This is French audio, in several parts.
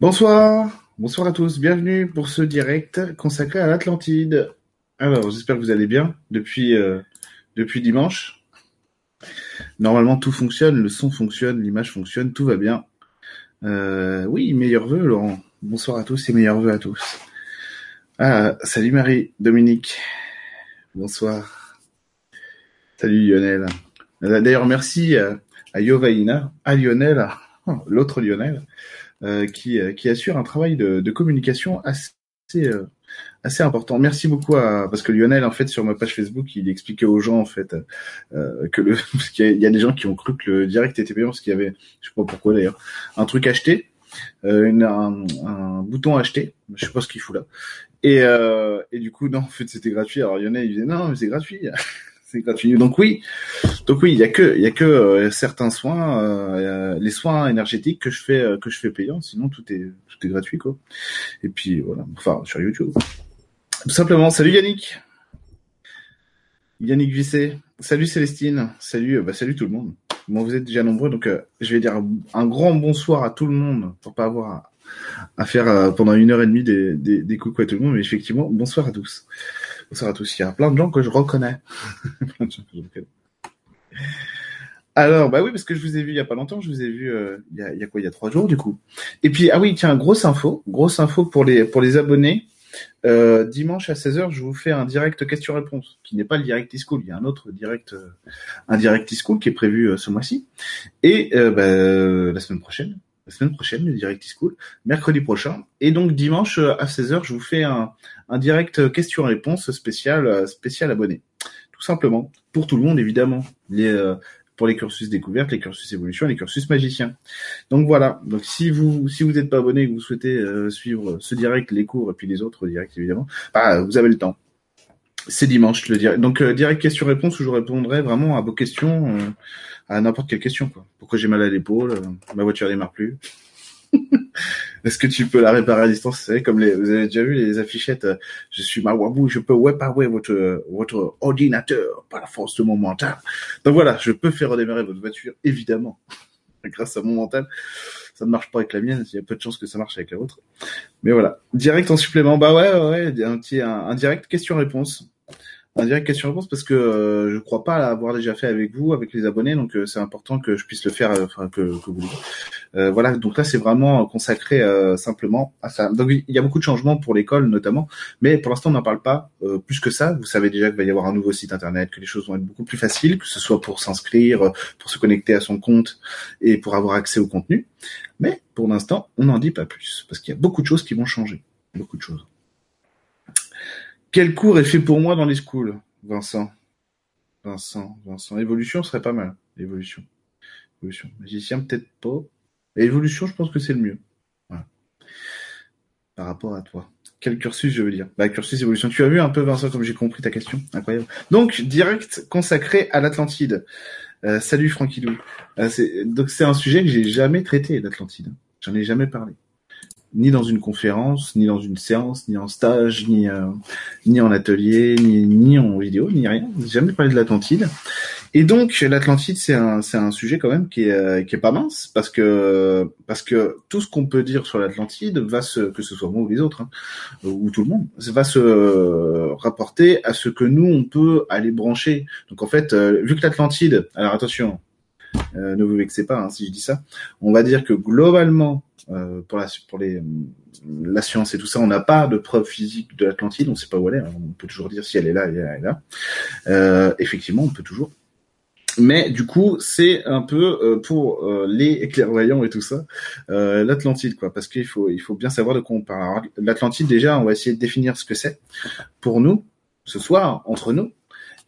Bonsoir, bonsoir à tous, bienvenue pour ce direct consacré à l'Atlantide. Alors, j'espère que vous allez bien depuis euh, depuis dimanche. Normalement, tout fonctionne, le son fonctionne, l'image fonctionne, tout va bien. Euh, oui, meilleurs vœux, Laurent. Bonsoir à tous et meilleurs vœux à tous. Ah, salut Marie, Dominique. Bonsoir. Salut Lionel. Euh, D'ailleurs, merci à, Yovaina, à Lionel, l'autre Lionel, qui, euh, qui assure un travail de, de communication assez euh, assez important. Merci beaucoup à parce que Lionel en fait sur ma page Facebook il expliquait aux gens en fait euh, que le parce qu'il y, a- il y a des gens qui ont cru que le direct était payant parce qu'il y avait je sais pas pourquoi d'ailleurs un truc acheté euh, un, un bouton acheté je sais pas ce qu'il fout là. Et euh, et du coup non en fait c'était gratuit. Alors Lionel il disait non mais c'est gratuit c'est donc oui donc oui il y a que il y a que euh, certains soins euh, euh, les soins énergétiques que je fais euh, que je fais payant sinon tout est tout est gratuit quoi et puis voilà enfin sur YouTube tout simplement. Salut Yannick. Yannick Vissé. Salut Célestine. Salut, euh, bah salut tout le monde. Bon, vous êtes déjà nombreux, donc euh, je vais dire un grand bonsoir à tout le monde pour pas avoir à, à faire pendant une heure et demie des, des, des coucou à tout le monde. Mais effectivement, bonsoir à tous. Bonsoir à tous. Il y a plein de gens que je reconnais. Plein de gens que je reconnais. Alors, bah oui, parce que je vous ai vu il y a pas longtemps, je vous ai vu euh, il, y a, il y a quoi, il y a trois jours du coup. Et puis, ah oui, tiens, grosse info, grosse info pour les pour les abonnés. Euh, dimanche à 16h, je vous fais un direct question-réponse, qui n'est pas le direct e-school. Il y a un autre direct, euh, un direct e-school qui est prévu euh, ce mois-ci. Et euh, bah, la semaine prochaine, la semaine prochaine, le direct e-school, mercredi prochain. Et donc dimanche euh, à 16h, je vous fais un, un direct question-réponse spécial, euh, spécial abonné. Tout simplement. Pour tout le monde, évidemment. Les, euh, pour les cursus découvertes, les cursus évolution les cursus magiciens. Donc voilà. Donc si vous si vous n'êtes pas abonné et que vous souhaitez euh, suivre ce direct, les cours et puis les autres directs évidemment, bah, vous avez le temps. C'est dimanche le direct. Donc euh, direct question-réponse où je répondrai vraiment à vos questions, euh, à n'importe quelle question quoi. Pourquoi j'ai mal à l'épaule, euh, ma voiture démarre plus. Est-ce que tu peux la réparer à distance? Vous savez, comme les, vous avez déjà vu les affichettes. euh, je suis Mawabou, je peux réparer votre votre ordinateur par la force de mon mental. Donc voilà, je peux faire redémarrer votre voiture, évidemment, grâce à mon mental. Ça ne marche pas avec la mienne, il y a peu de chances que ça marche avec la vôtre. Mais voilà, direct en supplément. Bah ouais, ouais, un petit un direct question-réponse. Un direct question-réponse parce que euh, je crois pas l'avoir déjà fait avec vous, avec les abonnés, donc euh, c'est important que je puisse le faire, euh, enfin que, que vous. Euh, voilà, donc là c'est vraiment consacré euh, simplement à ça. Donc il y a beaucoup de changements pour l'école notamment, mais pour l'instant on n'en parle pas plus que ça. Vous savez déjà qu'il va y avoir un nouveau site internet, que les choses vont être beaucoup plus faciles, que ce soit pour s'inscrire, pour se connecter à son compte et pour avoir accès au contenu. Mais pour l'instant on n'en dit pas plus parce qu'il y a beaucoup de choses qui vont changer, beaucoup de choses. Quel cours est fait pour moi dans les schools, Vincent Vincent, Vincent. Évolution serait pas mal. Évolution. Évolution. Magicien, peut-être pas. Évolution, je pense que c'est le mieux. Voilà. Par rapport à toi. Quel cursus, je veux dire? Bah, cursus évolution. Tu as vu un peu, Vincent, comme j'ai compris ta question? Incroyable. Donc, direct consacré à l'Atlantide. Euh, salut, Franquilou. Euh, c'est- donc, c'est un sujet que j'ai jamais traité, l'Atlantide. J'en ai jamais parlé. Ni dans une conférence, ni dans une séance, ni en stage, ni, euh, ni en atelier, ni, ni en vidéo, ni rien. J'ai jamais parlé de l'Atlantide. Et donc l'Atlantide, c'est un, c'est un sujet quand même qui est, euh, qui est pas mince parce que parce que tout ce qu'on peut dire sur l'Atlantide va se, que ce soit moi ou les autres hein, ou tout le monde, va se rapporter à ce que nous on peut aller brancher. Donc en fait, euh, vu que l'Atlantide, alors attention, euh, ne vous vexez pas hein, si je dis ça, on va dire que globalement euh, pour la pour les la science et tout ça, on n'a pas de preuve physique de l'Atlantide, on ne sait pas où elle est. hein. On peut toujours dire si elle est là, elle est là. Euh, effectivement, on peut toujours. Mais du coup, c'est un peu euh, pour euh, les clairvoyants et tout ça, euh, l'Atlantide, quoi, parce qu'il faut il faut bien savoir de quoi on parle. L'Atlantide, déjà, on va essayer de définir ce que c'est pour nous ce soir entre nous,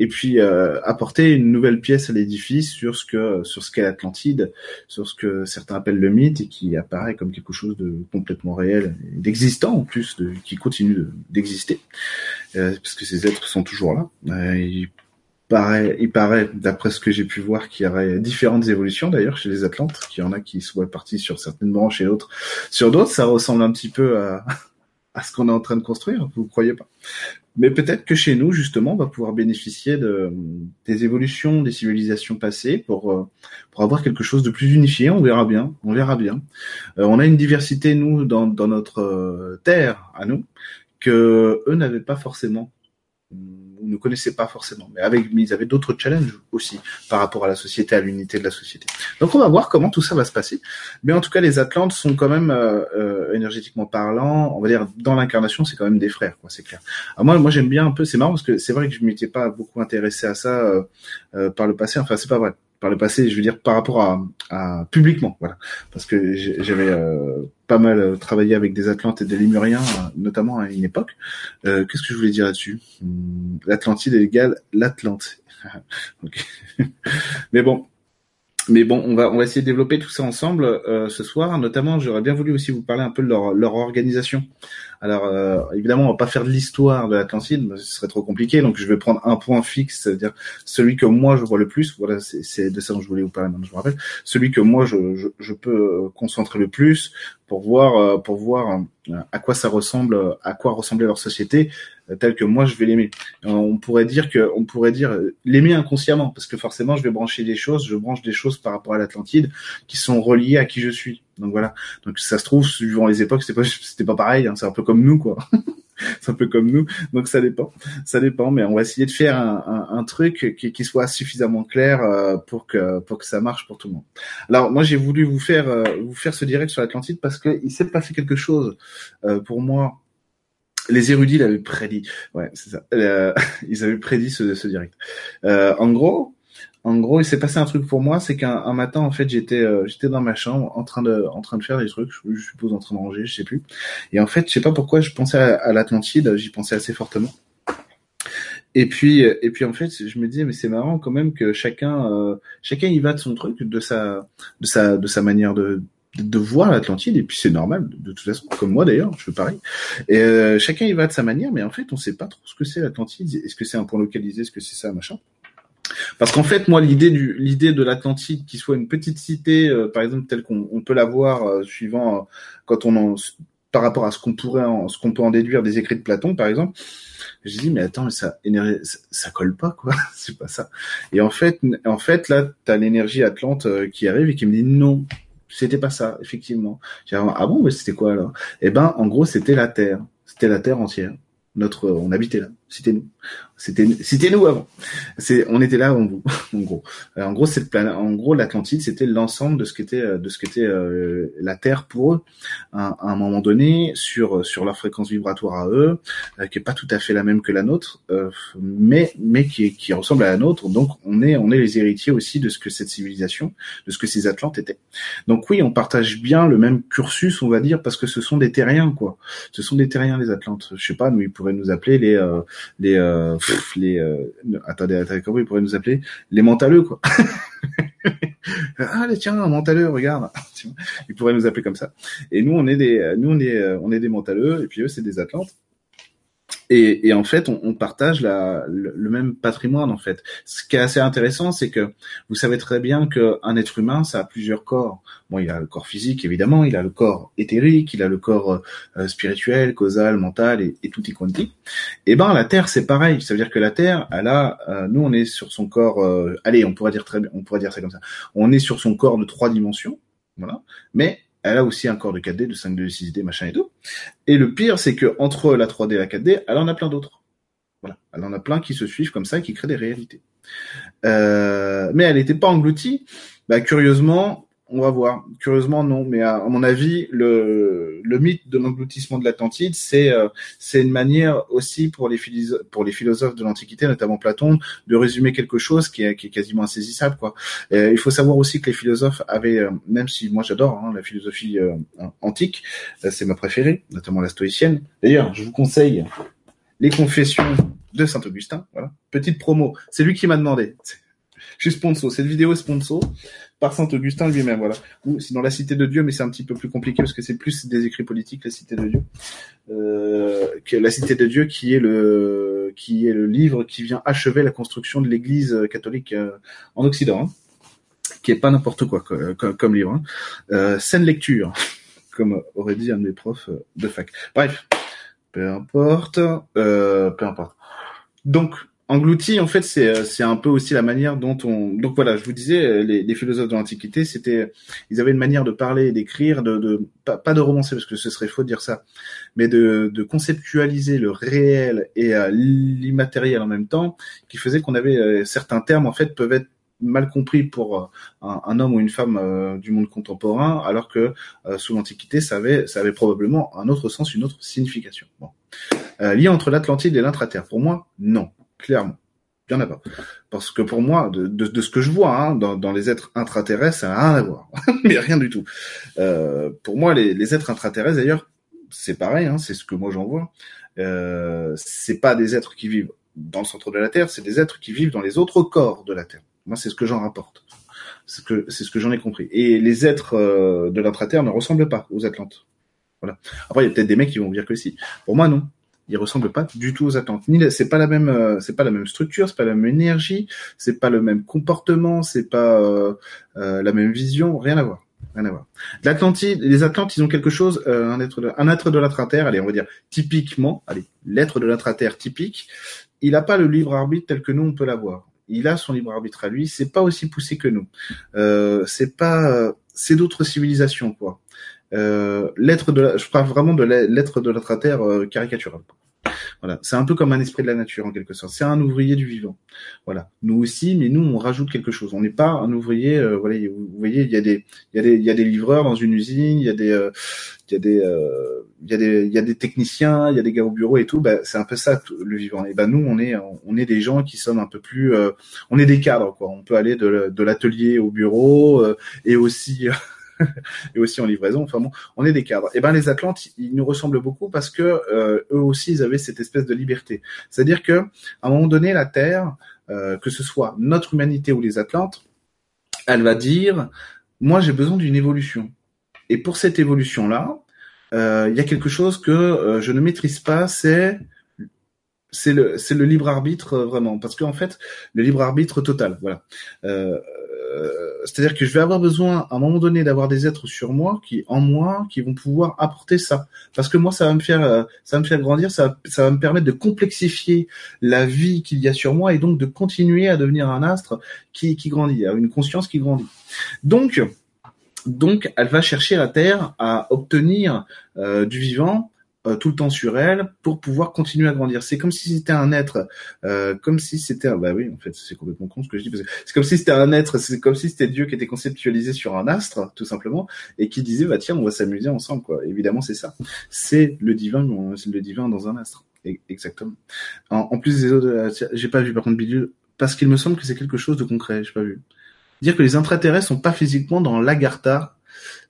et puis euh, apporter une nouvelle pièce à l'édifice sur ce que sur ce qu'est l'Atlantide, sur ce que certains appellent le mythe et qui apparaît comme quelque chose de complètement réel, et d'existant en plus, de, qui continue de- d'exister, euh, parce que ces êtres sont toujours là. Euh, ils paraît, il paraît, d'après ce que j'ai pu voir, qu'il y aurait différentes évolutions d'ailleurs chez les Atlantes, qu'il y en a qui soient partis sur certaines branches et d'autres sur d'autres. Ça ressemble un petit peu à, à ce qu'on est en train de construire, vous ne croyez pas? Mais peut-être que chez nous, justement, on va pouvoir bénéficier de, des évolutions des civilisations passées pour, euh, pour avoir quelque chose de plus unifié. On verra bien, on verra bien. Euh, on a une diversité, nous, dans, dans notre euh, terre, à nous, que eux n'avaient pas forcément ne connaissaient pas forcément. Mais avec, ils avaient d'autres challenges aussi par rapport à la société, à l'unité de la société. Donc on va voir comment tout ça va se passer. Mais en tout cas, les Atlantes sont quand même euh, euh énergétiquement parlant, on va dire dans l'incarnation, c'est quand même des frères, quoi, c'est clair. Moi, moi j'aime bien un peu. C'est marrant parce que c'est vrai que je m'étais pas beaucoup intéressé à ça euh, euh, par le passé. Enfin, c'est pas vrai par le passé, je veux dire par rapport à, publiquement, voilà, parce que j'avais euh, pas mal euh, travaillé avec des Atlantes et des Lémuriens, euh, notamment à une époque. Euh, Qu'est-ce que je voulais dire là-dessus? Hmm, L'Atlantide est égal l'Atlante. Mais bon, mais bon, on va on va essayer de développer tout ça ensemble ce soir. Notamment, j'aurais bien voulu aussi vous parler un peu de leur organisation. Alors euh, évidemment, on va pas faire de l'histoire de l'Atlantide, ce serait trop compliqué. Donc je vais prendre un point fixe, c'est-à-dire celui que moi je vois le plus. Voilà, c'est de ça dont je voulais vous parler maintenant. Je me rappelle celui que moi je, je, je peux concentrer le plus pour voir euh, pour voir euh, à quoi ça ressemble, à quoi ressemblait leur société tel que moi je vais l'aimer. On pourrait dire que, on pourrait dire l'aimer inconsciemment, parce que forcément je vais brancher des choses, je branche des choses par rapport à l'Atlantide qui sont reliées à qui je suis. Donc voilà. Donc ça se trouve suivant les époques, c'était pas c'était pas pareil. Hein. C'est un peu comme nous quoi. c'est un peu comme nous. Donc ça dépend, ça dépend. Mais on va essayer de faire un, un, un truc qui, qui, soit suffisamment clair euh, pour que pour que ça marche pour tout le monde. Alors moi j'ai voulu vous faire euh, vous faire ce direct sur l'Atlantide parce que il s'est passé quelque chose euh, pour moi les érudits l'avaient prédit. Ouais, c'est ça. Euh, ils avaient prédit ce, ce direct. Euh, en gros, en gros, il s'est passé un truc pour moi, c'est qu'un matin, en fait, j'étais euh, j'étais dans ma chambre en train de en train de faire des trucs, je, suppose en train de ranger, je sais plus. Et en fait, je sais pas pourquoi, je pensais à, l'Atlantide, j'y pensais assez fortement. Et puis et puis en fait, je me disais mais c'est marrant quand même que chacun euh, chacun y va de son truc, de sa de sa de sa manière de de voir l'Atlantide. Et puis c'est normal de, toute façon comme moi d'ailleurs je fais pareil. Et euh, chacun y va de sa manière mais en fait on sait pas trop ce que c'est l'Atlantide. Est-ce que c'est un point localisé? Est-ce que c'est ça machin? Parce qu'en fait moi l'idée du l'idée de l'Atlantide qui soit une petite cité euh, par exemple telle qu'on peut la voir euh, suivant quand on en par rapport à ce qu'on pourrait en, ce qu'on peut en déduire des écrits de Platon par exemple je dis mais attends ça ça, ça colle pas quoi c'est pas ça et en fait en fait là tu as l'énergie atlante qui arrive et qui me dit non c'était pas ça, effectivement. Ah bon, mais c'était quoi alors? Eh ben, en gros, c'était la Terre. C'était la Terre entière. Notre, on habitait là. C'était nous. C'était c'était nous avant. C'est on était là avant vous en gros. Euh, en gros cette planète, en gros l'Atlantide c'était l'ensemble de ce qu'était euh, de ce qu'était euh, la Terre pour eux à, un moment donné sur sur leur fréquence vibratoire à eux qui est pas tout à fait la même que la nôtre mais mais qui qui ressemble à la nôtre. Donc on est on est les héritiers aussi de ce que cette civilisation, de ce que ces Atlantes étaient. Donc oui, on partage bien le même cursus, on va dire parce que ce sont des terriens quoi. Ce sont des terriens les Atlantes. Je sais pas, nous ils pourraient nous appeler les les les euh, attendez, attendez, comment ils pourraient nous appeler? Les mentaleux, quoi. ah tiens, un mentaleux, regarde. ils pourraient nous appeler comme ça. Et nous, on est des, nous, on est, euh, on est des mentaleux, et puis eux, c'est des Atlantes. Et, et, en fait, on, on partage la, le, même patrimoine en fait. Ce qui est assez intéressant, c'est que vous savez très bien qu'un être humain, ça a plusieurs corps. Bon, il a le corps physique évidemment, il a le corps éthérique, il a le corps euh, spirituel, causal, mental et, et tout y quanti. Et ben la Terre, c'est pareil. Ça veut dire que la Terre, elle a, euh, nous, on est sur son corps. Euh, allez, on pourrait dire très bien, on pourrait dire ça comme ça. On est sur son corps de trois dimensions, voilà. Mais elle a aussi un corps de 4D, de 5D, de 6D, machin et tout. Et le pire, c'est que entre la 3D et la 4D, elle en a plein d'autres. Voilà, elle en a plein qui se suivent comme ça, qui créent des réalités. Euh, mais elle n'était pas engloutie. Bah, curieusement, on va voir. Curieusement, non. Mais à, mon avis, le, le mythe de l'engloutissement de l'Atlantide, c'est euh, une manière aussi pour les, philosophes de l'Antiquité, notamment Platon, de résumer quelque chose qui est, qui est quasiment insaisissable. Quoi. il faut savoir aussi que les philosophes avaient, euh, même si moi j'adore hein, la philosophie euh, antique, c'est ma préférée, notamment la stoïcienne. D'ailleurs, je vous conseille les Confessions de Saint Augustin. Voilà, petite promo. C'est lui qui m'a demandé. Je suis sponsor. Cette vidéo est sponsor par Saint Augustin lui-même, voilà. Ou sinon la Cité de Dieu, mais c'est un petit peu plus compliqué parce que c'est plus des écrits politiques, la Cité de Dieu. Euh, que la Cité de Dieu qui est le qui est le livre qui vient achever la construction de l'Église catholique euh, en Occident, hein, qui est pas n'importe quoi comme, livre. Hein. Euh, saine lecture, comme aurait dit un de mes profs de fac. Bref. peu importe, euh, peu importe. Donc, englouti, en fait, c'est euh, c'est un peu aussi la manière dont on. Donc voilà, je vous disais, euh, les, philosophes de l'Antiquité, c'était, ils avaient une manière de parler, d'écrire, de, pas, de romancer parce que ce serait faux de dire ça, mais de, de conceptualiser le réel et euh, l'immatériel en même temps, qui faisait qu'on avait certains termes en fait peuvent être mal compris pour un, homme ou une femme du monde contemporain, alors que sous l'Antiquité, ça avait, ça avait probablement un autre sens, une autre signification. Bon. lien entre l'Atlantide et l'intraterre, pour moi, non clairement. Il n'y en a pas. Parce que pour moi, de, ce que je vois hein, dans, les êtres intraterrestres, ça n'a rien à voir. Mais rien du tout. Euh, pour moi, les, êtres intraterrestres, d'ailleurs, c'est pareil, hein, c'est ce que moi j'en vois. Euh, c'est pas des êtres qui vivent dans le centre de la Terre, c'est des êtres qui vivent dans les autres corps de la Terre. Moi, c'est ce que j'en rapporte. C'est ce que, ce que j'en ai compris. Et les êtres euh, de l'intraterre ne ressemblent pas aux Atlantes. Voilà. Après, il y a peut-être des mecs qui vont dire que si. Pour moi, non il ressemble pas du tout aux attentes. Ni c'est pas la même, euh, c'est pas la même structure, c'est pas la même énergie, c'est pas le même comportement, c'est pas euh, euh, la même vision, rien à voir, rien à voir. L'Atlantide, les Atlantes, ils ont quelque chose, un être, de, un être de l'intra-terre, allez, on va dire typiquement, allez, l'être de l'intra-terre typique, il a pas le libre arbitre tel que nous on peut l'avoir. Il a son libre arbitre à lui, c'est pas aussi poussé que nous. c'est pas, c'est d'autres civilisations quoi. Euh, l'être de la, je parle vraiment de l'être de la terre euh, caricatural. Voilà, c'est un peu comme un esprit de la nature en quelque sorte. C'est un ouvrier du vivant. Voilà, nous aussi, mais nous on rajoute quelque chose. On n'est pas un ouvrier. Euh, voilà, vous voyez, il y a des, il y a des, il y a des livreurs dans une usine, il y a des, euh, il y a des, il y a des, il y a des techniciens, il y a des gars au bureau et tout. Ben, c'est un peu ça le vivant. Et ben nous, on est, on est des gens qui sommes un peu plus, on est des cadres quoi. On peut aller de, de l'atelier au bureau et aussi et aussi en livraison. Enfin bon, on est des cadres. Et eh ben les Atlantes, ils nous ressemblent beaucoup parce que euh, eux aussi, ils avaient cette espèce de liberté. C'est-à-dire que à un moment donné, la Terre, euh, que ce soit notre humanité ou les Atlantes, elle va dire, moi j'ai besoin d'une évolution. Et pour cette évolution-là, euh, il y a quelque chose que je ne maîtrise pas, c'est c'est le c'est le libre arbitre vraiment. Parce qu'en fait le libre arbitre total voilà. Euh, euh, c'est-à-dire que je vais avoir besoin à un moment donné d'avoir des êtres sur moi qui en moi qui vont pouvoir apporter ça. Parce que moi ça va me faire euh, ça va me faire grandir ça ça va me permettre de complexifier la vie qu'il y a sur moi et donc de continuer à devenir un astre qui qui grandit une conscience qui grandit. Donc donc elle va chercher la terre à obtenir euh, du vivant euh, tout le temps sur elle pour pouvoir continuer à grandir. C'est comme si c'était un être, euh, comme si c'était, bah oui, en fait, c'est complètement con ce que je dis, parce que c'est comme si c'était un être, c'est comme si c'était Dieu qui était conceptualisé sur un astre, tout simplement, et qui disait, bah tiens, on va s'amuser ensemble, quoi. Évidemment, c'est ça. C'est le divin, le divin dans un astre. Exactement. En, plus des autres, j'ai pas vu par contre Bidule, parce qu'il me semble que c'est quelque chose de concret, j'ai pas vu. Dire que les intraterrestres sont pas physiquement dans l'Agartha,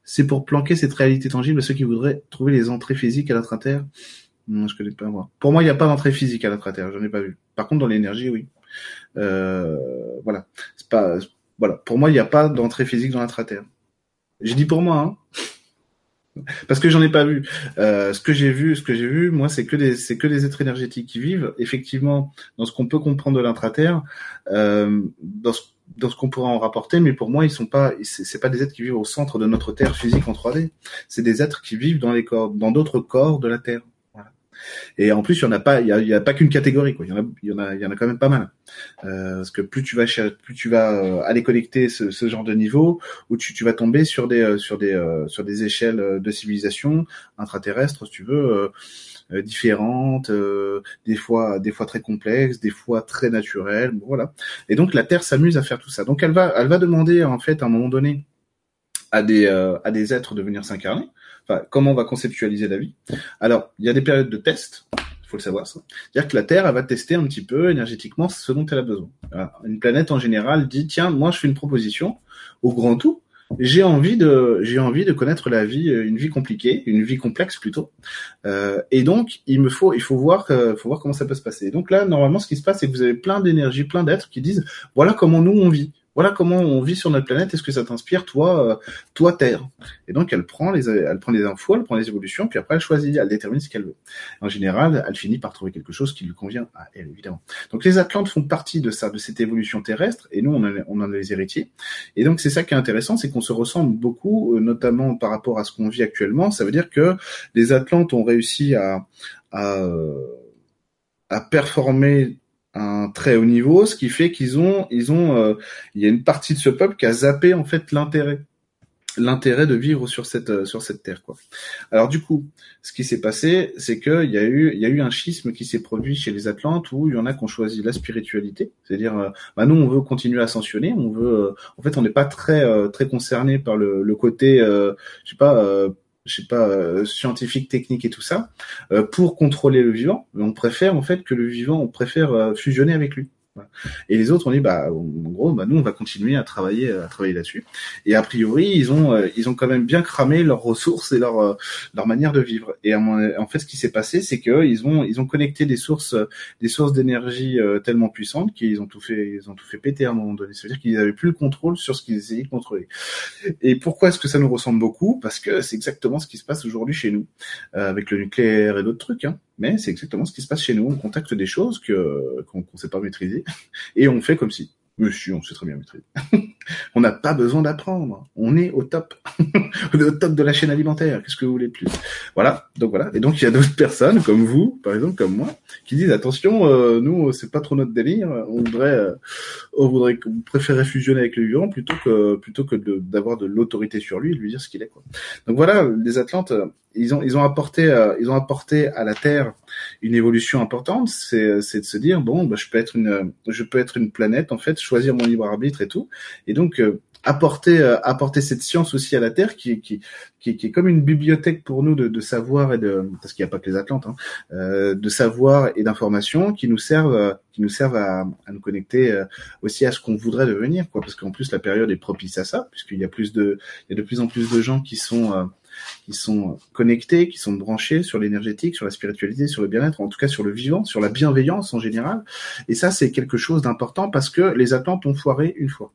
c'est pour planquer cette réalité tangible à ceux qui voudraient trouver les entrées physiques à la Non, je connais pas voir. Pour moi, il n'y a pas d'entrée physique à la terre, j'en ai pas vu. Par contre, dans l'énergie, oui. Euh, voilà. C'est pas, voilà. Pour moi, il n'y a pas d'entrée physique dans la terre. J'ai dit pour moi, hein. Parce que j'en ai pas vu. Euh, ce que j'ai vu, ce que j'ai vu, moi, c'est que des, c'est que des êtres énergétiques qui vivent effectivement dans ce qu'on peut comprendre de l'intraterre, euh, dans ce qu'on pourra en rapporter, mais pour moi, ils sont pas, c'est pas des êtres qui vivent au centre de notre Terre physique en 3D. C'est des êtres qui vivent dans les corps, dans d'autres corps de la Terre. Et en plus, il y en a pas, il y a, pas qu'une catégorie, quoi. Il y en a, il y en a, il y en a quand même pas mal. Euh, parce que plus tu vas, plus tu vas euh, aller connecter ce, ce, genre de niveau, où tu, tu vas tomber sur des, euh, sur des, euh, sur des échelles de civilisation intraterrestres, si tu veux euh, différentes, euh, des fois des fois très complexes, des fois très naturelles, voilà. Et donc la Terre s'amuse à faire tout ça. Donc elle va elle va demander en fait à un moment donné à des euh, à des êtres de venir s'incarner. Comment on va conceptualiser la vie. Alors il y a des périodes de test faut le savoir ça. C'est-à-dire que la Terre, elle va tester un petit peu énergétiquement ce dont elle a besoin. Une planète en général dit tiens, moi je fais une proposition. Au grand tout j'ai envie de j'ai envie de connaître la vie une vie compliquée une vie complexe plutôt. Euh, et donc il me faut il faut voir que, faut voir comment ça peut se passer. Donc là normalement ce qui se passe c'est que vous avez plein d'énergie plein d'êtres qui disent voilà comment nous on vit voilà comment on vit sur notre planète. Est-ce que ça t'inspire, toi, euh, toi Terre Et donc elle prend les, elle prend les infos, elle prend les évolutions, puis après elle choisit, elle détermine ce qu'elle veut. En général, elle finit par trouver quelque chose qui lui convient à elle, évidemment. Donc les Atlantes font partie de ça, de cette évolution terrestre, et nous on en, on en est les héritiers. Et donc c'est ça qui est intéressant, c'est qu'on se ressemble beaucoup, euh, notamment par rapport à ce qu'on vit actuellement. Ça veut dire que les Atlantes ont réussi à à, à performer un très haut niveau, ce qui fait qu'ils ont, ils ont, il y a une partie de ce peuple qui a zappé en fait l'intérêt l'intérêt de vivre sur cette euh, sur cette terre quoi. Alors du coup, ce qui s'est passé, c'est que il y a eu il y a eu un schisme qui s'est produit chez les Atlantes où il y en a qui ont choisi la spiritualité, c'est-à-dire euh, bah nous on veut continuer à ascensionner, on veut euh, en fait on n'est pas très très concerné par le, le côté je sais pas je sais pas scientifique technique et tout ça pour contrôler le vivant, on préfère en fait que le vivant on préfère fusionner avec lui. Et les autres ont dit bah en gros bah nous on va continuer à travailler à travailler là-dessus. Et a priori ils ont euh, ils ont quand même bien cramé leurs ressources et leur euh, leur manière de vivre. Et en fait ce qui s'est passé c'est que ils ont ils ont connecté des sources des sources d'énergie euh, tellement puissantes qu'ils ont tout fait ils ont tout fait péter à un moment donné. C'est-à-dire qu'ils n'avaient plus le contrôle sur ce qu'ils essayaient de contrôler. Et pourquoi est-ce que ça nous ressemble beaucoup? Parce que c'est exactement ce qui se passe aujourd'hui chez nous avec le nucléaire et d'autres trucs. Hein mais c'est exactement ce qui se passe chez nous. On contacte des choses que qu'on ne sait pas maîtriser et on fait comme si. Monsieur, on sait très bien maîtriser. on n'a pas besoin d'apprendre. On est au top. on est au top de la chaîne alimentaire. Qu'est-ce que vous voulez plus? Voilà. Donc voilà. Et donc il y a d'autres personnes comme vous, par exemple comme moi, qui disent attention, euh, nous c'est pas trop notre délire. On voudrait, euh, on voudrait, on préférait fusionner avec le vivant plutôt que plutôt que d'avoir de, l'autorité sur lui et de lui dire ce qu'il est. Quoi. Donc voilà, les Atlantes, ils ont ils ont apporté euh, ils ont apporté à la Terre une évolution importante. C'est c'est de se dire bon, bah, je peux être une je peux être une planète en fait, choisir mon libre arbitre et tout. Et donc euh, apporter euh, apporter cette science aussi à la Terre qui qui qui, qui est comme une bibliothèque pour nous de, de savoir et de parce qu'il n'y a pas que les Atlantes hein, euh, de savoir et d'informations qui nous servent qui nous servent à, à nous connecter euh, aussi à ce qu'on voudrait devenir quoi parce qu'en plus la période est propice à ça puisqu'il y a plus de il y a de plus en plus de gens qui sont qui sont connectés, qui sont branchés sur l'énergétique, sur la spiritualité, sur le bien-être, en tout cas sur le vivant, sur la bienveillance en général. Et ça, c'est quelque chose d'important parce que les Atlantes ont foiré une fois.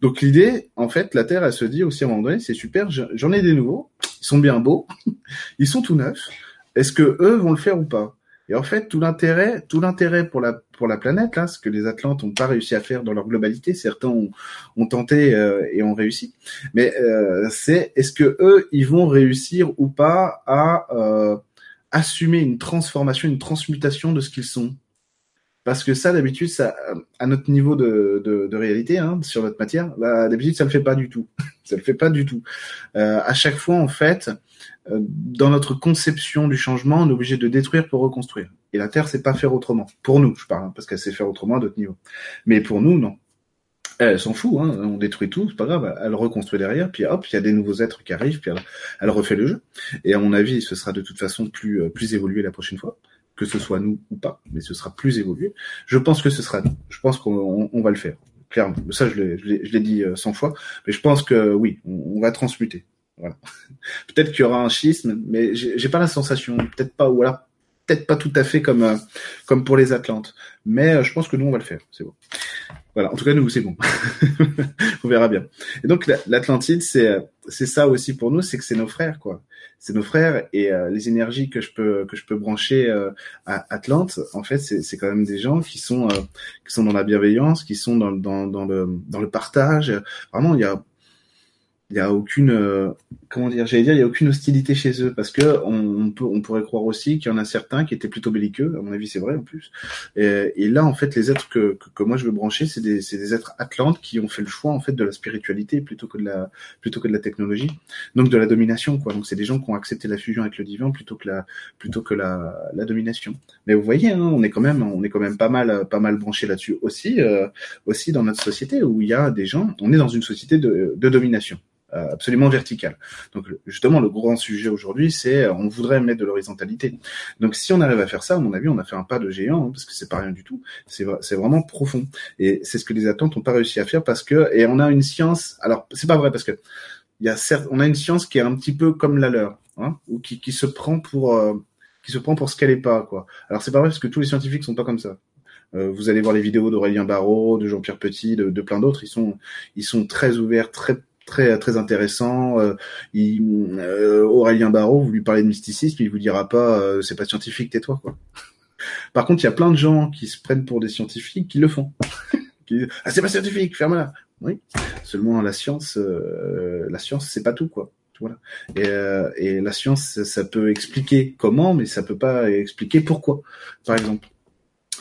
Donc l'idée, en fait, la Terre, elle se dit aussi à un moment donné, c'est super, j'en ai des nouveaux, ils sont bien beaux, ils sont tout neufs. Est-ce que eux vont le faire ou pas? Et en fait, tout l'intérêt, tout l'intérêt pour la pour la planète, là, ce que les Atlantes n'ont pas réussi à faire dans leur globalité, certains ont, tenté euh, et ont réussi, mais euh, c'est est-ce que eux, ils vont réussir ou pas à euh, assumer une transformation, une transmutation de ce qu'ils sont? Parce que ça, d'habitude, ça, à notre niveau de, de, de réalité, hein, sur notre matière, bah, d'habitude, ça le fait pas du tout. ça le fait pas du tout. Euh, à chaque fois, en fait, euh, dans notre conception du changement, on est obligé de détruire pour reconstruire. Et la Terre sait pas faire autrement. Pour nous, je parle, hein, parce qu'elle sait faire autrement à d'autres niveaux. Mais pour nous, non. Elle s'en fout, hein, on détruit tout, c'est pas grave, elle reconstruit derrière, puis hop, il y a des nouveaux êtres qui arrivent, puis elle, elle, refait le jeu. Et à mon avis, ce sera de toute façon plus, euh, plus évolué la prochaine fois que ce soit nous ou pas, mais ce sera plus évolué. Je pense que ce sera nous. Je pense qu'on va le faire, clairement. Ça, je l'ai dit 100 euh, fois, mais je pense que oui, on, va transmuter. Voilà. peut-être qu'il y aura un schisme, mais j'ai pas la sensation, peut-être pas, ou alors peut-être pas tout à fait comme euh, comme pour les Atlantes, mais euh, je pense que nous on va le faire. C'est bon. Voilà. En tout cas, nous c'est bon. on verra bien. Et donc l'Atlantide, c'est c'est ça aussi pour nous, c'est que c'est nos frères, quoi c'est nos frères et euh, les énergies que je peux que je peux brancher euh, à Atlante en fait c'est quand même des gens qui sont euh, qui sont dans la bienveillance qui sont dans dans dans le dans le partage vraiment il y a il y a aucune euh, comment dire j'allais dire il y a aucune hostilité chez eux parce que on, peut, on pourrait croire aussi qu'il y en a certains qui étaient plutôt belliqueux à mon avis c'est vrai en plus. Et, et, là en fait les êtres que, que, que moi je veux brancher c'est des c'est des êtres atlantes qui ont fait le choix en fait de la spiritualité plutôt que de la plutôt que de la technologie donc de la domination quoi. Donc c'est des gens qui ont accepté la fusion avec le divin plutôt que la plutôt que la, la domination. Mais vous voyez hein, on est quand même on est quand même pas mal pas mal branché là-dessus aussi euh, aussi dans notre société où il y a des gens on est dans une société de, de domination absolument verticale. Donc justement, le grand sujet aujourd'hui, c'est euh, on voudrait mettre de l'horizontalité. Donc si on arrive à faire ça, à mon avis, on a fait un pas de géant, hein, parce que c'est pas rien du tout. C'est vraiment profond. Et c'est ce que les attentes n'ont pas réussi à faire parce que et on a une science. Alors c'est pas vrai parce que il y a certes, on a une science qui est un petit peu comme la leur, hein, ou qui, qui se prend pour euh, qui se prend pour ce qu'elle est pas quoi. Alors c'est pas vrai parce que tous les scientifiques sont pas comme ça. vous allez voir les vidéos d'Aurélien Barraud, de Jean-Pierre Petit, de, de plein d'autres. Ils sont, ils sont très ouverts, très très intéressant. Euh, euh, Aurélien Barraud, vous lui parlez de mysticisme, il vous dira pas euh, c'est pas scientifique, tais-toi quoi. Par contre, il y a plein de gens qui se prennent pour des scientifiques qui le font. ah c'est pas scientifique, ferme-la. Oui. Seulement la science, la science c'est pas tout quoi. Voilà. Et, et la science, ça peut expliquer comment, mais ça peut pas expliquer pourquoi. Par exemple.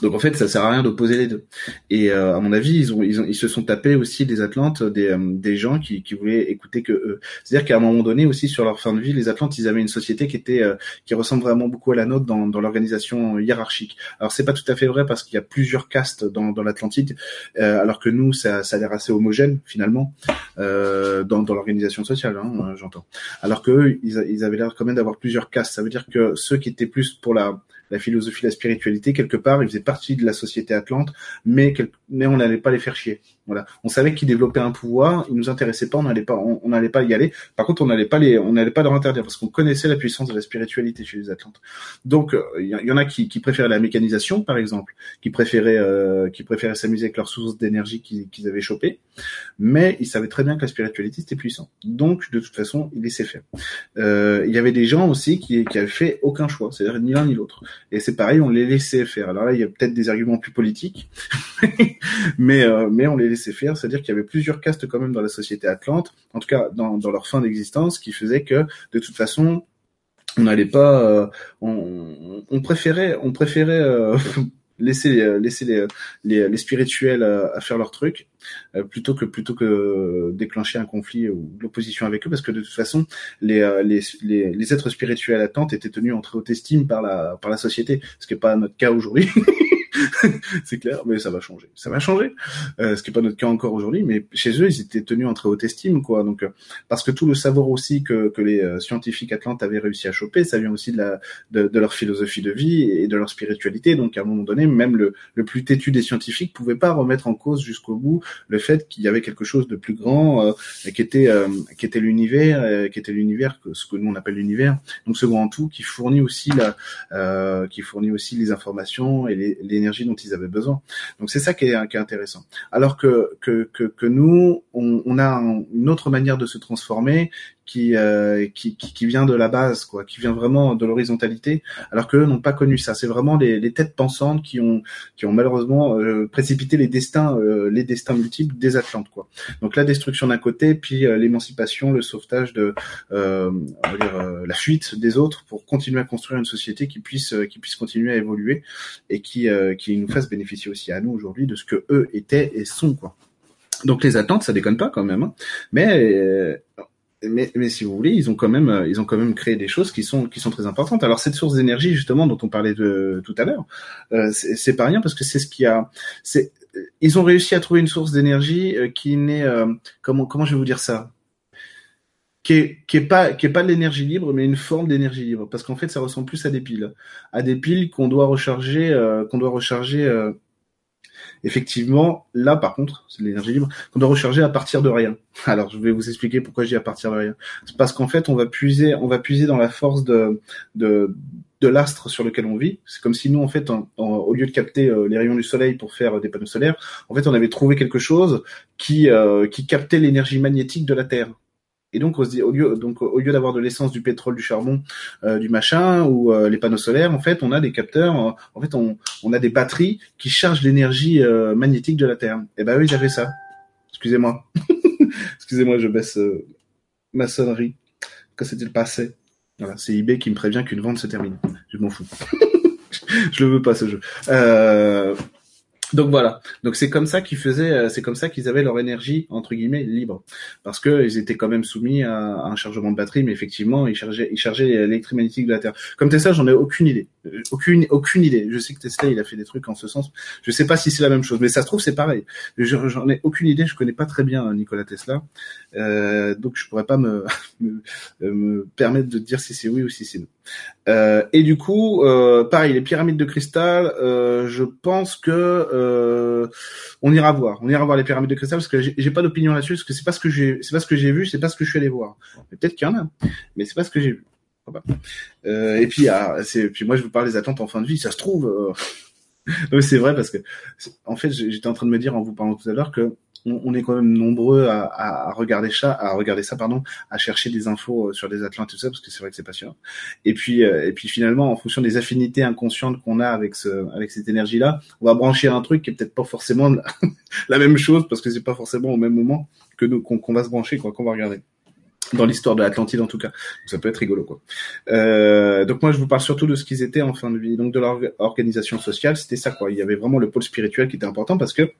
Donc en fait, ça sert à rien d'opposer les deux. Et euh, à mon avis, ils ont, ils ont, ils se sont tapés aussi des Atlantes, des, euh, des gens qui, qui voulaient écouter que eux. C'est-à-dire qu'à un moment donné aussi sur leur fin de vie, les Atlantes, ils avaient une société qui était, euh, qui ressemble vraiment beaucoup à la nôtre dans, dans l'organisation hiérarchique. Alors c'est pas tout à fait vrai parce qu'il y a plusieurs castes dans, dans l'Atlantide, alors que nous, ça, ça a l'air assez homogène finalement dans, dans l'organisation sociale, hein, j'entends. Alors que eux, ils, ils avaient l'air quand même d'avoir plusieurs castes. Ça veut dire que ceux qui étaient plus pour la la philosophie, la spiritualité, quelque part, ils faisaient partie de la société atlante, mais, mais on n'allait pas les faire chier. Voilà. On savait qu'ils développaient un pouvoir, ils nous intéressaient pas, on n'allait pas, on n'allait pas y aller. Par contre, on n'allait pas les, on n'allait pas leur interdire parce qu'on connaissait la puissance de la spiritualité chez les Atlantes. Donc, il euh, y, en a qui, qui, préféraient la mécanisation, par exemple, qui préféraient, euh, qui préféraient s'amuser avec leurs sources d'énergie qu'ils avaient chopées, mais ils savaient très bien que la spiritualité c'était puissant. Donc, de toute façon, ils laissaient faire. Euh, il y avait des gens aussi qui, qui avaient fait aucun choix, c'est-à-dire ni l'un ni l'autre. Et c'est pareil, on les laissait faire. Alors là, il y a peut-être des arguments plus politiques, mais euh, mais on les C'est-à-dire qu'il y avait plusieurs castes quand même dans la société atlante, en tout cas dans, dans leur fin d'existence, qui faisait que de toute façon, on n'allait pas, euh, on, on, préférait, on préférait euh, laisser laisser les, les, les spirituels à, faire leur truc plutôt que plutôt que déclencher un conflit ou l'opposition avec eux parce que de toute façon les, les, les, les êtres spirituels attentes étaient tenus en très haute estime par la par la société ce qui n'est pas notre cas aujourd'hui c'est clair, mais ça va changer. Ça va changer, euh, ce qui est pas notre cas encore aujourd'hui, mais chez eux, ils étaient tenus en très haute estime, quoi. Donc, euh, parce que tout le savoir aussi que, que les euh, scientifiques atlantes avaient réussi à choper, ça vient aussi de, la, de, de, leur philosophie de vie et de leur spiritualité. Donc, à un moment donné, même le, le plus têtu des scientifiques pouvait pas remettre en cause jusqu'au bout le fait qu'il y avait quelque chose de plus grand, euh, qui était qui était l'univers, qui était l'univers, ce que nous on appelle l'univers. Donc, ce grand tout qui fournit aussi la, qui fournit aussi les informations et l'énergie ils avaient besoin. Donc c'est ça qui est, intéressant. Alors que, que, que, nous, on, a une autre manière de se transformer qui, euh, qui, qui, vient de la base, quoi, qui vient vraiment de l'horizontalité, alors qu'eux n'ont pas connu ça. C'est vraiment les, les, têtes pensantes qui ont, qui ont malheureusement euh, précipité les destins, euh, les destins multiples des Atlantes, quoi. Donc la destruction d'un côté, puis l'émancipation, le sauvetage de, la fuite des autres pour continuer à construire une société qui puisse, qui puisse continuer à évoluer et qui, qui nous fasse bénéficier aussi à nous aujourd'hui de ce que eux étaient et sont, quoi. Donc les attentes, ça déconne pas quand même. Hein. Mais mais, mais si vous voulez, ils ont quand même, euh, ils ont quand même créé des choses qui sont qui sont très importantes. Alors cette source d'énergie justement dont on parlait de tout à l'heure, euh, c'est pas rien parce que c'est ce qui a, c'est, ils ont réussi à trouver une source d'énergie euh, qui n'est, euh, comment comment je vais vous dire ça, qui est, qui est pas qui est pas de l'énergie libre, mais une forme d'énergie libre. Parce qu'en fait ça ressemble plus à des piles, à des piles qu'on doit recharger, qu'on doit recharger Effectivement, là par contre, c'est l'énergie libre qu'on doit recharger à partir de rien. Alors je vais vous expliquer pourquoi dis à partir de rien. C'est parce qu'en fait, on va puiser, on va puiser dans la force de de de l'astre sur lequel on vit. C'est comme si nous, en fait, au lieu de capter euh, les rayons du soleil pour faire des panneaux solaires, en fait, on avait trouvé quelque chose qui euh, qui captait l'énergie magnétique de la Terre. Et donc, au lieu, donc, au lieu d'avoir de l'essence, du pétrole, du charbon, euh, du machin ou euh, les panneaux solaires, en fait, on a des capteurs. Euh, en fait, on, on, a des batteries qui chargent l'énergie magnétique de la Terre. Et eh ben oui, j'avais ça. Excusez-moi. Excusez-moi, je baisse ma sonnerie. Que s'est-il passé? Voilà, c'est eBay qui me prévient qu'une vente se termine. Je m'en fous. je le veux pas ce jeu. Euh, donc voilà. Donc c'est comme ça qu'ils faisaient, euh, c'est comme ça qu'ils avaient leur énergie entre guillemets libre, parce que ils étaient quand même soumis à, un chargement de batterie, mais effectivement ils chargeaient, ils chargeaient l'électromagnétique de la Terre. Comme Tesla, j'en ai aucune idée, aucune, aucune idée. Je sais que Tesla il a fait des trucs en ce sens. Je sais pas si c'est la même chose, mais ça se trouve c'est pareil. J'en ai aucune idée. Je connais pas très bien euh, Nikola Tesla, euh, donc je pourrais pas me, me, me permettre de dire si c'est oui ou si c'est non. Euh, et du coup, euh, pareil, les pyramides de cristal, euh, je pense que euh, on ira voir. On ira voir les pyramides de cristal parce que j'ai pas d'opinion là-dessus parce que c'est pas ce que j'ai, c'est pas ce que j'ai vu, c'est pas ce que je suis allé voir. Peut-être qu'il y en a, mais c'est pas ce que j'ai vu. Euh, et puis, ah, c'est, puis moi je vous parle des attentes en fin de vie. Ça se trouve, c'est vrai parce que en fait j'étais en train de me dire en vous parlant tout à l'heure que on, est quand même nombreux à, à, regarder ça, à regarder ça, pardon, à chercher des infos euh, sur des Atlantes et tout ça, parce que c'est vrai que c'est passionnant. Et puis, euh, et puis finalement, en fonction des affinités inconscientes qu'on a avec ce, avec cette énergie-là, on va brancher un truc qui est peut-être pas forcément la même chose, parce que c'est pas forcément au même moment que nous qu'on va se brancher, quoi, qu'on va regarder. Dans l'histoire de l'Atlantide en tout cas. Ça peut être rigolo quoi. Euh, donc moi je vous parle surtout de ce qu'ils étaient en fin de vie, donc de leur organisation sociale, c'était ça quoi. Il y avait vraiment le pôle spirituel qui était important parce que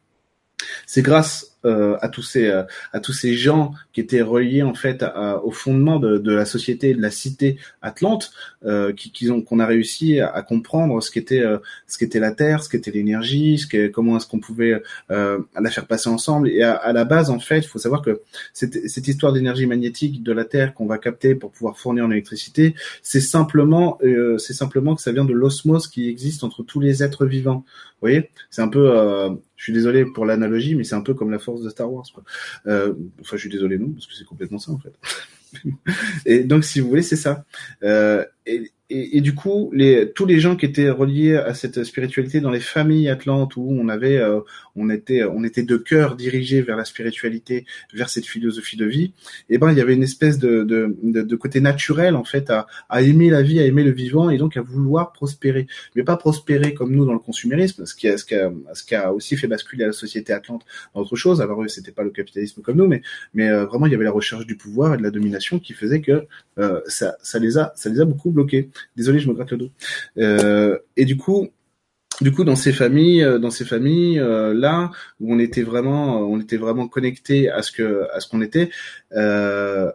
c'est grâce euh, à tous ces euh, à tous ces gens qui étaient reliés en fait au fondement de, de, la société de la cité Atlante euh, qui, qui ont qu'on a réussi à, comprendre ce qu'était euh, ce qu'était la terre ce qu'était l'énergie ce comment est-ce qu'on pouvait la faire passer ensemble. Et à, à la base en fait il faut savoir que cette, cette histoire d'énergie magnétique de la terre qu'on va capter pour pouvoir fournir en électricité c'est simplement c'est simplement que ça vient de l'osmose qui existe entre tous les êtres vivants. Vous voyez? C'est un peu je suis désolé pour l'analogie mais c'est un peu comme la force de Star Wars. Quoi. Euh, enfin, je suis désolé, non, parce que c'est complètement ça en fait. et donc, si vous voulez, c'est ça. Euh, et, et, du coup, les, tous les gens qui étaient reliés à cette spiritualité dans les familles atlantes où on avait, euh, on était, on était de cœur dirigés vers la spiritualité, vers cette philosophie de vie. Et eh ben, il y avait une espèce de, de, de, de, côté naturel en fait à, à aimer la vie, à aimer le vivant et donc à vouloir prospérer, mais pas prospérer comme nous dans le consumérisme, ce qui a, ce qui a, ce qui a aussi fait basculer la société atlante dans autre chose. Alors eux, c'était pas le capitalisme comme nous, mais, mais euh, vraiment, il y avait la recherche du pouvoir et de la domination qui faisait que euh, ça, ça les a, ça les a beaucoup bloqués. Désolé, je me gratte le dos. Euh, et du coup, du coup, dans ces familles, euh, dans ces familles euh, là où on était vraiment, on était vraiment connecté à ce que, à ce qu'on était. Euh,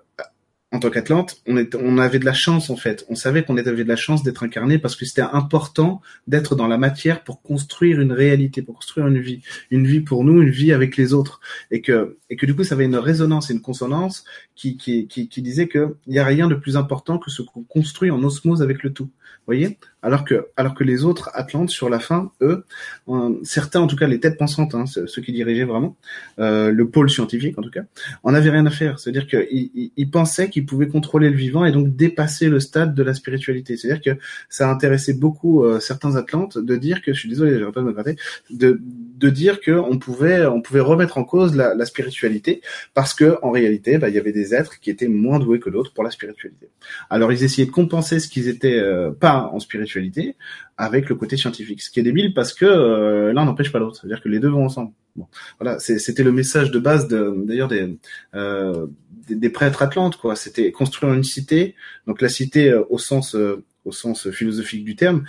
en tant qu'Atlante, on, on avait de la chance en fait. On savait qu'on avait de la chance d'être incarné parce que c'était important d'être dans la matière pour construire une réalité, pour construire une vie, une vie pour nous, une vie avec les autres, et que et que du coup ça avait une résonance et une consonance qui qui qui, qui disait que y a rien de plus important que ce qu'on construit en osmose avec le tout voyez? Alors que alors que les autres Atlantes sur la fin, eux, certains en tout cas les têtes pensantes, hein, ceux qui dirigeaient vraiment euh, le pôle scientifique en tout cas, en avaient rien à faire. C'est-à-dire qu'ils ils, pensaient qu'ils pouvaient contrôler le vivant et donc dépasser le stade de la spiritualité. C'est-à-dire que ça intéressait beaucoup euh, certains Atlantes de dire que je suis désolé, j'arrête pas de me gratter, de de dire que on pouvait on pouvait remettre en cause la, la spiritualité parce que en réalité, bah, il y avait des êtres qui étaient moins doués que d'autres pour la spiritualité. Alors ils essayaient de compenser ce qu'ils étaient euh, pas en spiritualité avec le côté scientifique. Ce qui est débile parce que euh, l'un n'empêche pas l'autre. C'est-à-dire que les deux vont ensemble. Voilà, c'était le message de base d'ailleurs des, euh, des, des prêtres atlantes quoi. C'était construire une cité. Donc la cité euh, au sens au sens philosophique du terme,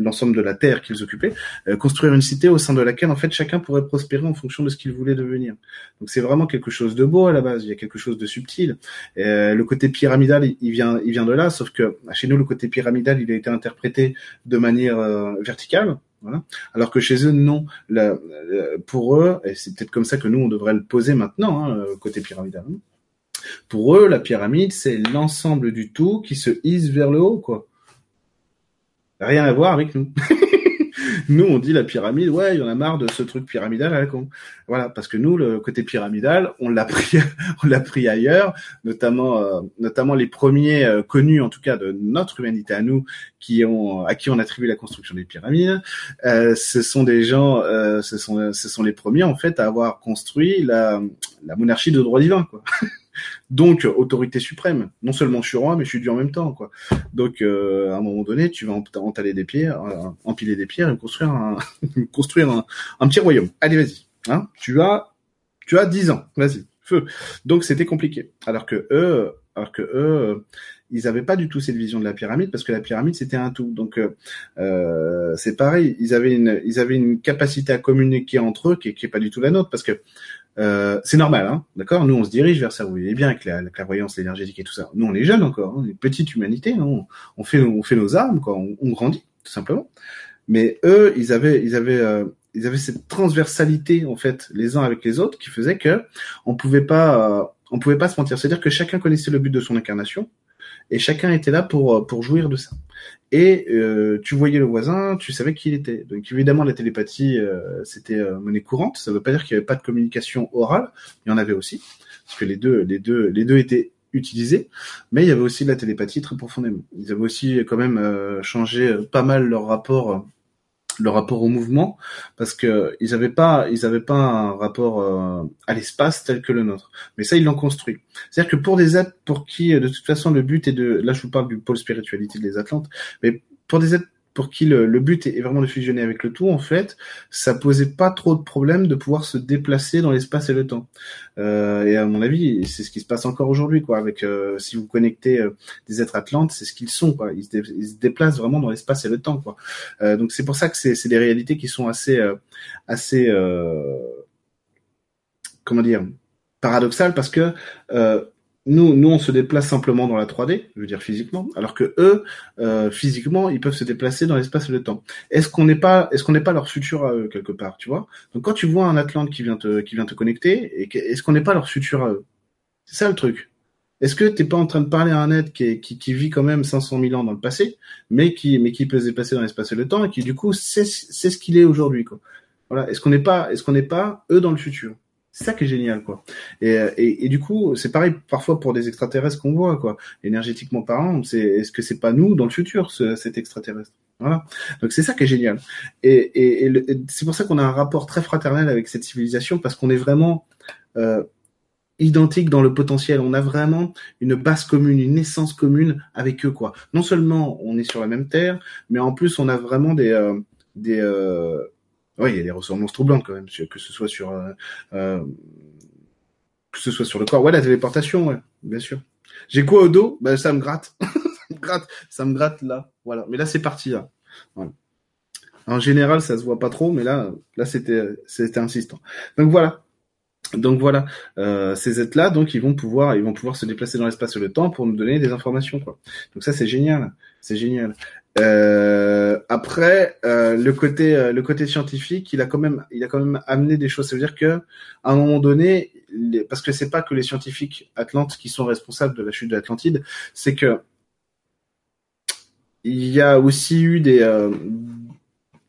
l'ensemble de la terre qu'ils occupaient, euh, construire une cité au sein de laquelle en fait chacun pourrait prospérer en fonction de ce qu'il voulait devenir. Donc c'est vraiment quelque chose de beau à la base, il y a quelque chose de subtil. Euh, le côté pyramidal, il vient, il vient de là, sauf que chez nous le côté pyramidal, il a été interprété de manière euh, verticale. Voilà. Alors que chez eux, non. La, pour eux, et c'est peut-être comme ça que nous, on devrait le poser maintenant, hein, côté pyramidal. Pour eux, la pyramide, c'est l'ensemble du tout qui se hisse vers le haut, quoi. Rien à voir avec nous. nous, on dit la pyramide, ouais, il y en a marre de ce truc pyramidal à la con. Voilà, parce que nous, le côté pyramidal, on l'a pris, on l'a pris ailleurs, notamment, euh, notamment les premiers euh, connus, en tout cas de notre humanité à nous, qui ont, à qui on attribue la construction des pyramides. Euh, ce sont des gens, ce sont, ce sont les premiers en fait à avoir construit la, la monarchie de droit divin, quoi. Donc autorité suprême. Non seulement je suis roi, mais je suis Dieu en même temps, quoi. Donc euh, à un moment donné, tu vas entaler des pierres, euh, empiler des pierres et construire un construire un, petit royaume. Allez, vas-y. Hein tu as tu as 10 ans. Vas-y, feu. Donc c'était compliqué. Alors que eux, alors que eux, ils avaient pas du tout cette vision de la pyramide parce que la pyramide c'était un tout. Donc euh, c'est pareil, ils avaient une ils avaient une capacité à communiquer entre eux qui, qui est pas du tout la nôtre parce que euh, c'est normal, hein, d'accord? Nous, on se dirige vers ça. Vous voyez bien avec la, la clairvoyance énergétique et tout ça. Nous, on est jeunes encore, hein, une petite humanité. Hein, on, fait, on fait nos armes, quoi. On, grandit, tout simplement. Mais eux, ils avaient, ils avaient, euh, ils avaient cette transversalité en fait, les uns avec les autres, qui faisait que on pouvait pas, euh, on pouvait pas se mentir. C'est-à-dire que chacun connaissait le but de son incarnation et chacun était là pour euh, pour jouir de ça. Et euh, tu voyais le voisin, tu savais qui il était. Donc évidemment la télépathie euh, c'était euh, monnaie courante. Ça veut pas dire qu'il y avait pas de communication orale, il y en avait aussi parce que les deux les deux les deux étaient utilisés, mais il y avait aussi de la télépathie très profondément. Ils avaient aussi quand même changé pas mal leur rapport le rapport au mouvement parce que ils avaient pas ils avaient pas un rapport euh, à l'espace tel que le nôtre. Mais ça ils l'ont construit. C'est à dire que pour des êtres pour qui de toute façon le but est de là je vous parle du pôle spiritualité des Atlantes mais pour des êtres pour qui le, le, but est vraiment de fusionner avec le tout, en fait, ça posait pas trop de problème de pouvoir se déplacer dans l'espace et le temps. Euh, et à mon avis, c'est ce qui se passe encore aujourd'hui, quoi. Avec euh, si vous connectez euh, des êtres atlantes, c'est ce qu'ils sont, quoi. Ils se, ils se, déplacent vraiment dans l'espace et le temps, quoi. Euh, donc c'est pour ça que c'est des réalités qui sont assez, assez, comment dire, paradoxales, parce que nous, nous, on se déplace simplement dans la 3D, je veux dire physiquement, alors que eux, euh, physiquement, ils peuvent se déplacer dans l'espace et le temps. Est-ce qu'on n'est pas, est-ce qu'on n'est pas leur futur à eux quelque part, tu vois? Donc quand tu vois un Atlante qui vient te, qui vient te connecter, est-ce qu'on n'est pas leur futur à eux? C'est ça le truc. Est-ce que t'es pas en train de parler à un être qui, qui, qui, vit quand même 500 000 ans dans le passé, mais qui, mais qui peut se déplacer dans l'espace et le temps et qui du coup sait ce qu'il est aujourd'hui, quoi? Voilà. Est-ce qu'on n'est pas, est-ce qu'on n'est pas eux dans le futur? C'est ça qui est génial, quoi. Et, et, du coup, c'est pareil parfois pour des extraterrestres qu'on voit, quoi. Énergétiquement parlant, c'est est-ce que c'est pas nous dans le futur, ce, cet extraterrestre? Voilà. Donc c'est ça qui est génial. Et, et c'est pour ça qu'on a un rapport très fraternel avec cette civilisation parce qu'on est vraiment euh, identique dans le potentiel. On a vraiment une base commune, une essence commune avec eux, quoi. Non seulement on est sur la même terre, mais en plus on a vraiment des euh, des euh, oui, il y a des ressemblances troublantes quand même, que ce soit sur euh, euh, que ce soit sur le corps. Ouais, la téléportation, ouais, bien sûr. J'ai quoi au dos? Ben ça me gratte, ça me gratte, ça me gratte là. Voilà. Mais là c'est parti là. Voilà. En général, ça se voit pas trop, mais là, là c'était c'était insistant. Donc voilà. Donc voilà, euh, ces êtres-là, donc ils vont pouvoir, ils vont pouvoir se déplacer dans l'espace et le temps pour nous donner des informations, quoi. Donc ça c'est génial, c'est génial. Euh, après, euh, le côté euh, le côté scientifique, il a quand même il a quand même amené des choses. Ça veut dire que à un moment donné, les, parce que c'est pas que les scientifiques atlantes qui sont responsables de la chute de l'Atlantide, c'est que il y a aussi eu des euh,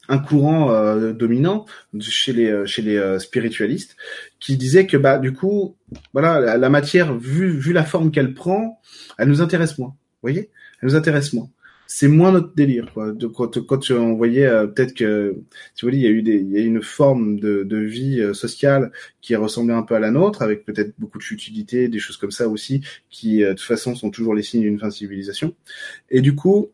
un courant euh, dominant chez les chez les spiritualistes qui disait que bah du coup voilà la, la matière vu vu la forme qu'elle prend, elle nous intéresse moins. Vous voyez, elle nous intéresse moins c'est moins notre délire quoi. De, quand, quand on voyait euh, peut-être que tu vois il y a eu des il y a une forme de, de vie euh, sociale qui ressemblait un peu à la nôtre avec peut-être beaucoup de futilité, des choses comme ça aussi qui euh, de toute façon sont toujours les signes d'une fin de civilisation. Et du coup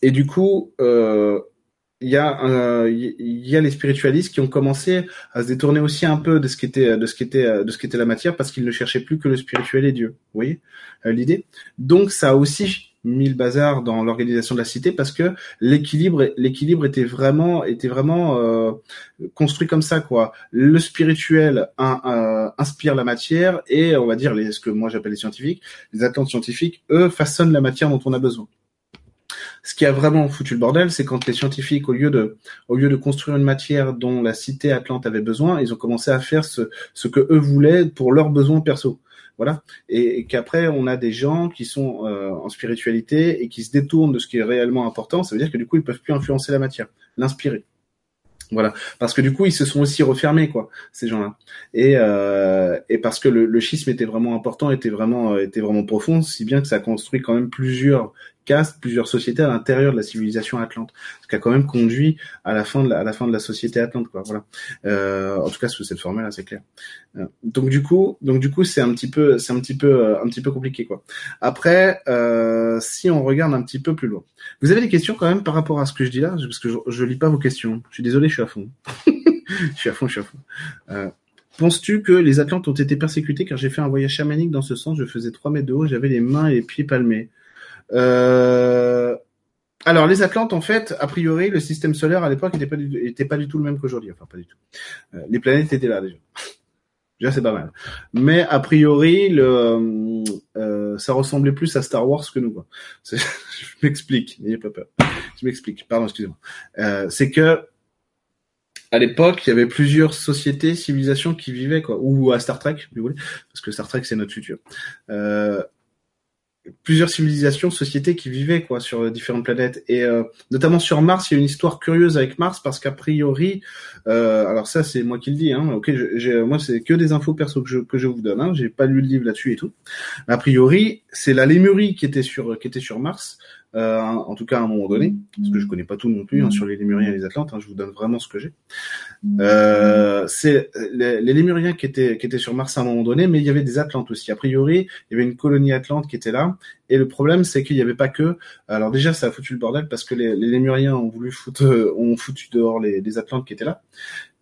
et du coup il y a il y a les spiritualistes qui ont commencé à se détourner aussi un peu de ce qui était de ce qui était de ce qui était la matière parce qu'ils ne cherchaient plus que le spirituel et Dieu. Vous voyez l'idée Donc ça a aussi mis le bazar dans l'organisation de la cité parce que l'équilibre l'équilibre était vraiment était vraiment euh, construit comme ça quoi. Le spirituel inspire la matière et on va dire les ce que moi j'appelle les scientifiques les atlantes scientifiques eux façonnent la matière dont on a besoin. Ce qui a vraiment foutu le bordel, c'est quand les scientifiques, au lieu de, au lieu de construire une matière dont la cité Atlante avait besoin, ils ont commencé à faire ce, ce que eux voulaient pour leurs besoins perso voilà, et, qu'après on a des gens qui sont euh, en spiritualité et qui se détournent de ce qui est réellement important. Ça veut dire que du coup ils peuvent plus influencer la matière, l'inspirer. Voilà, parce que du coup ils se sont aussi refermés quoi, ces gens-là, et euh, et parce que le, le, schisme était vraiment important, était vraiment euh, était vraiment profond, si bien que ça a construit quand même plusieurs caste plusieurs sociétés à l'intérieur de la civilisation atlante, ce qui a quand même conduit à la fin de la, à la fin de la société atlante, quoi. Voilà. Euh, en tout cas sous cette forme-là, c'est clair. Euh, donc du coup, donc du coup, c'est un petit peu, c'est un petit peu, euh, un petit peu compliqué, quoi. Après, euh, si on regarde un petit peu plus loin, vous avez des questions quand même par rapport à ce que je dis là, parce que je, je lis pas vos questions. Je suis désolé, je suis à fond. je suis à fond, je suis à fond. Penses-tu que les Atlantes ont été persécutés car j'ai fait un voyage chamanique dans ce sens? Je faisais 3 mètres de haut, j'avais les mains et les pieds palmés. Euh, alors les Atlantes, en fait, a priori, le système solaire à l'époque n'était pas, du, pas du tout le même qu'aujourd'hui. Enfin, pas du tout. Euh, les planètes étaient là déjà. déjà, c'est pas mal. Mais a priori, le, euh, ça ressemblait plus à Star Wars que nous. Quoi. je m'explique, n'ayez pas peur. Je m'explique. Pardon, excusez-moi. Euh, c'est que à l'époque, il y avait plusieurs sociétés, civilisations qui vivaient, quoi, ou à Star Trek, si vous voulez, parce que Star Trek c'est notre futur. Euh, plusieurs civilisations, sociétés qui vivaient quoi sur différentes planètes et euh, notamment sur Mars, il y a une histoire curieuse avec Mars parce qu'a priori, euh, alors ça c'est moi qui le dis, hein, ok, j'ai, moi c'est que des infos perso que je que je vous donne, hein, j'ai pas lu le livre là-dessus et tout. A priori, c'est la Lémurie qui était sur qui était sur Mars, euh, en tout cas à un moment donné, parce que je connais pas tout non plus hein, sur les Lémuriens et les Atlantes, hein, je vous donne vraiment ce que j'ai. Euh, c'est les, les, Lémuriens qui étaient qui étaient sur Mars à un moment donné, mais il y avait des Atlantes aussi. A priori, il y avait une colonie atlante qui était là, et le problème, c'est qu'il n'y avait pas que. Alors déjà, ça a foutu le bordel parce que les, les Lémuriens ont voulu foutre, ont foutu dehors les, les Atlantes qui étaient là.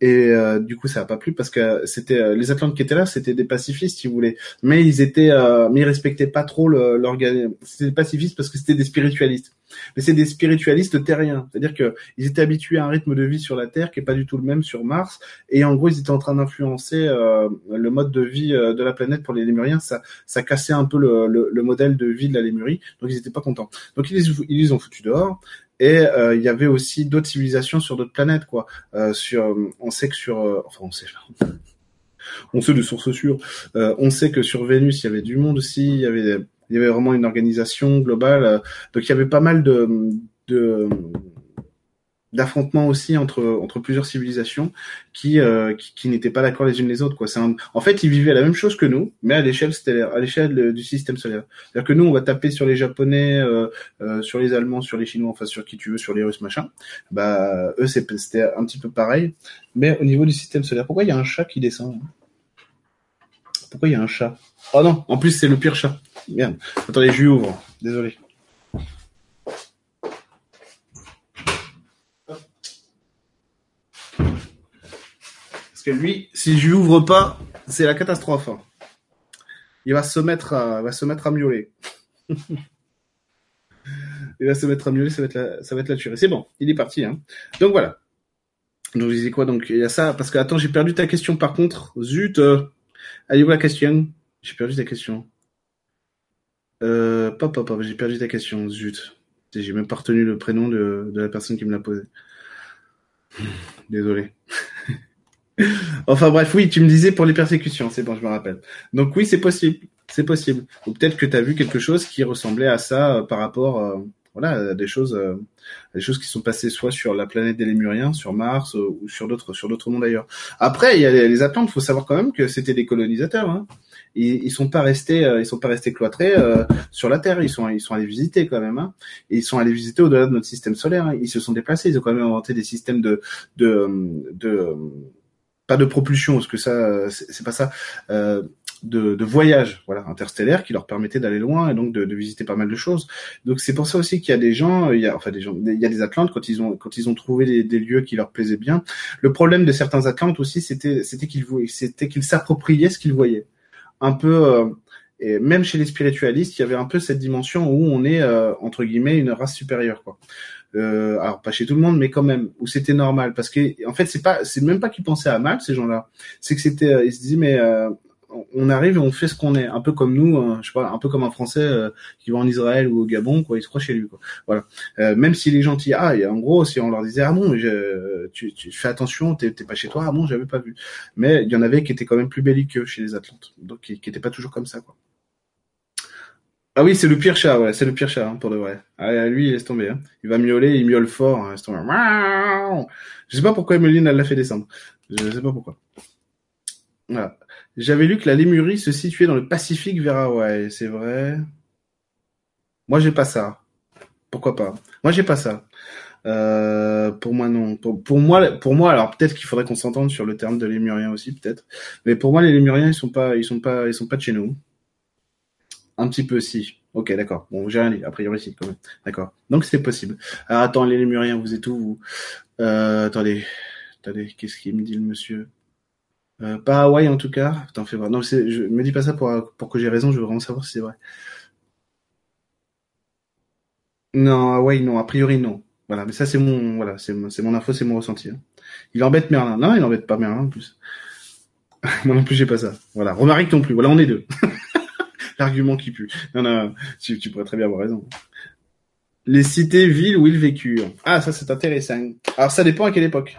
Et euh, du coup, ça a pas plu parce que c'était euh, les Atlantes qui étaient là, c'était des pacifistes, si vous voulez. Mais ils étaient, euh, mais ils respectaient pas trop l'organisme. C'était des pacifistes parce que c'était des spiritualistes. Mais c'est des spiritualistes terriens, c'est-à-dire que ils étaient habitués à un rythme de vie sur la Terre qui est pas du tout le même sur Mars. Et en gros, ils étaient en train d'influencer le mode de vie de la planète pour les Lémuriens. Ça, ça cassait un peu le, le, le modèle de vie de la Lémurie. Donc ils étaient pas contents. Donc ils, ils les ont foutus dehors. Et euh, il y avait aussi d'autres civilisations sur d'autres planètes, quoi. Euh, sur, on sait que sur, euh, enfin on sait, on sait de sources sûres. on sait que sur Vénus il y avait du monde aussi, il y avait, il y avait vraiment une organisation globale. donc il y avait pas mal de, de d'affrontements aussi entre entre plusieurs civilisations qui euh, qui, qui n'étaient pas d'accord les unes les autres quoi. C'est en fait ils vivaient la même chose que nous, mais à l'échelle stellaire, à l'échelle du système solaire. C'est-à-dire que nous on va taper sur les Japonais, euh, euh, sur les Allemands, sur les Chinois, enfin sur qui tu veux, sur les Russes machin. Bah eux c'était un petit peu pareil, mais au niveau du système solaire, pourquoi il y a un chat qui descend Pourquoi il y a un chat? Oh non, en plus c'est le pire chat. Merde. Attendez, je lui ouvre. Désolé. Parce que lui, si je lui ouvre pas, c'est la catastrophe. Hein. Il va se mettre à, va se mettre à miauler. il va se mettre à miauler, ça va être la, ça va être la tuerie. C'est bon, il est parti. Hein. Donc voilà. Donc je disais quoi Donc? Il y a ça parce que attends, j'ai perdu ta question par contre. Zut. Euh, allez où la question? J'ai perdu ta question. Euh, pop, pop, pop, j'ai perdu ta question. Zut. J'ai même pas retenu le prénom de, de la personne qui me l'a posé. Désolé. enfin bref, oui, tu me disais pour les persécutions, c'est bon, je me rappelle. Donc oui, c'est possible, c'est possible. Ou peut-être que tu vu quelque chose qui ressemblait à ça euh, par rapport, euh, voilà, à des choses, euh, des choses qui sont passées soit sur la planète des Lémuriens, sur Mars ou sur d'autres, sur d'autres mondes d'ailleurs. Après, il y a les, les Atlantes, faut savoir quand même que c'était des colonisateurs. Hein. Ils, sont pas restés, ils sont pas restés cloîtrés sur la Terre. Ils sont, ils sont allés visiter quand même. Hein. Ils sont allés visiter au-delà de notre système solaire. Hein. Ils se sont déplacés. Ils ont quand même inventé des systèmes de, de, de pas de propulsion, parce que ça, c'est pas ça, euh, de, de, voyage, voilà, interstellaire, qui leur permettait d'aller loin et donc de, de, visiter pas mal de choses. Donc c'est pour ça aussi qu'il y a des gens, il y a enfin des gens, il y a des Atlantes quand ils ont quand ils ont trouvé des, des lieux qui leur plaisaient bien. Le problème de certains Atlantes aussi, c'était c'était qu'ils c'était qu'ils s'appropriaient ce qu'ils voyaient, un peu. Euh, et même chez les spiritualistes, il y avait un peu cette dimension où on est euh, entre guillemets une race supérieure, quoi. Euh, alors pas chez tout le monde, mais quand même où c'était normal parce que en fait c'est pas c'est même pas qu'ils pensaient à mal ces gens-là, c'est que c'était euh, ils se disaient mais euh, on arrive et on fait ce qu'on est, un peu comme nous, hein, je sais pas, un peu comme un Français euh, qui va en Israël ou au Gabon, quoi, il se croit chez lui, quoi. Voilà. Euh, même s'il est gentil, ah, et en gros, si on leur disait, ah bon, je, tu, tu fais attention, t'es pas chez toi, ah bon, j'avais pas vu. Mais il y en avait qui étaient quand même plus belliqueux chez les Atlantes, donc qui, qui étaient pas toujours comme ça, quoi. Ah oui, c'est le pire chat, ouais, c'est le pire chat, hein, pour de vrai. Ah, lui, il laisse tomber. Hein. Il va miauler, il miaule fort. Hein, laisse tomber. Je sais pas pourquoi Emeline, elle l'a fait descendre. Je sais pas pourquoi. Voilà. J'avais lu que la Lémurie se situait dans le Pacifique vers Hawaï, c'est vrai? Moi, j'ai pas ça. Pourquoi pas? Moi, j'ai pas ça. Euh, pour moi, non. Pour, pour, moi, pour moi, alors peut-être qu'il faudrait qu'on s'entende sur le terme de Lémurien aussi, peut-être. Mais pour moi, les Lémuriens, ils sont pas, ils sont pas, ils sont pas de chez nous. Un petit peu, si. Ok, d'accord. Bon, j'ai rien dit. A priori, si, quand même. D'accord. Donc, c'est possible. Alors, attends, les Lémuriens, vous êtes où, vous? Euh, Attendez. Attendez, qu'est-ce qu'il me dit, le monsieur? Euh, Pas Hawaï, en tout cas. T'en fais voir. Non, je me dis pas ça pour, pour que j'ai raison. Je veux vraiment savoir si c'est vrai. Non, Hawaï, non. A priori, non. Voilà, mais ça, c'est mon, voilà, c'est mon info, c'est mon ressenti. Hein. Il embête Merlin. Non, il embête pas Merlin, en plus. Moi non plus, j'ai pas ça. Voilà. Romaric non plus. Voilà, on est deux. L'argument qui pue. Non, non, tu, tu, pourrais très bien avoir raison. Les cités, villes où ils vécurent. Ah, ça c'est intéressant. Alors ça dépend à quelle époque.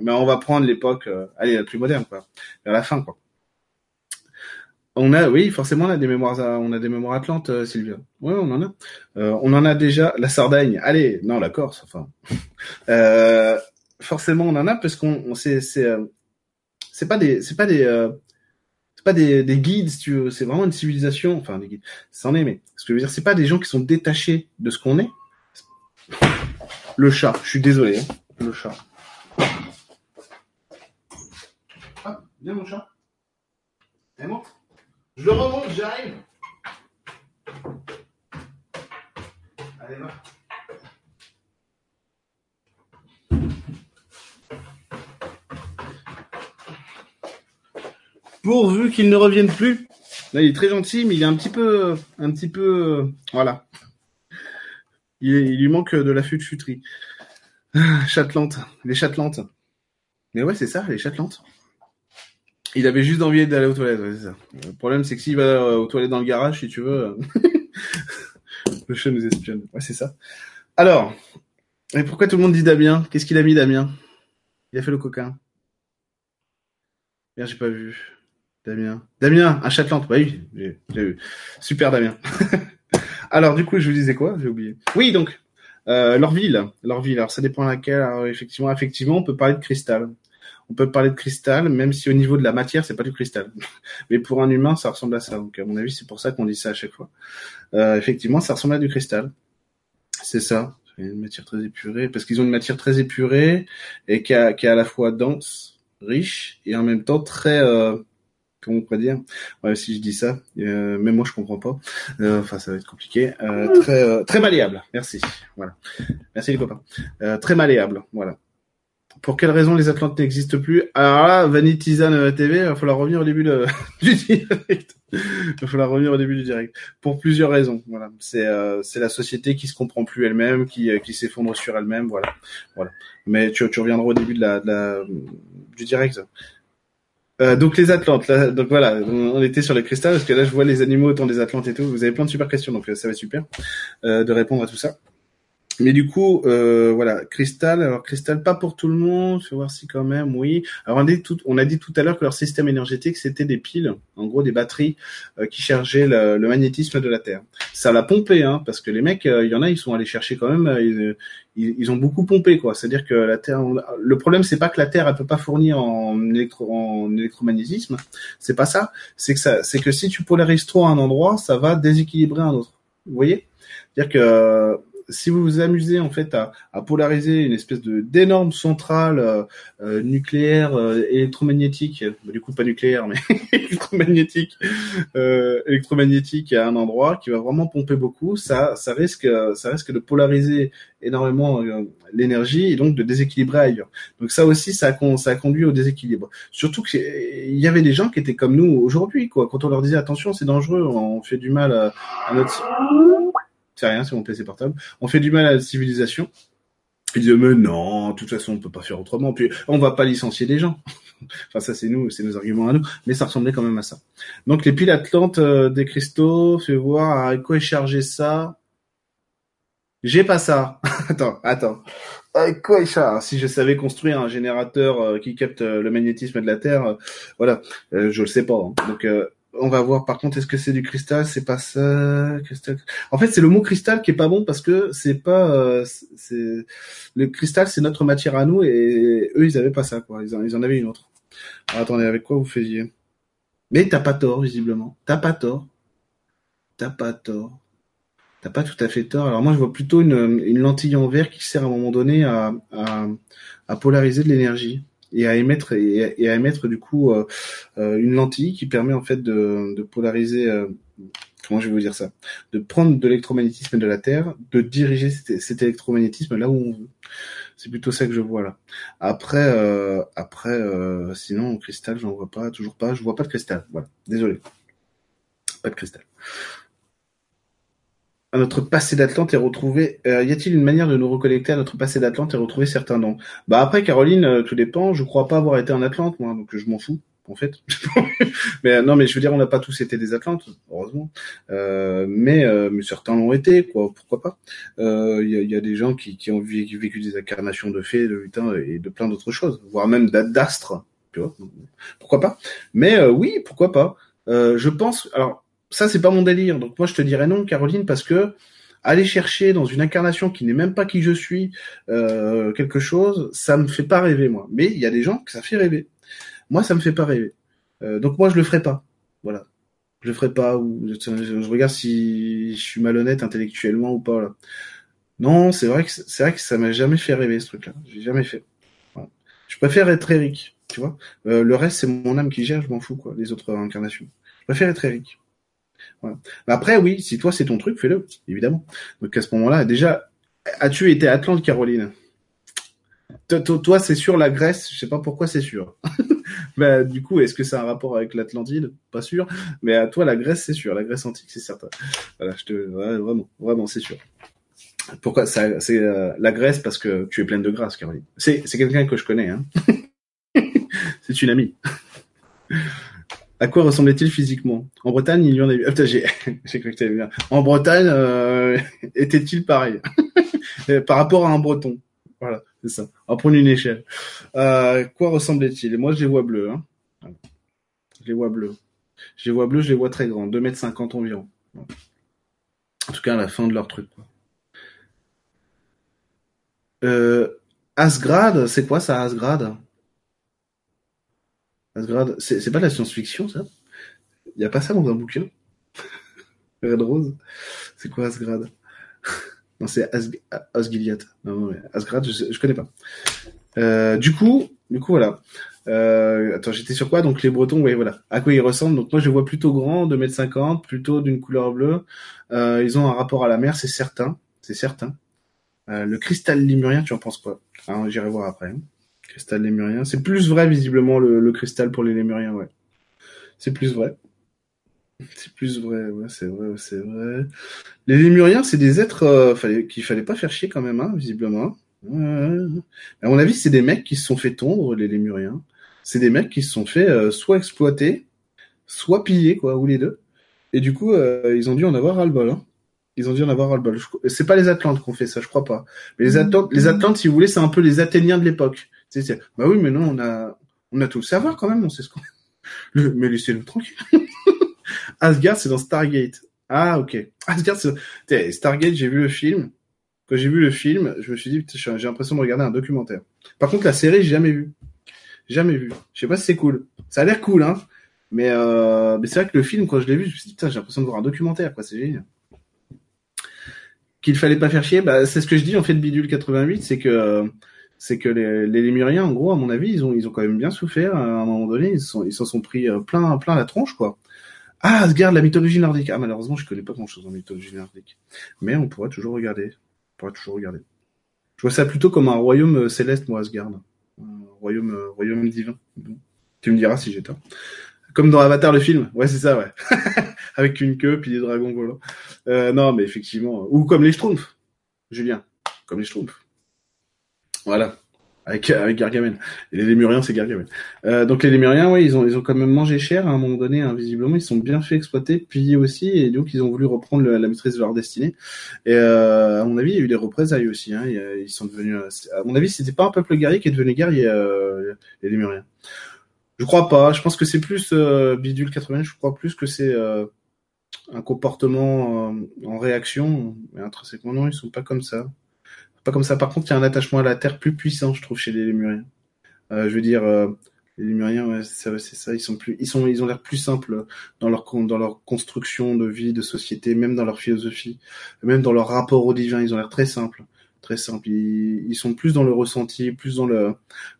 Mais on va prendre l'époque, euh, allez, la plus moderne, quoi. Vers la fin, quoi. On a, oui, forcément, on a des mémoires, on a des mémoires atlantes, euh, Sylvia. Oui, on en a. Euh, on en a déjà. La Sardaigne. Allez, non, la Corse, enfin. Euh, forcément, on en a parce qu'on, on, c'est, c'est, c'est pas des, c'est pas des, pas des, des guides, si tu veux. C'est vraiment une civilisation. Enfin, des guides. Ça en est, mais ce que je veux dire, c'est pas des gens qui sont détachés de ce qu'on est. Le chat. Je suis désolé. Hein. Le chat. Ah, viens mon chat. Je le remonte, j'arrive. Allez, va. Pourvu qu'il ne revienne plus. Là, il est très gentil, mais il est un petit peu, un petit peu, voilà. Il, lui manque de la futerie. Ah, chatelante, les chatelantes. Mais ouais, c'est ça, les chatelantes. Il avait juste envie d'aller aux toilettes. Le problème, c'est que s'il va aux toilettes dans le garage, si tu veux, le chat nous espionne. Ouais, c'est ça. Alors, et pourquoi tout le monde dit Damien? Qu'est-ce qu'il a mis, Damien? Il a fait le coquin. Merde, j'ai pas vu. Damien. Damien, un Chatelante. Bah oui, j'ai vu. Super, Damien. Alors, du coup, je vous disais quoi? J'ai oublié. Oui, donc, euh, leur ville. Leur ville. Alors, ça dépend laquelle. Effectivement, effectivement, on peut parler de cristal on peut parler de cristal, même si au niveau de la matière, c'est pas du cristal. Mais pour un humain, ça ressemble à ça. Donc, à mon avis, c'est pour ça qu'on dit ça à chaque fois. Euh, effectivement, ça ressemble à du cristal. C'est ça. Une matière très épurée, parce qu'ils ont une matière très épurée et qui est à la fois dense, riche et en même temps très euh, comment on pourrait dire ouais, si je dis ça euh, même moi je comprends pas euh, enfin ça va être compliqué euh, très euh, très malléable merci voilà merci les copains euh, très malléable voilà pour quelle raison les Atlantes n'existent plus? Alors là, Vanitizan TV, il va falloir revenir au début du direct. il va falloir revenir au début du direct. Pour plusieurs raisons. Voilà, c'est euh, c'est la société qui se comprend plus elle-même, qui euh, qui s'effondre sur elle-même. Voilà, voilà. Mais tu, tu reviendras au début de la, de la du direct. Euh, donc les Atlantes, là, donc voilà, on était sur les cristals parce que là je vois les animaux autour des Atlantes et tout. Vous avez plein de super questions, donc ça va super euh, de répondre à tout ça. Mais du coup, euh, voilà, cristal. Alors cristal, pas pour tout le monde. Je vais voir si quand même, oui. Alors on a dit tout, on a dit tout à l'heure que leur système énergétique c'était des piles, en gros des batteries euh, qui chargeaient le, magnétisme de la Terre. Ça l'a pompé, hein, parce que les mecs, euh, il y en a, ils sont allés chercher quand même. Euh, ils, ils, ont beaucoup pompé, quoi. C'est-à-dire que la Terre. Le problème, c'est pas que la Terre, elle peut pas fournir en, électro, en électromagnétisme. C'est pas ça. C'est que ça, c'est que si tu polarises trop à un endroit, ça va déséquilibrer un autre. Vous voyez? C'est-à-dire que si vous vous amusez en fait à, à polariser une espèce de d'énorme centrale euh, euh nucléaire euh, électromagnétique, bah, du coup pas nucléaire mais électromagnétique, euh, électromagnétique à un endroit qui va vraiment pomper beaucoup, ça ça risque ça risque de polariser énormément l'énergie et donc de déséquilibrer ailleurs. Donc ça aussi ça a, ça conduit au déséquilibre. Surtout qu'il y avait des gens qui étaient comme nous aujourd'hui quoi. Quand on leur disait attention c'est dangereux, on fait du mal à notre c'est rien, c'est mon PC portable. On fait du mal à la civilisation. Ils disaient, mais non, de toute façon, on peut pas faire autrement. Puis, on va pas licencier des gens. enfin, ça, c'est nous, c'est nos arguments à nous. Mais ça ressemblait quand même à ça. Donc, les piles Atlantes euh, des cristaux, fais voir avec quoi est chargé ça? J'ai pas ça. attends, attends. Avec quoi est chargé Si je savais construire un générateur euh, qui capte euh, le magnétisme de la Terre, voilà, je le sais pas. Hein. Donc, on va voir par contre est-ce que c'est du cristal? C'est pas ça cristal. En fait c'est le mot cristal qui est pas bon parce que c'est pas euh, c'est le cristal c'est notre matière à nous et eux ils avaient pas ça quoi. Ils en, avaient une autre. Alors, attendez avec quoi vous faisiez? Mais t'as pas tort visiblement. T'as pas tort. T'as pas tort. T'as pas tout à fait tort. Alors moi je vois plutôt une, lentille en verre qui sert à un moment donné à, à, à polariser de l'énergie et à émettre et, à émettre du coup euh, euh, une lentille qui permet en fait de, polariser euh, comment je vais vous dire ça? De prendre de l'électromagnétisme de la Terre de diriger cet, électromagnétisme là où on veut. C'est plutôt ça que je vois là. Après après sinon cristal j'en vois pas toujours pas. Je vois pas de cristal voilà. Désolé. Pas de cristal notre passé d'Atlante et retrouver. Euh, y a-t-il une manière de nous reconnecter à notre passé d'Atlante et retrouver certains noms Bah après Caroline, euh, tout dépend. Je crois pas avoir été en Atlante moi, donc je m'en fous en fait. mais euh, non, mais je veux dire, on n'a pas tous été des Atlantes, heureusement. Euh, mais, euh, mais certains l'ont été, quoi. Pourquoi pas Il y, a, y, a, des gens qui, qui ont vécu, vécu, des incarnations de fées, de lutins et de plein d'autres choses, voire même d'astres. Tu vois Pourquoi pas Mais oui, pourquoi pas Je pense. Alors ça c'est pas mon délire. Donc moi je te dirais non, Caroline, parce que aller chercher dans une incarnation qui n'est même pas qui je suis euh, quelque chose, ça me fait pas rêver moi. Mais il y a des gens que ça fait rêver. Moi ça me fait pas rêver. Euh, donc moi je le ferai pas. Voilà. Je le ferai pas ou je, regarde si je suis malhonnête intellectuellement ou pas. Non, c'est vrai que c'est vrai que ça m'a jamais fait rêver ce truc-là. J'ai jamais fait. Je préfère être Eric, tu vois. Euh, le reste c'est mon âme qui gère, je m'en fous quoi. Les autres incarnations. Je préfère être Eric. Après, oui, si toi c'est ton truc, fais-le, évidemment. Donc à ce moment-là, déjà, as-tu été Atlante, Caroline? Toi, c'est sûr la Grèce, je sais pas pourquoi c'est sûr. bah, du coup, est-ce que c'est un rapport avec l'Atlantide? Pas sûr. Mais à toi, la Grèce, c'est sûr. La Grèce antique, c'est certain. Voilà, je te, vraiment, vraiment, c'est sûr. Pourquoi c'est euh, la Grèce parce que tu es pleine de grâce, Caroline. C'est quelqu'un que je connais. Hein. c'est une amie. À quoi ressemblait-il physiquement? En Bretagne, il y en a eu. j'ai, j'ai bien. En Bretagne, euh, était-il pareil? Par rapport à un Breton. Voilà, c'est ça. On va une échelle. Euh, quoi ressemblait-il? Moi, je les vois bleus. Hein. Je les vois bleus. Je les vois bleus, je les vois très grands. 2 mètres 50 environ. En tout cas, à la fin de leur truc. Euh, Asgrad, c'est quoi ça, Asgrad? Asgrad, c'est pas de la science-fiction, ça? Il a pas ça dans un bouquin? Red Rose? C'est quoi Asgrad Non, c'est Asgiliath. Non, non, Asgrad, je, je connais pas. Euh, du coup, du coup, voilà. Euh, attends, j'étais sur quoi? Donc les Bretons, oui, voilà. À quoi ils ressemblent? Donc moi, je vois plutôt grands, 2m50, plutôt d'une couleur bleue. Euh, ils ont un rapport à la mer, c'est certain. C'est certain. Euh, le cristal lémurien, tu en penses quoi? Hein, J'irai voir après. Hein. Cristal lémurien. C'est plus vrai, visiblement, le, le cristal pour les lémuriens, ouais. C'est plus vrai. C'est plus vrai, ouais, c'est vrai, c'est vrai. Les lémuriens, c'est des êtres euh, fallait, qu'il fallait pas faire chier quand même, hein, visiblement. À mon avis, c'est des mecs qui se sont fait tondre, les lémuriens. C'est des mecs qui se sont fait euh, soit exploiter, soit piller, quoi, ou les deux. Et du coup, euh, ils ont dû en avoir ras-le-bol. Hein. Ils ont dû en avoir ras-le-bol. C'est pas les Atlantes qui ont fait ça, je crois pas. Mais les mmh. Atlantes, les Atlantes, si vous voulez, c'est un peu les Athéniens de l'époque. Bah oui, mais non, on a, on a tout le savoir quand même, on sait ce qu'on. Mais laissez-nous tranquille. Asgard, c'est dans Stargate. Ah, ok. Asgard, c'est Stargate, j'ai vu le film. Quand j'ai vu le film, je me suis dit, j'ai l'impression de regarder un documentaire. Par contre, la série, j'ai jamais vu. Jamais vu. Je sais pas si c'est cool. Ça a l'air cool, hein. Mais, euh, mais c'est vrai que le film, quand je l'ai vu, je me suis dit, putain, j'ai l'impression de voir un documentaire, quoi. C'est génial. Qu'il fallait pas faire chier, bah, c'est ce que je dis, en fait, de Bidule 88, c'est que, c'est que les, les Lémuriens, en gros, à mon avis, ils ont, ils ont quand même bien souffert. À un moment donné, ils s'en sont, sont pris euh, plein, plein la tronche, quoi. Ah, Asgard, la mythologie nordique. Ah, malheureusement, je connais pas grand chose en mythologie nordique. Mais on pourra toujours regarder. On pourra toujours regarder. Je vois ça plutôt comme un royaume euh, céleste, moi, Asgard. Un royaume, euh, royaume divin. Tu me diras si j'ai tort. Comme dans Avatar, le film. Ouais, c'est ça, ouais. Avec une queue, puis des dragons volants. Euh, non, mais effectivement. Ou comme les Schtroumpfs. Julien. Comme les Schtroumpfs. Voilà avec, avec Gargamel. Et les Lémuriens, c'est Gargamel. Euh, donc les Lémuriens, oui, ils ont, ils ont quand même mangé cher à un moment donné, invisiblement. visiblement. Ils sont bien fait exploiter, puis aussi, et donc ils ont voulu reprendre la maîtrise de leur destinée. Et euh, à mon avis, il y a eu des représailles aussi. Hein. Ils sont devenus, à mon avis, c'était pas un peuple guerrier qui est devenu guerrier, euh, les Lémuriens. Je crois pas. Je pense que c'est plus euh, Bidule 80. Je crois plus que c'est euh, un comportement euh, en réaction. Mais intrinsèquement, non, ils sont pas comme ça pas comme ça. Par contre, il y a un attachement à la terre plus puissant, je trouve, chez les Lémuriens. Euh, je veux dire, euh, les Lémuriens, ouais, c'est ça, ils sont plus, ils sont, ils ont l'air plus simples dans leur dans leur construction de vie, de société, même dans leur philosophie, même dans leur rapport au divin, ils ont l'air très simples très simple. Ils, sont plus dans le ressenti, plus dans le,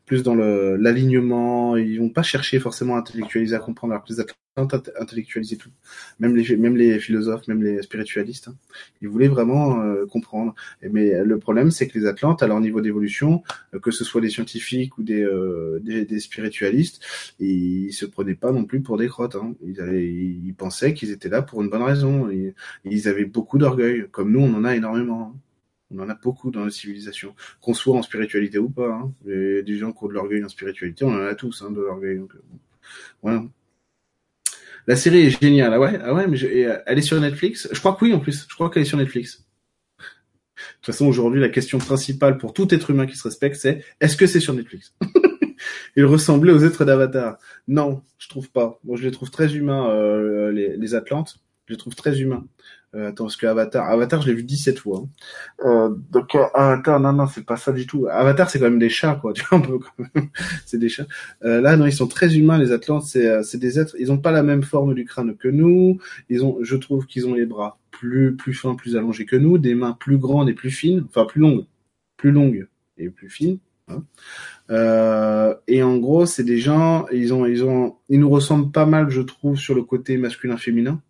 plus dans le l'alignement. Ils vont pas chercher forcément à intellectualiser, à comprendre, alors que les athlètes intellectualiser tout. Même les, même les philosophes, même les spiritualistes, hein. ils voulaient vraiment euh, comprendre. mais le problème, c'est que les Atlantes, à leur niveau d'évolution, euh, que ce soit des scientifiques ou des, euh, des, spiritualistes, ils, se prenaient pas non plus pour des crottes. Hein. Ils, ils pensaient qu'ils étaient là pour une bonne raison. Ils, ils avaient beaucoup d'orgueil, comme nous, on en a énormément. Hein. On en a beaucoup dans la civilisation, qu'on soit en spiritualité ou pas. Hein. des gens qui ont de l'orgueil en spiritualité, on en a tous hein, de l'orgueil. Donc, euh, voilà. La série est géniale. Ah ouais, ah ouais, mais euh, elle est sur Netflix? Je crois que oui, en plus. Je crois qu'elle est sur Netflix. De toute façon, aujourd'hui, la question principale pour tout être humain qui se respecte, c'est est-ce que c'est sur Netflix? Il ressemblait aux êtres d'Avatar. Non, je trouve pas. Moi, je les trouve très humains, euh, les Atlantes. Je les trouve très humains. Euh, attends, parce que Avatar, Avatar, je l'ai vu 17 fois. Hein. Euh, donc euh, Avatar, non, non, c'est pas ça du tout. Avatar, c'est quand même des chats, quoi. Tu vois un peu, c'est des chats. Euh, là, non, ils sont très humains, les Atlantes. C'est, euh, c'est des êtres. Ils ont pas la même forme du crâne que nous. Ils ont, je trouve qu'ils ont les bras plus, plus fins, plus allongés que nous, des mains plus grandes et plus fines, enfin plus longues, plus longues et plus fines. Hein. Euh, et en gros, c'est des gens, ils ont, ils ont, ils nous ressemblent pas mal, je trouve, sur le côté masculin-féminin.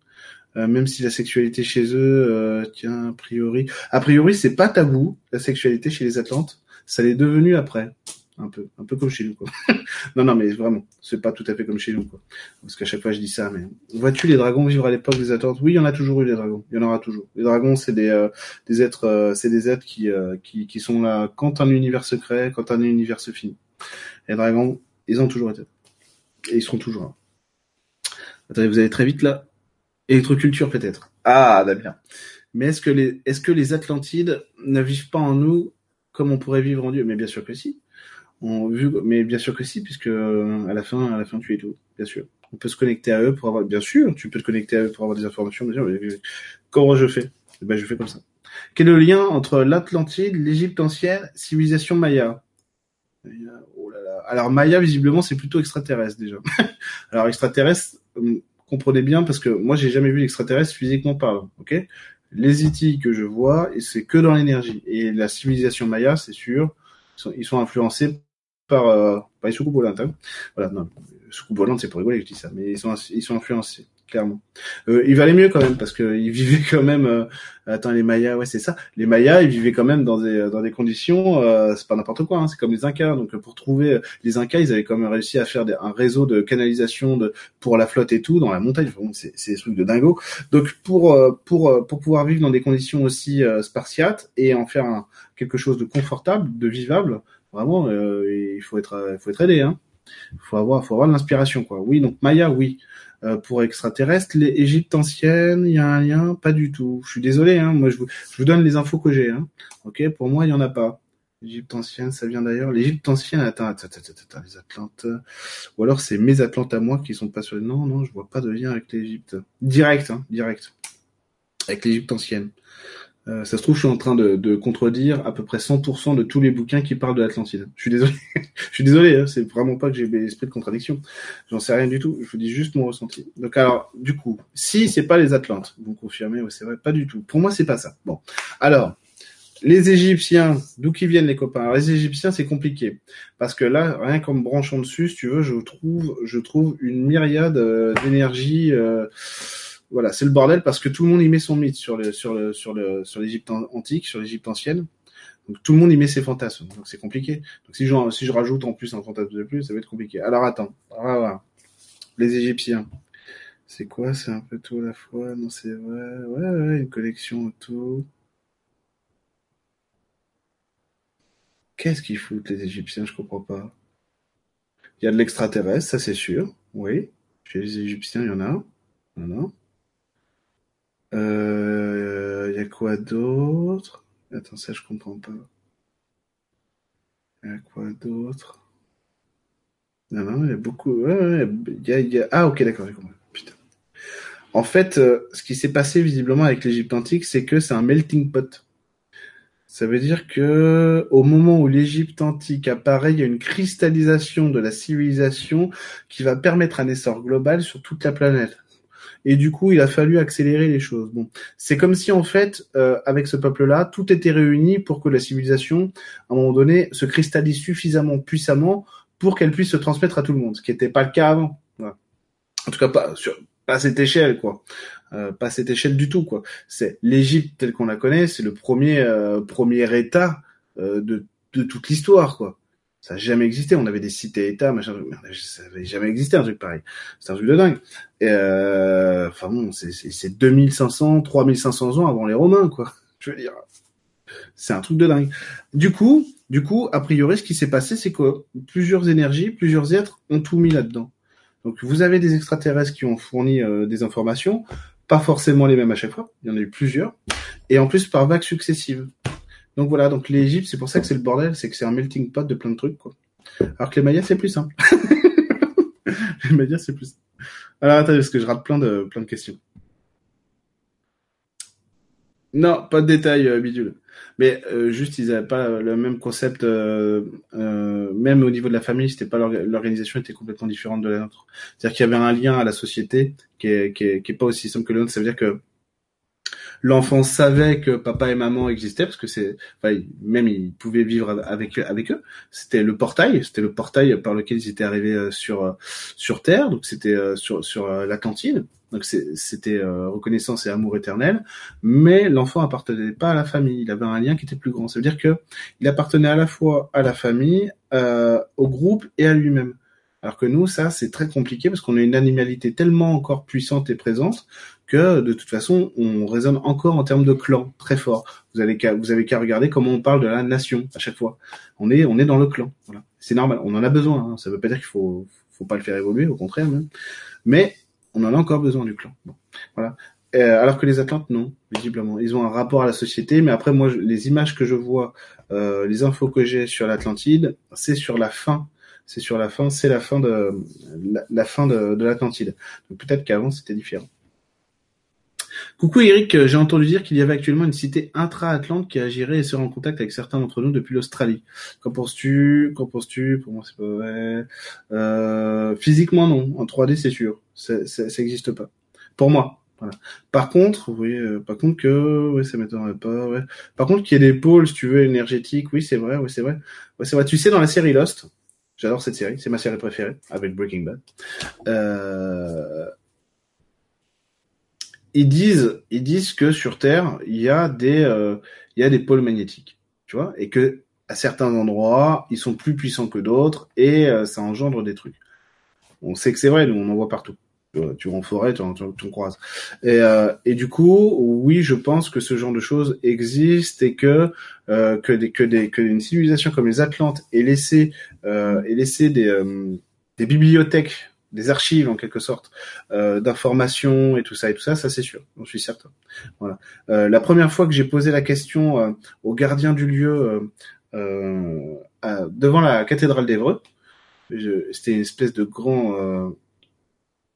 Euh, même si la sexualité chez eux, euh, tiens, a priori, a priori, c'est pas tabou la sexualité chez les Atlantes. Ça l'est devenu après, un peu, un peu comme chez nous, quoi. non, non, mais vraiment, c'est pas tout à fait comme chez nous, quoi. Parce qu'à chaque fois, je dis ça, mais vois-tu les dragons vivre à l'époque des Atlantes? Oui, il y en a toujours eu des dragons. Il y en aura toujours. Les dragons, c'est des, euh, des êtres, euh, c'est des êtres qui, euh, qui, qui sont là quand un univers se crée, quand un univers se finit. Les dragons, ils ont toujours été. Et ils seront toujours là. Attendez, vous allez très vite là. Électroculture peut-être. Ah, Damien. Mais est-ce que les, est-ce que les Atlantides ne vivent pas en nous comme on pourrait vivre en Dieu? Mais bien sûr que si. On, vu, mais bien sûr que si, puisque à la fin, à la fin, tu es tout. Bien sûr. On peut se connecter à eux pour avoir, bien sûr, tu peux te connecter à eux pour avoir des informations. Bien mais, comment je fais? Eh Ben, je fais comme ça. Quel est le lien entre l'Atlantide, l'Égypte ancienne, civilisation maya? Oh là là. Alors Maya, visiblement, c'est plutôt extraterrestre déjà. Alors extraterrestre, comprenez bien parce que moi j'ai jamais vu l'extraterrestre physiquement parlant, ok? Les IT que je vois, c'est que dans l'énergie. Et la civilisation maya, c'est sûr, ils sont, ils sont influencés par, euh, par les soucoupes volantes. Hein. Voilà, non, soucoupes volantes, c'est pour rigoler que je dis ça, mais ils sont, ils sont influencés clairement. Euh, il valait mieux quand même parce qu'ils vivaient quand même. Euh, attends, les Mayas, ouais, c'est ça. Les Mayas, ils vivaient quand même dans des dans des conditions. Euh, c'est pas n'importe quoi. Hein, c'est comme les Incas. Donc pour trouver euh, les Incas, ils avaient quand même réussi à faire des, un réseau de canalisation de pour la flotte et tout dans la montagne. C'est c'est des trucs de dingo. Donc pour euh, pour pour pouvoir vivre dans des conditions aussi spartiates et en faire un, quelque chose de confortable, de vivable, vraiment, il faut être il faut être aidé. Hein. Faut avoir faut avoir de l'inspiration quoi. Oui, donc Maya, oui. Euh, pour extraterrestres. Les Égyptes anciennes, il y a un lien Pas du tout. Je suis désolé, hein, moi je vous, je vous donne les infos que j'ai. Hein. Ok, pour moi il y en a pas. L'Égypte ancienne, ça vient d'ailleurs. L'Égypte ancienne, attends, attends, attends, attends, les Atlantes. Ou alors c'est mes Atlantes à moi qui sont pas sur. Non, non, je vois pas de lien avec l'Égypte. Direct, hein, direct. Avec l'Égypte ancienne. Euh, ça se trouve, je suis en train de, de, contredire à peu près 100% de tous les bouquins qui parlent de l'Atlantide. Je suis désolé. je suis désolé, hein, c'est vraiment pas que j'ai l'esprit de contradiction. J'en sais rien du tout. Je vous dis juste mon ressenti. Donc alors, du coup, si c'est pas les Atlantes, vous confirmez, ouais, c'est vrai, pas du tout. Pour moi, c'est pas ça. Bon, alors. Les Égyptiens, d'où qui viennent les copains? Alors, Les Égyptiens, c'est compliqué parce que là, rien qu'en me branchant dessus, si tu veux, je trouve, je trouve une myriade euh, d'énergie. Euh, voilà, c'est le bordel parce que tout le monde y met son mythe sur le sur le sur le sur l'Égypte antique, sur l'Égypte ancienne. Donc tout le monde y met ses fantasmes. Donc c'est compliqué. Donc si je si je rajoute en plus un fantasme de plus, ça va être compliqué. Alors attends, voilà. Les Égyptiens. C'est quoi C'est un peu tout à la fois? Non, c'est vrai. Ouais, ouais, une collection auto. Qu'est-ce qu'ils foutent les Égyptiens? Je comprends pas. Il y a de l'extraterrestre, ça c'est sûr. Oui. Chez les Égyptiens, il y en a. Il euh, y a quoi d'autre? Attends, ça je comprends pas. Y a quoi d'autre? Non, non, il y a beaucoup. Ouais, y a, y a... Ah, ok, d'accord, j'ai compris. Putain. En fait, euh, ce qui s'est passé visiblement avec l'Égypte antique, c'est que c'est un melting pot. Ça veut dire que au moment où l'Égypte antique apparaît, il y a une cristallisation de la civilisation qui va permettre un essor global sur toute la planète et du coup il a fallu accélérer les choses. Bon, c'est comme si en fait euh, avec ce peuple-là tout était réuni pour que la civilisation à un moment donné se cristallise suffisamment puissamment pour qu'elle puisse se transmettre à tout le monde, ce qui n'était pas le cas avant. En tout cas pas sur pas à cette échelle quoi. Euh, pas à cette échelle du tout quoi. C'est l'Égypte telle qu'on la connaît, c'est le premier euh, premier État euh, de de toute l'histoire quoi. Ça n'a jamais existé. On avait des cités-États, machin. Ça n'avait jamais existé un truc pareil. C'est un truc de dingue. Euh, enfin bon, c'est 2500, 3500 ans avant les Romains, quoi. Je veux dire, c'est un truc de dingue. Du coup, du coup, a priori, ce qui s'est passé, c'est que plusieurs énergies, plusieurs êtres ont tout mis là-dedans. Donc, vous avez des extraterrestres qui ont fourni euh, des informations, pas forcément les mêmes à chaque fois. Il y en a eu plusieurs, et en plus par vagues successives. Donc voilà, donc l'Égypte, c'est pour ça que c'est le bordel, c'est que c'est un melting pot de plein de trucs, quoi. Alors que les Mayas, c'est plus simple. les Mayas, c'est plus. Alors attendez, parce que je rate plein de plein de questions. Non, pas de détails, euh, bidule. Mais euh, juste, ils n'avaient pas le même concept, euh, euh, même au niveau de la famille, c'était pas l'organisation était complètement différente de la nôtre. C'est-à-dire qu'il y avait un lien à la société qui est, qui est, qui est pas aussi simple que le nôtre. Ça veut dire que l'enfant savait que papa et maman existaient parce que c'est, enfin, même ils pouvaient vivre avec eux. C'était le portail, c'était le portail par lequel ils étaient arrivés euh, sur euh, sur Terre, donc c'était euh, sur sur l'Atlantide. Donc c'était reconnaissance et amour éternel, mais l'enfant appartenait pas à la famille. Il avait un lien qui était plus grand. Ça veut dire que il appartenait à la fois à la famille, au groupe et à lui-même. Alors que nous, ça, c'est très compliqué parce qu'on a une animalité tellement encore puissante et présente que de toute façon, on raisonne encore en termes de clan très fort. Vous avez qu'à vous avez qu'à regarder comment on parle de la nation à chaque fois. On est on est dans le clan. Voilà. C'est normal. On en a besoin. Hein. Ça veut pas dire qu'il faut faut pas le faire évoluer, au contraire même. Mais on en a encore besoin du clan. Voilà. Euh, alors que les Atlantes, non, visiblement. Ils ont un rapport à la société, mais après, moi, les images que je vois, euh, les infos que j'ai sur l'Atlantide, c'est sur la fin. C'est sur la fin, c'est la fin de la, fin de, de l'Atlantide. Donc peut-être qu'avant c'était différent. Coucou Eric, euh, j'ai entendu dire qu'il y avait actuellement une cité intra-Atlante qui agirait et serait en contact avec certains d'entre nous depuis l'Australie. Qu'en penses-tu? Qu'en penses-tu? Pour moi, c'est pas vrai. Euh, physiquement, non. En 3D, c'est sûr. Ça n'existe pas. Pour moi. Voilà. Par contre, oui, euh, par contre que, oui, ça m'étonnerait pas. Par contre, qu'il y ait des pôles, si tu veux, énergétiques, oui, c'est vrai, oui, c'est vrai. C'est vrai. Tu sais, dans la série Lost, j'adore cette série, c'est ma série préférée avec Breaking Bad. Euh, ils disent, ils disent que sur Terre, il y a des, euh, il y a des pôles magnétiques, tu vois, et que à certains endroits, ils sont plus puissants que d'autres et euh, ça engendre des trucs. On sait que c'est vrai, nous on en voit partout. Tu vas en forêt, tu en, croises. Et, euh, et du coup, oui, je pense que ce genre de choses existe et que que des que des que une civilisation comme les Atlantes ait laissé ait laissé des des bibliothèques des archives en quelque sorte euh, d'informations et tout ça et tout ça, ça c'est sûr, j'en suis certain. Voilà. Euh, la première fois que j'ai posé la question euh, au gardien du lieu euh, devant la cathédrale d'Evreux, c'était une espèce de grand,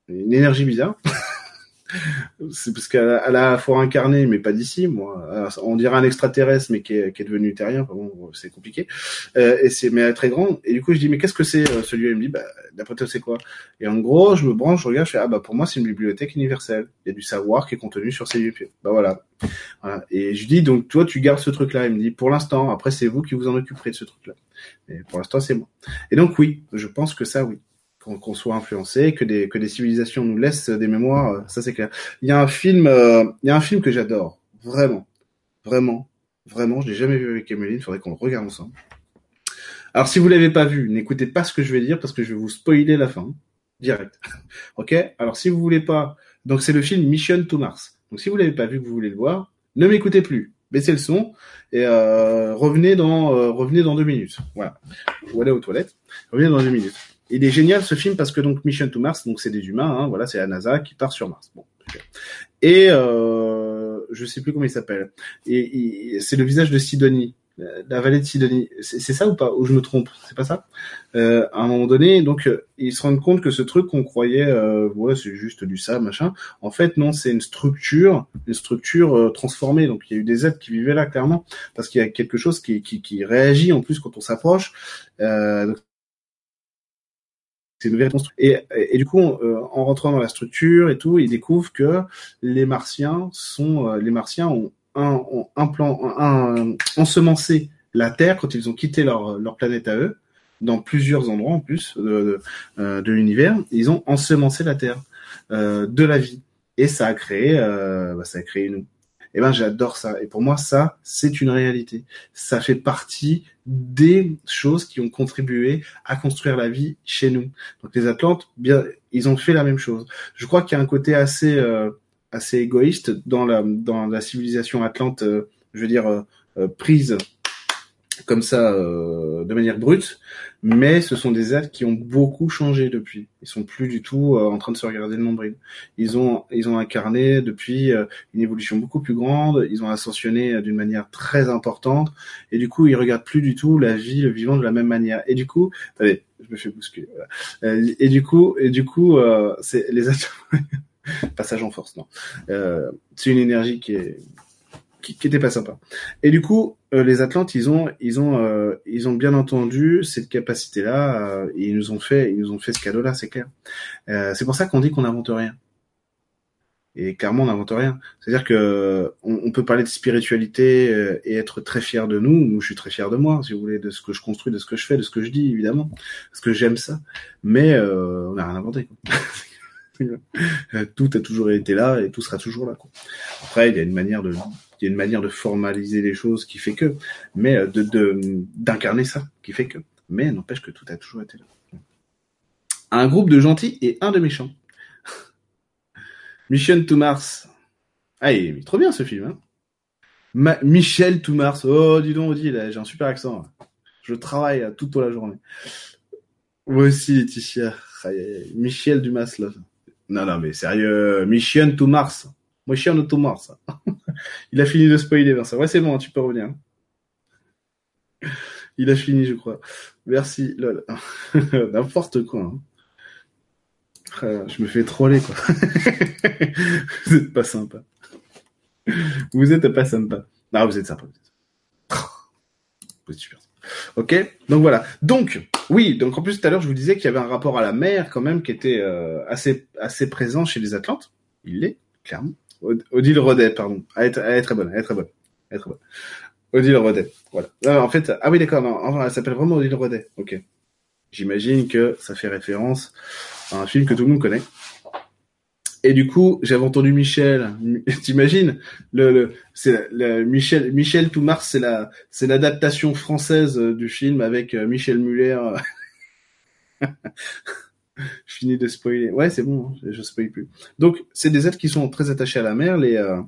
une énergie bizarre. c'est parce qu'elle a, elle a faut incarner, mais pas d'ici, moi. on dirait un extraterrestre, mais qui est, qui est devenu terrien. bon, c'est compliqué. Euh, et c'est, mais elle est très grande. Et du coup, je dis, mais qu'est-ce que c'est euh, celui-là Il me dit, bah, d'après toi, c'est quoi? Et en gros, je me branche, je regarde, je fais, ah bah pour moi, c'est une bibliothèque universelle. Il y a du savoir qui est contenu sur ces lieux. Bah voilà. voilà. Et je dis, donc toi, tu gardes ce truc-là. Il me dit, pour l'instant. Après, c'est vous qui vous en occuperez de ce truc-là. Mais pour l'instant, c'est moi. Et donc oui, je pense que ça, oui qu'on soit influencé, que des que des civilisations nous laissent des mémoires, euh, ça c'est clair. Il y a un film, euh, il y a un film que j'adore, vraiment, vraiment, vraiment. Je l'ai jamais vu avec Emeline, il faudrait qu'on le regarde ensemble. Alors si vous l'avez pas vu, n'écoutez pas ce que je vais dire parce que je vais vous spoiler la fin direct. ok? Alors si vous voulez pas, donc c'est le film Mission to Mars. Donc si vous l'avez pas vu, que vous voulez le voir, ne m'écoutez plus. Baissez le son et euh, revenez dans revenez dans deux minutes. Voilà. Ou allez aux toilettes. Revenez dans deux minutes il est génial ce film parce que donc Mission to Mars, donc c'est des humains, hein, voilà, c'est la NASA qui part sur Mars. Bon, et euh, je sais plus comment il s'appelle. Et, c'est le visage de Sidonie, la vallée de Sidonie. C'est ça ou pas? Ou je me trompe? C'est pas ça? Euh, À un moment donné, donc euh, ils se rendent compte que ce truc qu'on croyait, euh, ouais, c'est juste du sable, machin. En fait, non, c'est une structure, une structure euh, transformée. Donc il y a eu des êtres qui vivaient là clairement, parce qu'il y a quelque chose qui, qui, qui réagit en plus quand on s'approche. Euh, c'est une Et, et, du coup, euh, en rentrant dans la structure et tout, ils découvrent que les Martiens sont, euh, les Martiens ont un, un plan, un, ensemencé la Terre quand ils ont quitté leur, leur planète à eux, dans plusieurs endroits en plus de, de, euh, de l'univers, ils ont ensemencé la Terre de la vie et ça a créé, bah, ça a créé nous. Et ben j'adore ça. Et pour moi, ça, c'est une réalité. Ça fait partie des choses qui ont contribué à construire la vie chez nous. Donc les Atlantes, bien, ils ont fait la même chose. Je crois qu'il y a un côté assez euh, assez égoïste dans la dans la civilisation atlante, euh, je veux dire euh, prise comme ça euh, de manière brute, mais ce sont des êtres qui ont beaucoup changé depuis. Ils sont plus du tout euh, en train de se regarder le nombril. Ils ont ils ont incarné depuis euh, une évolution beaucoup plus grande. Ils ont ascensionné d'une manière très importante et du coup ils regardent plus du tout la vie, le vivant de la même manière. Et du coup, allez, je me fais bousculer. et du coup et du coup c'est les passage en force non. c'est une énergie qui est qui, qui était pas sympa. Et du coup, euh, les Atlantes, ils ont, ils ont, euh, ils ont bien entendu cette capacité-là. Euh, ils nous ont fait, ils nous ont fait ce cadeau-là, c'est clair. c'est pour ça qu'on dit qu'on n'invente rien. Et clairement, on n'invente rien. C'est-à-dire que on, peut parler de spiritualité euh, et être très fier de nous. Nous, je suis très fier de moi, si vous voulez, de ce que je construis, de ce que je fais, de ce que je dis, évidemment, parce que j'aime ça. Mais euh, on n'a rien inventé. tout a toujours été là et tout sera toujours là. Quoi. Après, il y a une manière de, il y a une manière de formaliser les choses qui fait que, mais euh, de d'incarner ça qui fait que. Mais n'empêche que tout a toujours été là. Un groupe de gentils et un de méchants. Mission to Mars. Ah, il est trop bien ce film. Hein Michel to Mars. Oh, dis donc, dis, j'ai un super accent. Je travaille toute la journée. Moi aussi, Laetitia. Michel Dumas, là. Non, non, mais sérieux. Mission to Mars. Mission to Mars. il a fini de spoiler, Vincent. Ouais, c'est bon, tu peux revenir. Il a fini, je crois. Merci, lol. N'importe quoi. Hein. Je me fais troller, quoi. vous êtes pas sympa. Vous êtes pas sympa. Non, vous êtes sympa. Vous êtes super. Ok, donc voilà. Donc, oui, donc en plus tout à l'heure je vous disais qu'il y avait un rapport à la mer quand même qui était euh, assez assez présent chez les Atlantes. Il l'est clairement. Odile Rodet, pardon. Elle est, très bonne, elle est très bonne, elle est très bonne. Odile Rodet, voilà. en fait, ah oui d'accord, non, elle s'appelle vraiment Odile Rodet. Ok. J'imagine que ça fait référence un film que tout le monde connaît. Et du coup, j'avais entendu Michel. T'imagines le, le c'est Michel Michel tout Mars, c'est la c'est l'adaptation française du film avec euh, Michel Muller. je finis de spoiler. Ouais, c'est bon, hein, je, je spoil plus. Donc, c'est des êtres qui sont très attachés à la mer, les euh,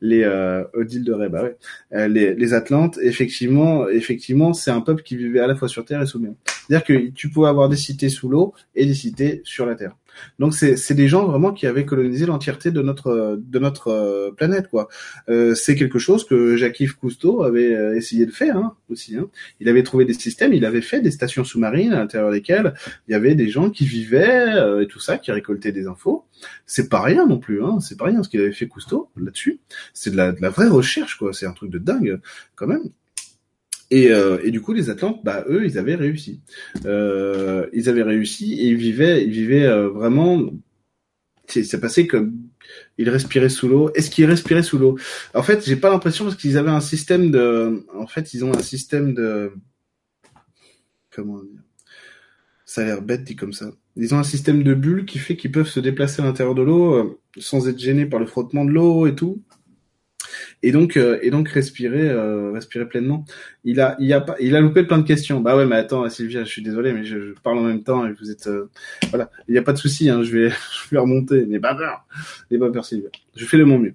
les euh, Odile de Ré, bah ouais, euh, les, les Atlantes. Effectivement, effectivement, c'est un peuple qui vivait à la fois sur terre et sous mer. C'est-à-dire que tu pouvais avoir des cités sous l'eau et des cités sur la terre. Donc c'est des gens vraiment qui avaient colonisé l'entièreté de notre de notre euh, planète quoi. Euh, c'est quelque chose que Jacques-Yves Cousteau avait euh, essayé de faire hein, aussi. Hein. Il avait trouvé des systèmes, il avait fait des stations sous-marines à l'intérieur desquelles il y avait des gens qui vivaient et tout ça, qui récoltaient des infos. C'est pas rien non plus, hein. C'est pas rien ce qu'il avait fait Cousteau là-dessus. C'est de la, de la vraie recherche quoi. C'est un truc de dingue quand même. Et, euh, et, du coup, les Atlantes, bah eux, ils avaient réussi. Euh, ils avaient réussi et ils vivaient, ils vivaient euh, vraiment. C'est passé comme ils respiraient sous l'eau. Est-ce qu'ils respiraient sous l'eau? En fait, j'ai pas l'impression parce qu'ils avaient un système de. En fait, ils ont un système de. Comment dire? Ça a l'air bête dit comme ça. Ils ont un système de bulles qui fait qu'ils peuvent se déplacer à l'intérieur de l'eau euh, sans être gênés par le frottement de l'eau et tout et donc euh, et donc respirer euh, respirer pleinement. Il a il a pas il a loupé plein de questions. Bah ouais, mais attends Sylvia, je suis désolé, mais je, parle en même temps et vous êtes euh, voilà, il y a pas de souci, hein, je vais je vais remonter. N'aie pas peur, n'aie pas peur Sylvia. Je fais de mon mieux.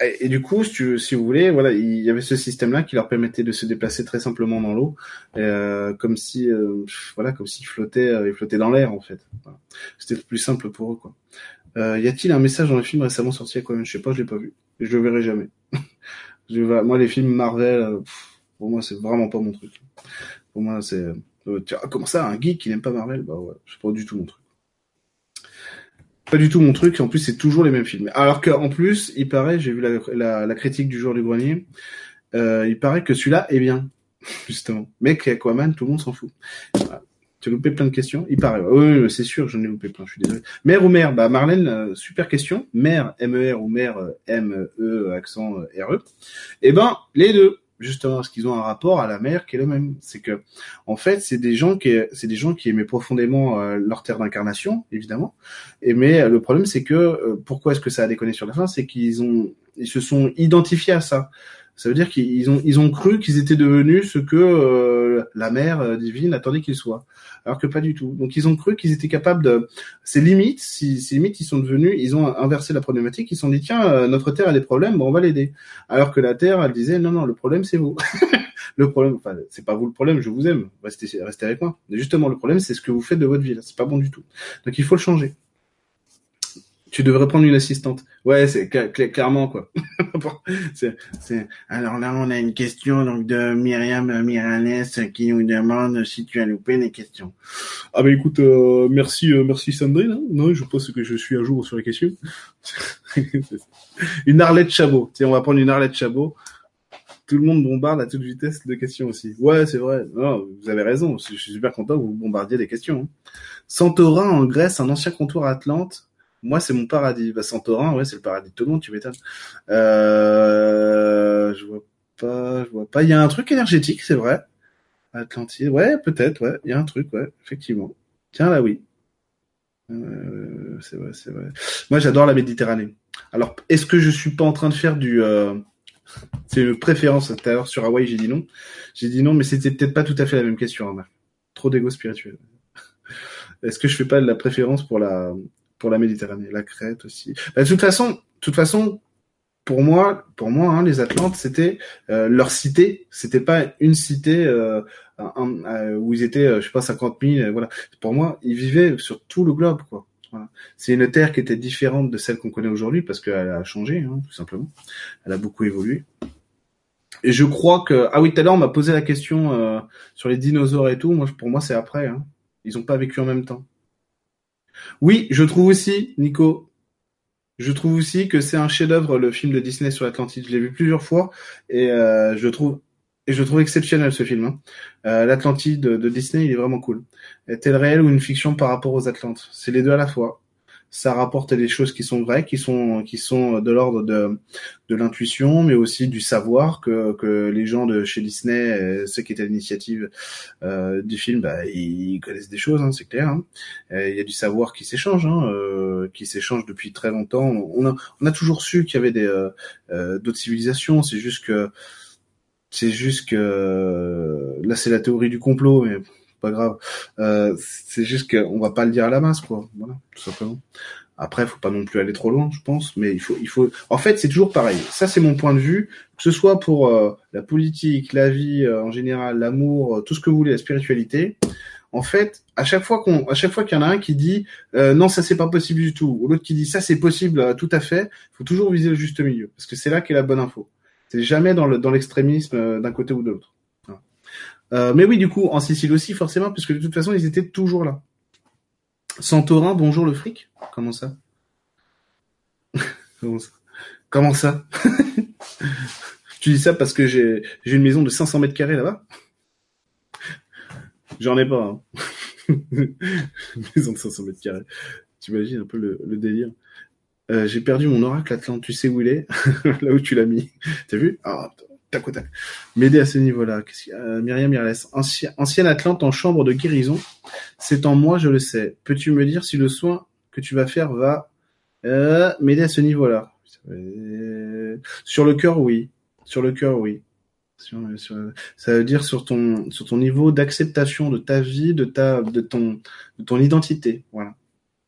Et, et, du coup, si, tu, si vous voulez, voilà, il y avait ce système-là qui leur permettait de se déplacer très simplement dans l'eau, euh, comme si, voilà, comme s'ils flottaient, ils flottaient dans l'air en fait. Voilà. C'était plus simple pour eux, quoi. Euh, y a-t-il un message dans le film récemment sorti quoi Je sais pas, je l'ai pas vu je le verrai jamais. je, moi, les films Marvel, euh, pour moi, c'est vraiment pas mon truc. Pour moi, c'est euh, comment ça, un geek qui n'aime pas Marvel? Bah ouais, c'est pas du tout mon truc. Pas du tout mon truc. En plus, c'est toujours les mêmes films. Alors qu'en plus, il paraît, j'ai vu la, la, critique du jour du grenier, euh, il paraît que celui-là est bien, justement. Mais qu'Aquaman, tout le monde s'en fout. Tu as loupé plein de questions? Il paraît. Oui, c'est sûr, j'en ai loupé plein, je suis désolé. Mère ou mère? Bah Marlène, euh, super question. Mère, M-E-R ou mère, euh, M-E, accent euh, R-E. Eh ben, les deux justement parce qu'ils ont un rapport à la mer qui est le même. C'est que, en fait, c'est des gens qui, c'est des gens qui aimaient profondément leur terre d'incarnation, évidemment. Et mais le problème, c'est que pourquoi est-ce que ça a déconné sur la fin, c'est qu'ils ont, ils se sont identifiés à ça. Ça veut dire qu'ils ont, ils ont cru qu'ils étaient devenus ce que euh, la mère euh, divine attendait qu'ils soient, alors que pas du tout. Donc ils ont cru qu'ils étaient capables de. C'est limite, si, c'est limite, ils sont devenus, ils ont inversé la problématique. Ils se sont dit tiens, euh, notre terre a des problèmes, bon on va l'aider. Alors que la terre, elle disait non non, le problème c'est vous. le problème, enfin c'est pas vous le problème, je vous aime, restez, restez avec moi. Mais justement le problème c'est ce que vous faites de votre vie c'est pas bon du tout. Donc il faut le changer. Tu devrais prendre une assistante. Ouais, c'est clairement quoi. Alors là, on a une question donc de Myriam Miralès qui nous demande si tu as loupé les questions. Ah bah écoute, euh, merci, euh, merci Sandrine. Hein. Non, je pense que je suis à jour sur les questions. une Arlette Chabot. Tiens, on va prendre une Arlette Chabot. Tout le monde bombarde à toute vitesse de questions aussi. Ouais, c'est vrai. Non, vous avez raison. Je suis super content que vous bombardiez des questions. Hein. Santorin en Grèce, un ancien comptoir Atlante Moi, c'est mon paradis. Bah, Santorin, ouais, c'est le paradis de tout le monde, tu m'étonnes. Euh, je vois pas, je vois pas. Il y a un truc énergétique, c'est vrai. Atlantide, ouais, peut-être, ouais. Il y a un truc, ouais, effectivement. Tiens, là, oui. Euh, c'est vrai, c'est vrai. Moi, j'adore la Méditerranée. Alors, est-ce que je suis pas en train de faire du... Euh... C'est une préférence. Tout à l'heure, sur Hawaï, j'ai dit non. J'ai dit non, mais c'était peut-être pas tout à fait la même question, hein, Trop d'égo spirituel. Est-ce que je fais pas de la préférence pour la pour la Méditerranée, la Crète aussi bah, De toute façon, de toute façon, pour moi, pour moi, hein, les Atlantes, c'était euh, leur cité. C'était pas une cité euh, un, où ils étaient, euh, je sais pas, 50 000. Voilà. Pour moi, ils vivaient sur tout le globe, quoi. C'est une terre qui était différente de celle qu'on connaît aujourd'hui parce qu'elle a changé, hein, tout simplement. Elle a beaucoup évolué. Et je crois que ah oui, tout à l'heure on m'a posé la question euh, sur les dinosaures et tout. Moi, pour moi, c'est après. Hein. Ils ont pas vécu en même temps. Oui, je trouve aussi, Nico, je trouve aussi que c'est un chef-d'œuvre le film de Disney sur l'Atlantide. Je l'ai vu plusieurs fois et euh, je trouve et je trouve exceptionnel ce film. Hein. Euh, L'Atlantide de, Disney, il est vraiment cool. Est-elle réelle ou une fiction par rapport aux Atlantes? C'est les deux à la fois ça rapporte des choses qui sont vraies, qui sont qui sont de l'ordre de de l'intuition, mais aussi du savoir que que les gens de chez Disney, euh, ceux qui étaient à l'initiative euh, du film, bah, ils connaissent des choses, hein, c'est clair. Hein. Il y a du savoir qui s'échange, hein, euh, qui s'échange depuis très longtemps. On a on a toujours su qu'il y avait des euh, d'autres civilisations. C'est juste que c'est juste que là c'est la théorie du complot, mais pas grave. Euh, c'est juste qu'on va pas le dire à la masse, quoi. Voilà, tout simplement. Après, faut pas non plus aller trop loin, je pense, mais il faut, il faut. En fait, c'est toujours pareil. Ça, c'est mon point de vue, que ce soit pour euh, la politique, la vie euh, en général, l'amour, tout ce que vous voulez, la spiritualité. En fait, à chaque fois qu'on, à chaque fois qu'il y en a un qui dit non, ça c'est pas possible du tout, ou l'autre qui dit ça c'est possible tout à fait, faut toujours viser le juste milieu, parce que c'est là qu'est la bonne info. C'est jamais dans le dans l'extrémisme d'un côté ou de l'autre. Euh, mais oui, du coup, en Sicile aussi, forcément, puisque de toute façon, ils étaient toujours là. Santorin, bonjour le fric. Comment ça Comment ça, Tu dis ça parce que j'ai une maison de 500 mètres carrés là-bas J'en ai pas. Hein. une maison de 500 mètres carrés. Tu imagines un peu le, délire. Euh, j'ai perdu mon oracle Atlante. Tu sais où il est Là où tu l'as mis. T'as vu? Ah, tac. M'aider à ce niveau-là. Euh, Myriam Mirles, ancienne Atlante en chambre de guérison. C'est en moi, je le sais. Peux-tu me dire si le soin que tu vas faire va euh, m'aider à ce niveau-là? Sur le cœur, oui. Sur le cœur, oui. ça veut dire sur ton sur ton niveau d'acceptation de ta vie, de ta ton de ton identité. Voilà.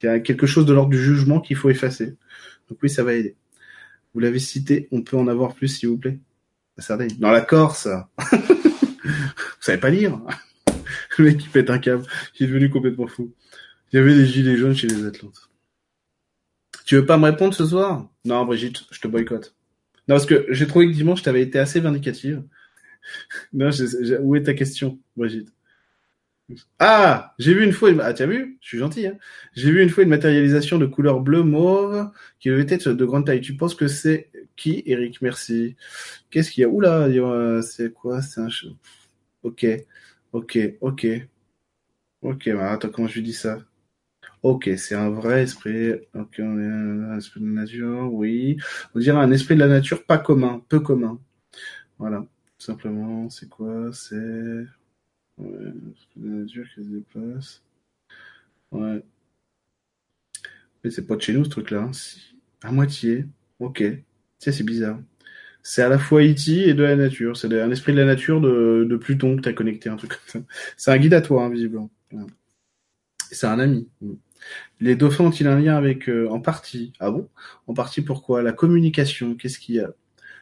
Il y a quelque chose de l'ordre du jugement qu'il faut effacer. Donc oui, ça va aider. Vous l'avez cité, on peut en avoir plus, s'il vous plaît. Dans la Corse. Vous savez pas lire. Le mec qui pète un câble. Il est devenu complètement fou. Il y avait des gilets jaunes chez les Atlantes. Tu veux pas me répondre ce soir? Non, Brigitte, je te boycotte. Non, parce que j'ai trouvé que dimanche, t'avais été assez vindicative. Non, où est ta question, Brigitte? Ah, j'ai vu une fois, ah, tu as vu? Je suis gentil, hein. J'ai vu une fois une matérialisation de couleur bleu mauve qui devait être de grande taille. Tu penses que c'est qui, Eric? Merci. Qu'est-ce qu'il y a? Oula, c'est quoi? C'est un, ok, ok, ok. Ok, bah, attends, comment je lui dis ça? Ok, c'est un vrai esprit. Ok, on est un esprit de la nature, oui. On dirait un esprit de la nature pas commun, peu commun. Voilà. Tout simplement, c'est quoi? C'est, Ouais, la nature qui se déplace. Ouais. Mais c'est pas de chez nous ce truc-là. Hein. À moitié. Ok. Tiens, c'est bizarre. C'est à la fois E.T. et de la nature. C'est un esprit de la nature de, de Pluton que t'as connecté, un truc comme. C'est un guide à toi, hein, visiblement. C'est un ami. Les dauphins ont-ils un lien avec, euh, en partie, ah bon? En partie pourquoi? La communication, qu'est-ce qu'il y a?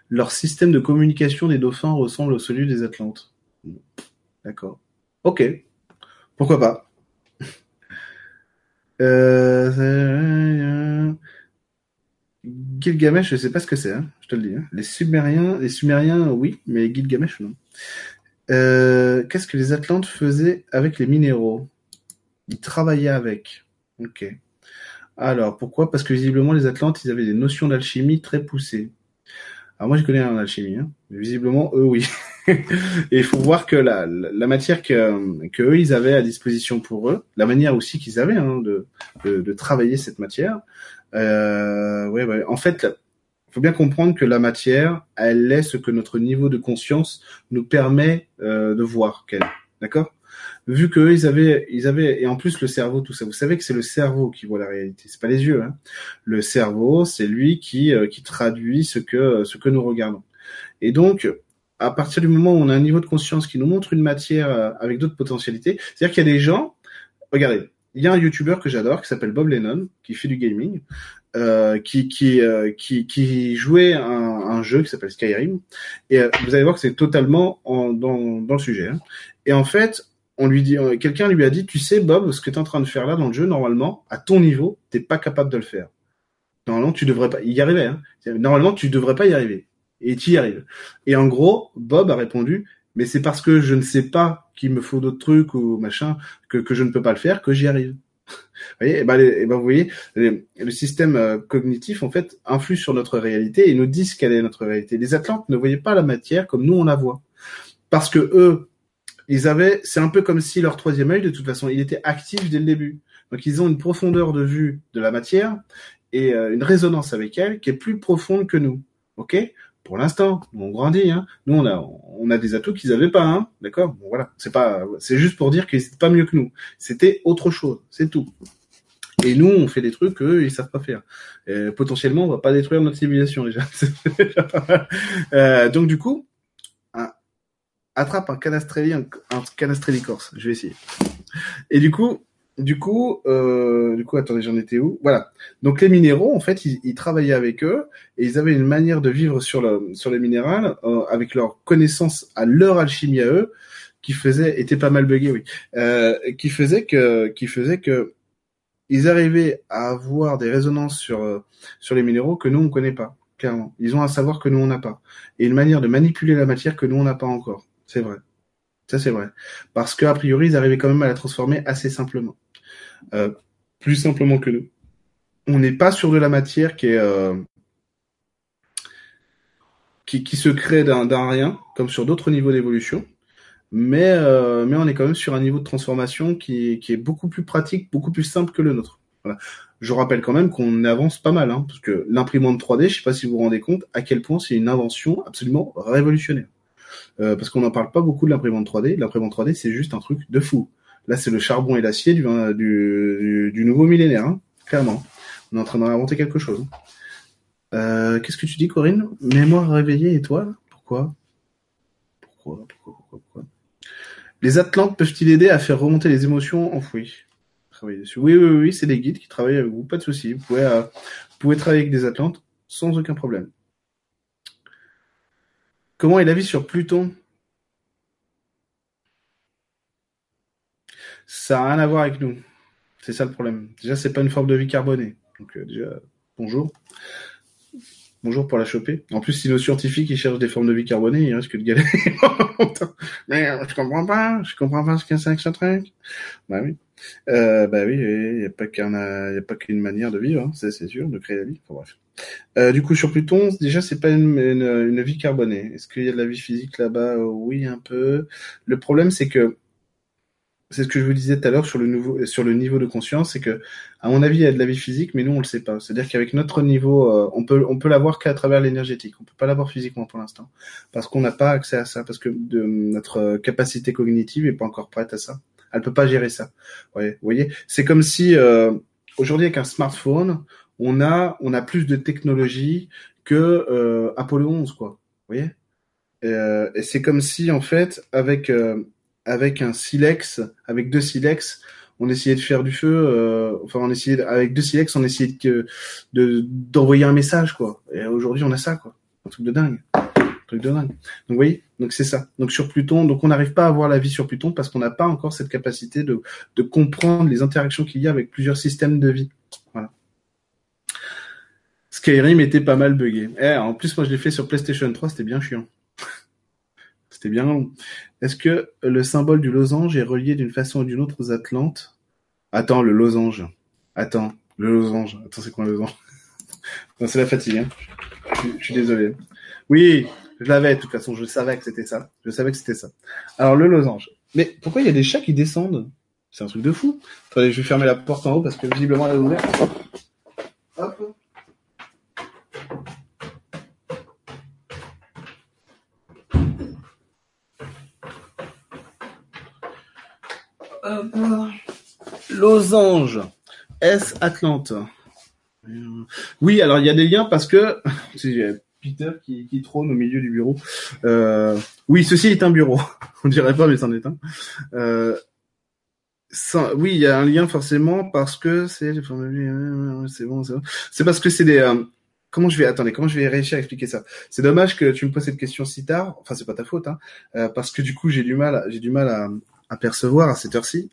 Leur système de communication des dauphins ressemble au celui des Atlantes. D'accord. Ok, pourquoi pas? Euh, Gilgamesh, je sais pas ce que c'est, hein, je te le dis. Hein. Les Sumériens, les Sumériens, oui, mais Gilgamesh, non. Euh, qu'est-ce que les Atlantes faisaient avec les minéraux? Ils travaillaient avec. Ok. Alors, pourquoi? Parce que visiblement, les Atlantes, ils avaient des notions d'alchimie très poussées. Alors moi, je connais en alchimie, hein, mais visiblement, eux, oui. et il faut voir que la, la matière que, eux ils avaient à disposition pour eux, la manière aussi qu'ils avaient de, travailler cette matière, Euh, ouais, ouais. En fait, il faut bien comprendre que la matière, elle est ce que notre niveau de conscience nous permet euh, de voir qu'elle. D'accord? Vu que ils avaient, ils avaient, et en plus le cerveau, tout ça. Vous savez que c'est le cerveau qui voit la réalité, c'est pas les yeux. Hein. Le cerveau, c'est lui qui euh, qui traduit ce que ce que nous regardons. Et donc, à partir du moment où on a un niveau de conscience qui nous montre une matière euh, avec d'autres potentialités, c'est-à-dire qu'il y a des gens, regardez, il y a un YouTuber que j'adore qui s'appelle Bob Lennon, qui fait du gaming, euh, qui qui, euh, qui qui jouait un, un jeu qui s'appelle Skyrim, et euh, vous allez voir que c'est totalement en, dans dans le sujet. Hein. Et en fait, on lui dit, euh, quelqu'un lui a dit, tu sais Bob, ce que tu es en train de faire là dans le jeu, normalement, à ton niveau, t'es pas capable de le faire. Normalement, tu devrais pas y arriver. Hein. Normalement, tu devrais pas y arriver et tu y arrives. Et en gros, Bob a répondu, mais c'est parce que je ne sais pas qu'il me faut d'autres trucs ou machin que, que je ne peux pas le faire que j'y arrive. vous voyez, et ben, et ben, vous voyez, le système euh, cognitif en fait influe sur notre réalité et nous dit quelle est notre réalité. Les Atlantes ne voyaient pas la matière comme nous on la voit, parce que eux, ils avaient, c'est un peu comme si leur troisième œil de toute façon, il était actif dès le début. Donc ils ont une profondeur de vue de la matière et euh, une résonance avec elle qui est plus profonde que nous. Ok? Pour l'instant, on grandit. Hein. Nous, on a, on a des atouts qu'ils n'avaient pas. Hein. D'accord? Voilà. C'est pas, c'est juste pour dire qu'ils n'étaient pas mieux que nous. C'était autre chose. C'est tout. Et nous, on fait des trucs qu'eux, ils savent pas faire. Et potentiellement, on va pas détruire notre civilisation déjà. euh, donc du coup, attrape un canastrelli, un canastrelli corse. Je vais essayer. Et du coup, du coup, euh, du coup, attendez, j'en étais où? Voilà. Donc les minéraux, en fait, ils, ils, travaillaient avec eux et ils avaient une manière de vivre sur le sur les minérales euh, avec leur connaissance à leur alchimie à eux, qui faisait était pas mal buggé, oui, euh, qui faisait que qui faisait que ils arrivaient à avoir des résonances sur sur les minéraux que nous on connaît pas. Clairement, ils ont un savoir que nous on n'a pas et une manière de manipuler la matière que nous on n'a pas encore. C'est vrai. Ça c'est vrai. Parce qu'a priori, ils arrivaient quand même à la transformer assez simplement. Euh, plus simplement que nous. On n'est pas sur de la matière qui euh, se crée d'un rien, comme sur d'autres niveaux d'évolution, mais euh, mais on est quand même sur un niveau de transformation qui, est beaucoup plus pratique, beaucoup plus simple que le nôtre. Je rappelle quand même qu'on avance pas mal, hein, parce que l'imprimante 3D, je sais pas si vous vous rendez compte à quel point c'est une invention absolument révolutionnaire. Parce qu'on n'en parle pas beaucoup de l'imprimante 3D. L'imprimante 3D, c'est juste un truc de fou. Là, c'est le charbon et l'acier du, du, nouveau millénaire, hein, clairement. On est en train d'inventer quelque chose. Euh, Qu'est-ce que tu dis, Corinne? Mémoire réveillée, étoile? Pourquoi? Pourquoi? Pourquoi? Pourquoi? Pourquoi? Les Atlantes peuvent-ils aider à faire remonter les émotions enfouies? Travailler dessus. Oui, oui, oui, c'est des guides qui travaillent avec vous, pas de souci. Vous euh, vous pouvez travailler avec des Atlantes sans aucun problème. Comment est la vie sur Pluton? Ça n'a rien à voir avec nous. C'est ça le problème. Déjà, c'est pas une forme de vie carbonée. Donc euh, déjà, bonjour. Bonjour pour la choper. En plus, si nos scientifiques ils cherchent des formes de vie carbonée, ils risquent de galérer. Mais euh, je comprends pas, je comprends pas ce qu'est un truc. Bah oui. Euh, bah oui, il n'y a pas qu'un, y a pas qu'une manière de vivre, hein, c'est, c'est sûr, de créer la vie. Bref. Euh, du coup, sur Pluton, déjà, c'est pas une, une, vie carbonée. Est-ce qu'il y a de la vie physique là-bas? Oui, un peu. Le problème, c'est que c'est ce que je vous disais tout à l'heure sur le nouveau, sur le niveau de conscience, c'est que, à mon avis, il y a de la vie physique, mais nous on le sait pas. C'est-à-dire qu'avec notre niveau, euh, on peut, on peut l'avoir qu'à travers l'énergétique. On peut pas l'avoir physiquement pour l'instant, parce qu'on n'a pas accès à ça, parce que notre capacité cognitive est pas encore prête à ça. Elle peut pas gérer ça. Vous voyez, c'est comme si euh, aujourd'hui avec un smartphone, on a, on a plus de technologie que euh, Apollo 11, quoi. Vous voyez? Euh, et c'est comme si en fait avec euh, avec un silex, avec deux silex, on essayait de faire du feu. Euh, enfin, on essayait avec deux silex, on essayait de d'envoyer un message quoi. Et aujourd'hui, on a ça quoi, un truc de dingue, un truc de dingue. Donc, vous voyez, donc c'est ça. Donc sur Pluton, donc on n'arrive pas à voir la vie sur Pluton parce qu'on n'a pas encore cette capacité de de comprendre les interactions qu'il y a avec plusieurs systèmes de vie. Voilà. Skyrim était pas mal buggé. Eh, en plus, moi, je l'ai fait sur PlayStation 3, c'était bien chiant. C'était bien long. Est-ce que le symbole du losange est relié d'une façon ou d'une autre aux Atlantes? Attends, le losange. Attends, le losange. Attends, c'est quoi un losange? C'est la fatigue. Hein. Je, je, suis désolé. Oui, je l'avais de toute façon. Je savais que c'était ça. Je savais que c'était ça. Alors, le losange. Mais pourquoi il y a des chats qui descendent? C'est un truc de fou. Attendez, je vais fermer la porte en haut parce que visiblement elle est ouverte. Hop. Losange. S Atlante. Oui, alors il y a des liens parce que c'est Peter qui, trône au milieu du bureau. Euh, oui, ceci est un bureau. On dirait pas, mais c'en est un. Euh, oui, il y a un lien forcément parce que c'est c'est bon, c'est bon. C'est parce que c'est des euh, comment je vais attendez comment je vais réussir à expliquer ça? C'est dommage que tu me poses cette question si tard enfin c'est pas ta faute hein, euh, parce que du coup j'ai du mal j'ai du mal à percevoir à cette heure-ci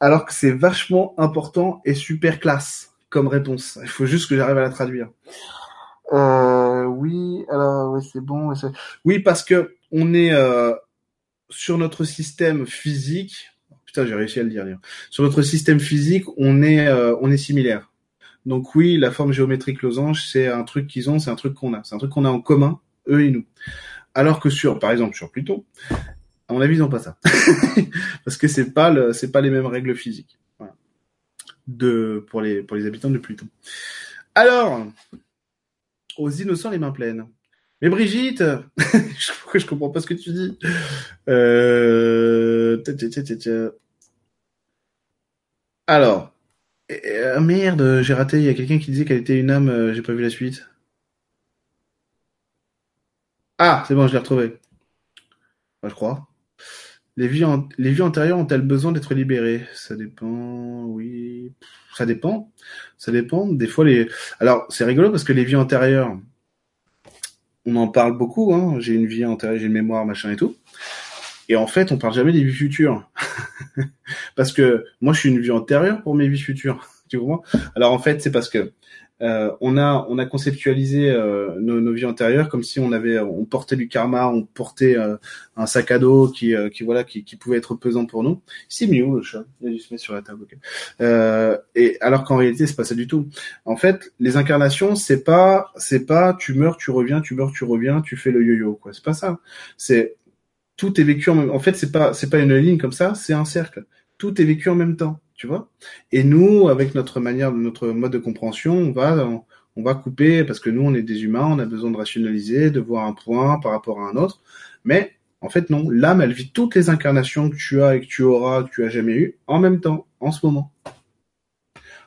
alors que c'est vachement important et super classe comme réponse il faut juste que j'arrive à la traduire euh, oui alors ouais, c'est bon ouais, oui parce que on est euh, sur notre système physique putain j'ai réussi à le dire, dire. sur notre système physique on est euh, on est similaire donc oui, la forme géométrique losange, c'est un truc qu'ils ont, c'est un truc qu'on a, c'est un truc qu'on a en commun, eux et nous. Alors que sur, par exemple, sur Pluton, à mon avis, ils n'ont pas ça, parce que c'est pas le, pas les mêmes règles physiques. Voilà. De pour les pour les habitants de Pluton. Alors, aux innocents les mains pleines. Mais Brigitte, je, je comprends pas ce que tu dis? Euh... Alors, euh, merde, j'ai raté. Il y a quelqu'un qui disait qu'elle était une âme. euh, j'ai pas vu la suite. Ah, c'est bon, je l'ai retrouvé. Enfin, je crois. Les vies, antérieures ont-elles besoin d'être libérées? Ça dépend. Oui, ça dépend. Ça dépend. Des fois, les. Alors, c'est rigolo parce que les vies antérieures, on en parle beaucoup. Hein. J'ai une vie antérieure, j'ai une mémoire, machin et tout. Et en fait, on parle jamais des vies futures. parce que moi, je suis une vie antérieure pour mes vies futures. Tu comprends? Alors en fait, c'est parce que euh, on a on a conceptualisé euh, nos, nos vies antérieures comme si on avait on portait du karma, on portait euh, un sac à dos qui euh, qui voilà qui, qui pouvait être pesant pour nous. C'est mieux le chat. Il a dû se mettre sur la table. Euh, et alors qu'en réalité, c'est pas ça du tout. En fait, les incarnations, c'est pas c'est pas tu meurs, tu reviens, tu meurs, tu reviens, tu fais le yo-yo quoi. C'est pas ça. C'est tout est vécu en même. En fait, c'est pas c'est pas une ligne comme ça, c'est un cercle. Tout est vécu en même temps, tu vois. Et nous, avec notre manière, notre mode de compréhension, on va on va couper parce que nous, on est des humains, on a besoin de rationaliser, de voir un point par rapport à un autre. Mais en fait, non. L'âme, elle vit toutes les incarnations que tu as et que tu auras, que tu as jamais eues, en même temps, en ce moment.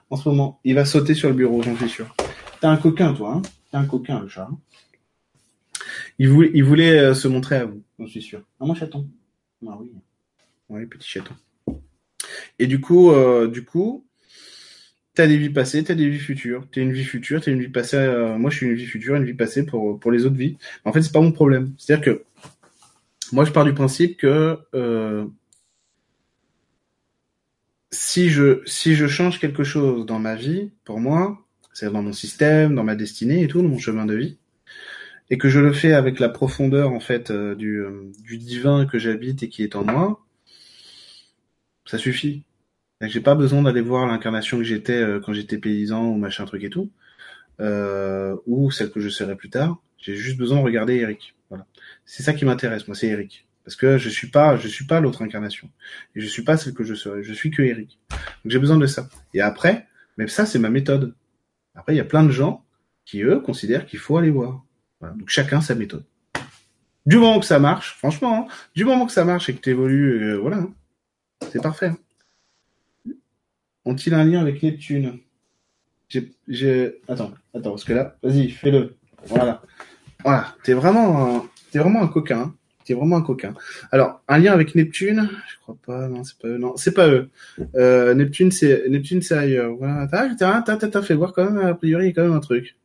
En ce moment, il va sauter sur le bureau, j'en suis sûr. T'es un coquin, toi. Hein T'es un coquin, le chat. Il voulait, il voulait euh, se montrer à vous, j'en suis sûr. Ah, mon chaton. Ah oui. Oui, petit chaton. Et du coup, euh, du coup, t'as des vies passées, t'as des vies futures. T'es une vie future, t'es une vie passée. euh, moi, je suis une vie future, une vie passée pour les autres vies. En fait, c'est pas mon problème. C'est-à-dire que moi, je pars du principe que euh, si je change quelque chose dans ma vie, pour moi, c'est dans mon système, dans ma destinée et tout, dans mon chemin de vie, et que je le fais avec la profondeur en fait du divin que j'habite et qui est en moi, ça suffit. J'ai pas besoin d'aller voir l'incarnation que j'étais euh, quand j'étais paysan ou machin truc et tout, euh, ou celle que je serai plus tard. J'ai juste besoin de regarder Eric. Voilà. C'est ça qui m'intéresse, moi, c'est Eric. Parce que je suis pas, je suis pas l'autre incarnation. Et je suis pas celle que je serai. Je suis que Eric. Donc j'ai besoin de ça. Et après, même ça, c'est ma méthode. Après, il y a plein de gens qui, eux, considèrent qu'il faut aller voir. Voilà. Donc chacun sa méthode. Du moment que ça marche, franchement, hein, du moment que ça marche et que tu évolues, euh, voilà, hein, c'est parfait. Ont-ils un lien avec Neptune? J'ai, attends, attends, parce que là, vas-y, fais-le. Voilà, voilà. T'es vraiment, un... t'es vraiment un coquin. hein. T'es vraiment un coquin. Alors, un lien avec Neptune? Je crois pas. Non, c'est pas eux. Non, c'est pas eux. Euh, Neptune, c'est Neptune, c'est ailleurs. Voilà. T'as, t'as fait voir quand même. A priori, il y a quand même un truc.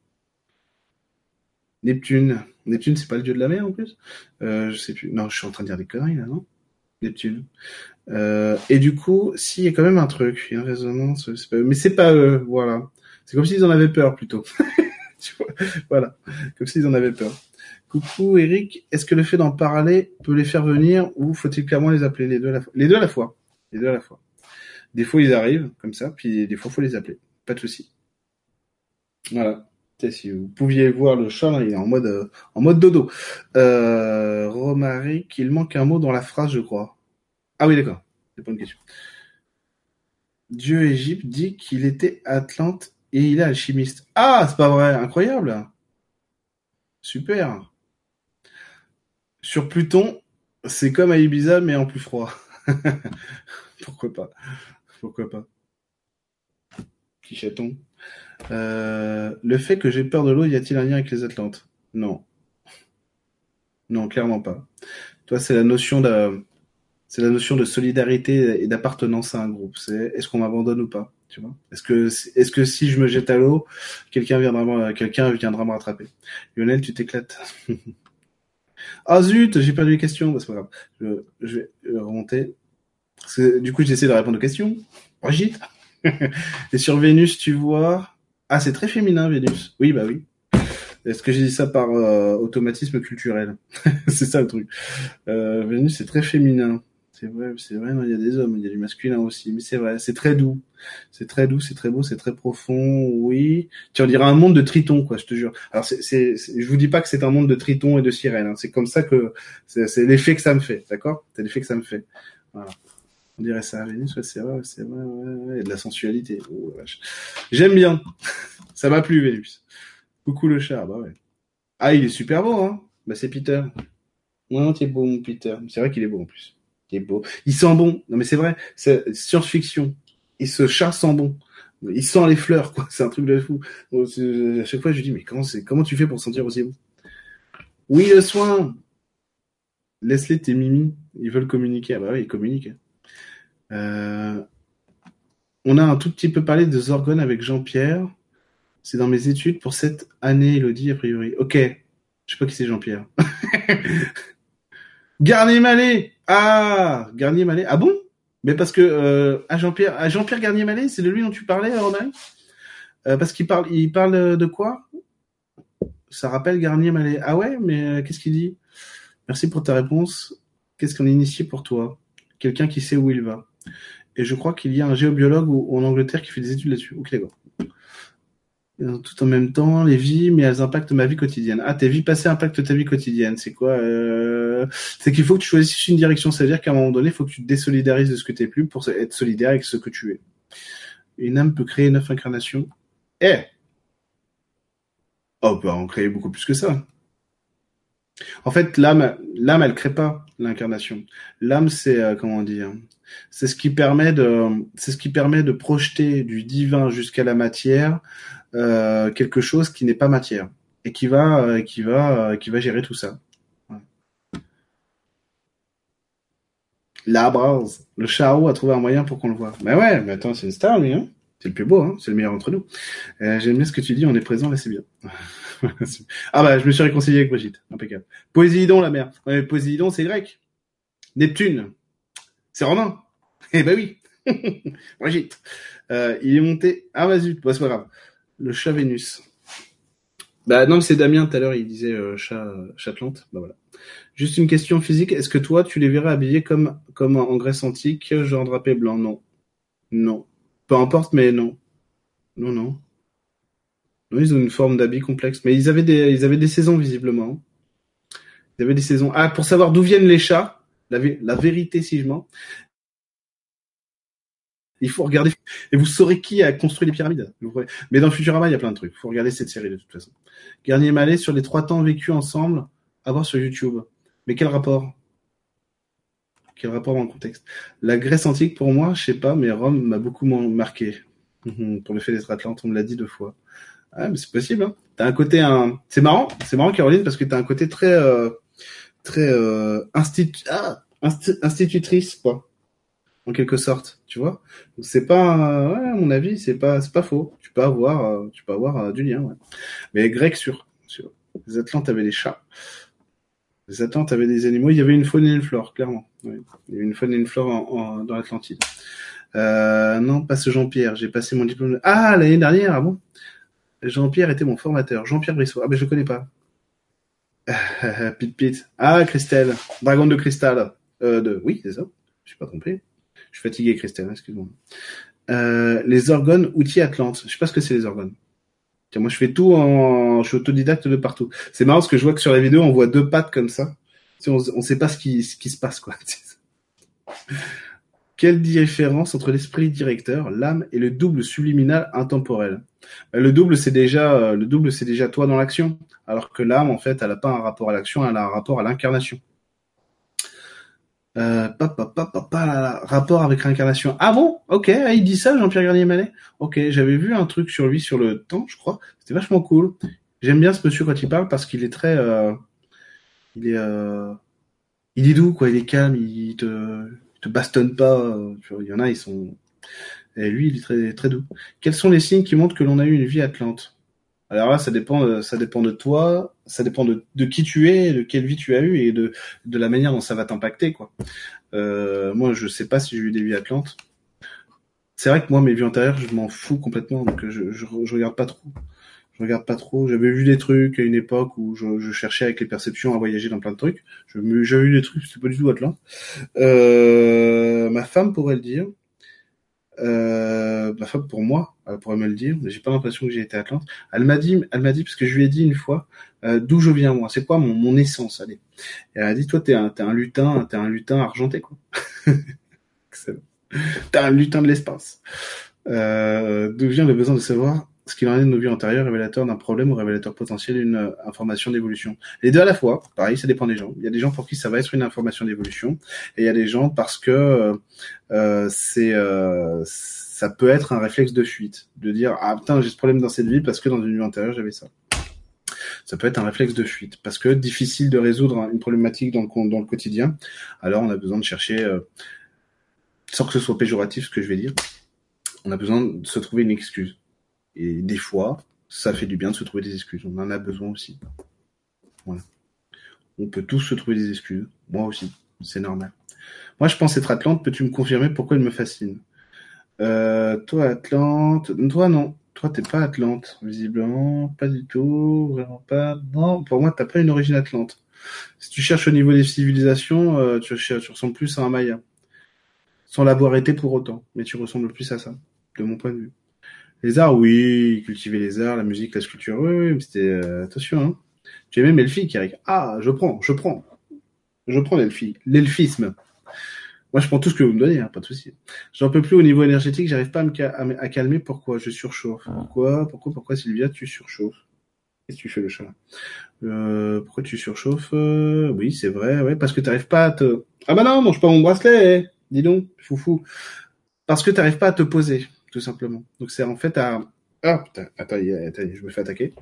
Neptune. Neptune, c'est pas le dieu de la mer en plus? Euh, je sais plus. Non, je suis en train de dire des conneries là, non? Neptune. Euh, et du coup, si, il y a quand même un truc, une résonance, pas mais c'est pas eux, voilà. C'est comme s'ils en avaient peur plutôt. Tu vois, voilà, comme s'ils en avaient peur. Coucou Eric, est-ce que le fait d'en parler peut les faire venir ou faut-il clairement les appeler les deux à la fois Les deux à la fois? Les deux à la fois. Des fois ils arrivent comme ça, puis des fois faut les appeler. Pas de souci. Voilà. Si vous pouviez voir le chat, il est en mode euh, en mode dodo. Euh, Romaric, il manque un mot dans la phrase, je crois. Ah oui, d'accord. C'est pas une question. Dieu Égypte dit qu'il était Atlante et il est alchimiste. Ah, c'est pas vrai, incroyable. Super. Sur Pluton, c'est comme à Ibiza mais en plus froid. Pourquoi pas? Pourquoi pas? Petit chaton? Euh, le fait que j'ai peur de l'eau, y a-t-il un lien avec les Atlantes? Non. Non, clairement pas. Toi, c'est la notion de, c'est la notion de solidarité et d'appartenance à un groupe. C'est est-ce qu'on m'abandonne ou pas? Tu vois? Est-ce que est-ce que si je me jette à l'eau, quelqu'un viendra quelqu'un viendra me rattraper? Lionel, tu t'éclates. ah zut, j'ai perdu les questions. Bah, c'est pas grave. Je, je vais remonter. du coup, j'essaie de répondre aux questions. Brigitte? et sur Vénus, tu vois? Ah, c'est très féminin, Vénus. Oui, bah oui. Est-ce que j'ai dit ça par euh, automatisme culturel? C'est ça le truc. Euh, Vénus, c'est très féminin. C'est vrai, c'est vrai. Il y a des hommes, il y a du masculin aussi, mais c'est vrai. C'est très doux. C'est très doux, c'est très beau, c'est très profond. Oui. Tu en dirais un monde de tritons, quoi. Je te jure. Alors, c'est, je vous dis pas que c'est un monde de tritons et de sirènes. Hein. C'est comme ça que c'est l'effet que ça me fait, d'accord? C'est l'effet que ça me fait. Voilà. On dirait ça, Vénus, ouais, c'est vrai, c'est vrai, ouais, ouais, de la sensualité. Oh, J'aime bien. ça m'a plu, Vénus. Coucou le chat, bah ouais. Ah, il est super beau, hein Bah c'est Peter. Non, t'es beau, mon Peter. C'est vrai qu'il est beau en plus. Il beau. Il sent bon. Non mais c'est vrai, c'est science-fiction. Et ce chat sent bon. Il sent les fleurs, quoi. C'est un truc de fou. À chaque fois, je lui dis, mais comment, c'est, comment tu fais pour sentir aussi bon? Oui, le soin Laisse-les tes mimi. Ils veulent communiquer. Ah bah oui, ils communiquent. Euh, on a un tout petit peu parlé de Zorgon avec Jean-Pierre. C'est dans mes études pour cette année, Elodie, a priori. Ok. Je sais pas qui c'est Jean-Pierre. Garnier Mallet Ah Garnier Mallet Ah bon? Mais parce que euh, Jean-Pierre Jean-Pierre Garnier Mallet, c'est de lui dont tu parlais, Romain? Euh, Parce qu'il parle il parle de quoi? Ça rappelle Garnier Mallet. Ah ouais, mais qu'est-ce qu'il dit? Merci pour ta réponse. Qu'est-ce qu'on a initié pour toi? Quelqu'un qui sait où il va. Et je crois qu'il y a un géobiologue en Angleterre qui fait des études là-dessus. Ok, d'accord. Tout en même temps, les vies, mais elles impactent ma vie quotidienne. Ah, tes vies passées impactent ta vie quotidienne. C'est quoi euh... C'est qu'il faut que tu choisisses une direction. Ça veut dire qu'à un moment donné, il faut que tu te désolidarises de ce que tu es plus pour être solidaire avec ce que tu es. Une âme peut créer neuf incarnations. Eh Oh, peut en créer beaucoup plus que ça. En fait, l'âme, l'âme, elle crée pas l'incarnation. L'âme, c'est euh, comment dire C'est ce qui permet de, c'est ce qui permet de projeter du divin jusqu'à la matière euh, quelque chose qui n'est pas matière et qui va, euh, qui va, euh, qui va gérer tout ça. La base. Le charo a trouvé un moyen pour qu'on le voit. Mais ouais, mais attends, c'est une star lui, hein c'est le plus beau, hein c'est le meilleur entre nous. J'aime bien ce que tu dis, on est présent, là c'est bien. ah bah, je me suis réconcilié avec Brigitte, impeccable. Poséidon, la mère. Ouais, Poséidon, c'est grec. Neptune, c'est romain. Eh bah oui, Brigitte. il est monté. Ah vas-y, bah, c'est pas grave. Le chat Vénus. Bah non, c'est Damien tout à l'heure, il disait euh, chat, euh, chatlante. Bah voilà. Juste une question physique. Est-ce que toi, tu les verrais habillés comme comme en Grèce antique, genre drapé blanc? Non, non. Peu importe, mais non, non, non. Ils ont une forme d'habit complexe, mais ils avaient des saisons visiblement. Ils avaient des saisons. Ah, pour savoir d'où viennent les chats, la, vérité si je mens, il faut regarder et vous saurez qui a construit les pyramides. Mais dans Futurama, il y a plein de trucs. Il faut regarder cette série de toute façon. Garnier Mallet sur les trois temps vécus ensemble, à voir sur YouTube. Mais quel rapport? Quel rapport le contexte? La Grèce antique, pour moi, je sais pas, mais Rome m'a beaucoup marqué. Pour le fait d'être Atlante, on me l'a dit deux fois. Ah, mais c'est possible. Hein. T'as un côté un. C'est marrant, c'est marrant Caroline parce que t'as un côté très euh, très euh, institu... ah, institutrice quoi en quelque sorte, tu vois. C'est pas, ouais, à mon avis, c'est pas, c'est pas faux. Tu peux avoir, euh, tu peux avoir euh, du lien, ouais. Mais grec sur, sur. Les Atlantes avaient des chats. Les Atlantes avaient des animaux. Il y avait une faune et une flore, clairement. Il y avait une faune et une flore en, dans l'Atlantide. Euh, non, pas ce Jean-Pierre. J'ai passé mon diplôme. Ah, l'année dernière, ah bon? Jean-Pierre était mon formateur. Jean-Pierre Brissot. Ah, ben, je connais pas. Pit Pit. Ah, Christelle. Dragon de cristal. Euh, de, oui, c'est ça. Je suis pas trompé. Je suis fatigué, Christelle, excuse-moi. Euh, les organes outils Atlante. Je sais pas ce que c'est les organes. Tiens, moi, je fais tout en, je suis autodidacte de partout. C'est marrant parce que je vois que sur la vidéo, on voit deux pattes comme ça. On, on sait pas ce qui, ce qui se passe, quoi. Quelle différence entre l'esprit directeur, l'âme et le double subliminal intemporel? Le double, c'est déjà, euh, le double, c'est déjà toi dans l'action, alors que l'âme, en fait, elle n'a pas un rapport à l'action, elle a un rapport à l'incarnation. Euh, rapport avec réincarnation. Ah bon? Ok, ah, il dit ça, Jean-Pierre Garnier-Mallet Ok, j'avais vu un truc sur lui sur le temps, je crois. C'était vachement cool. J'aime bien ce monsieur quand il parle parce qu'il est très... Euh, il est... Il est doux, quoi. Il est calme, il te, il te bastonne pas. Il y en a, ils sont... Et lui, il est très, doux. Quels sont les signes qui montrent que l'on a eu une vie atlante alors là, ça dépend, ça dépend de toi, ça dépend de, qui tu es, de quelle vie tu as eu et de, la manière dont ça va t'impacter, quoi. Euh, moi, je sais pas si j'ai eu des vies atlantes. C'est vrai que moi, mes vies antérieures, je m'en fous complètement, donc je, je, je, regarde pas trop. Je regarde pas trop. J'avais vu des trucs à une époque où je, cherchais avec les perceptions à voyager dans plein de trucs. J'avais vu des trucs, c'est pas du tout Atlante. Euh, ma femme pourrait le dire. Euh, ma femme pour moi, elle pourrait me le dire, mais j'ai pas l'impression que j'ai été Atlante. Elle m'a dit, elle m'a dit parce que je lui ai dit une fois euh, d'où je viens moi, c'est quoi mon, mon essence, allez? Et elle a dit toi t'es un t'es un lutin, t'es un lutin argenté quoi. t'es un lutin de l'espace. Euh, d'où vient le besoin de savoir ce qu'il en est de nos vies antérieures, révélateur d'un problème ou révélateur potentiel d'une euh, information d'évolution. Les deux à la fois, pareil, ça dépend des gens. Il y a des gens pour qui ça va être une information d'évolution, et il y a des gens parce que euh, euh c'est euh, ça peut être un réflexe de fuite, de dire ah putain j'ai ce problème dans cette vie parce que dans une vie antérieure j'avais ça. Ça peut être un réflexe de fuite parce que difficile de résoudre une problématique dans le dans le quotidien. Alors on a besoin de chercher, euh, sans que ce soit péjoratif ce que je vais dire, on a besoin de se trouver une excuse et des fois, ça fait du bien de se trouver des excuses. On en a besoin aussi. Voilà. On peut tous se trouver des excuses. Moi aussi. C'est normal. Moi, je pense être Atlante. Peux-tu me confirmer pourquoi il me fascine? Euh, Toi, Atlante. Toi, non. Toi, t'es pas Atlante, visiblement. Pas du tout. Vraiment pas. Non, pour moi, t'as pas une origine Atlante. Si tu cherches au niveau des civilisations, euh, tu, tu ressembles plus à un Maya. Sans l'avoir été pour autant. Mais tu ressembles plus à ça, de mon point de vue. Les arts, oui, cultiver les arts, la musique, la sculpture, oui, oui, mais c'était euh, attention. Hein. J'ai même Elfie qui arrive. Ah, je prends, je prends, je prends l'Elfie, l'elfisme. Moi, je prends tout ce que vous me donnez, hein, pas de souci. J'en peux plus au niveau énergétique, j'arrive pas à me à, calmer. Pourquoi Je surchauffe? Ah. Pourquoi Pourquoi Pourquoi Sylvia, tu surchauffes? Qu'est-ce que tu fais le chat? Euh, Pourquoi tu surchauffes? Euh, Oui, c'est vrai, ouais, parce que t'arrives pas à te. Ah bah non, mange pas mon bracelet. Dis donc, foufou. Parce que t'arrives pas à te poser tout simplement. Donc c'est en fait à ah putain, attends, je me fais attaquer.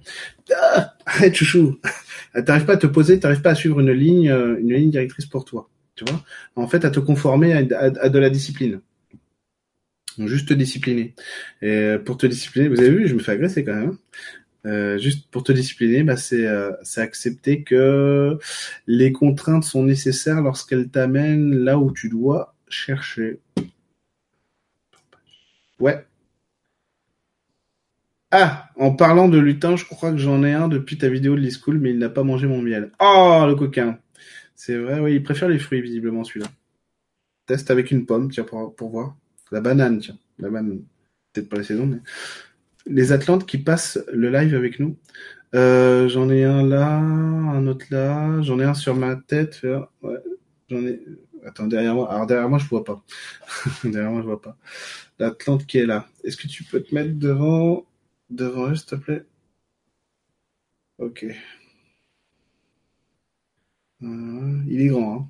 Ah, chouchou. t'arrives pas à te poser, t'arrives pas à suivre une ligne, euh, une ligne directrice pour toi. Tu vois En fait, à te conformer à, de la discipline. Donc, juste te discipliner. Et pour te discipliner, vous avez vu, je me fais agresser quand même. Hein. Euh, juste pour te discipliner, bah c'est euh, c'est accepter que les contraintes sont nécessaires lorsqu'elles t'amènent là où tu dois chercher. Ouais. Ah, en parlant de lutin, je crois que j'en ai un depuis ta vidéo de l'e-school, mais il n'a pas mangé mon miel. Oh, le coquin. C'est vrai, oui, il préfère les fruits, visiblement, celui-là. Teste avec une pomme, tiens, pour, voir. La banane, tiens. La banane. Peut-être pas la saison, mais. Les Atlantes qui passent le live avec nous. Euh, j'en ai un là, un autre là, j'en ai un sur ma tête. Ouais, j'en ai. Attends, derrière moi. Alors derrière moi, je vois pas. derrière moi, je vois pas. L'Atlante qui est là. Est-ce que tu peux te mettre devant, devant eux, s'il te plaît? Ok. Euh, il est grand. Hein.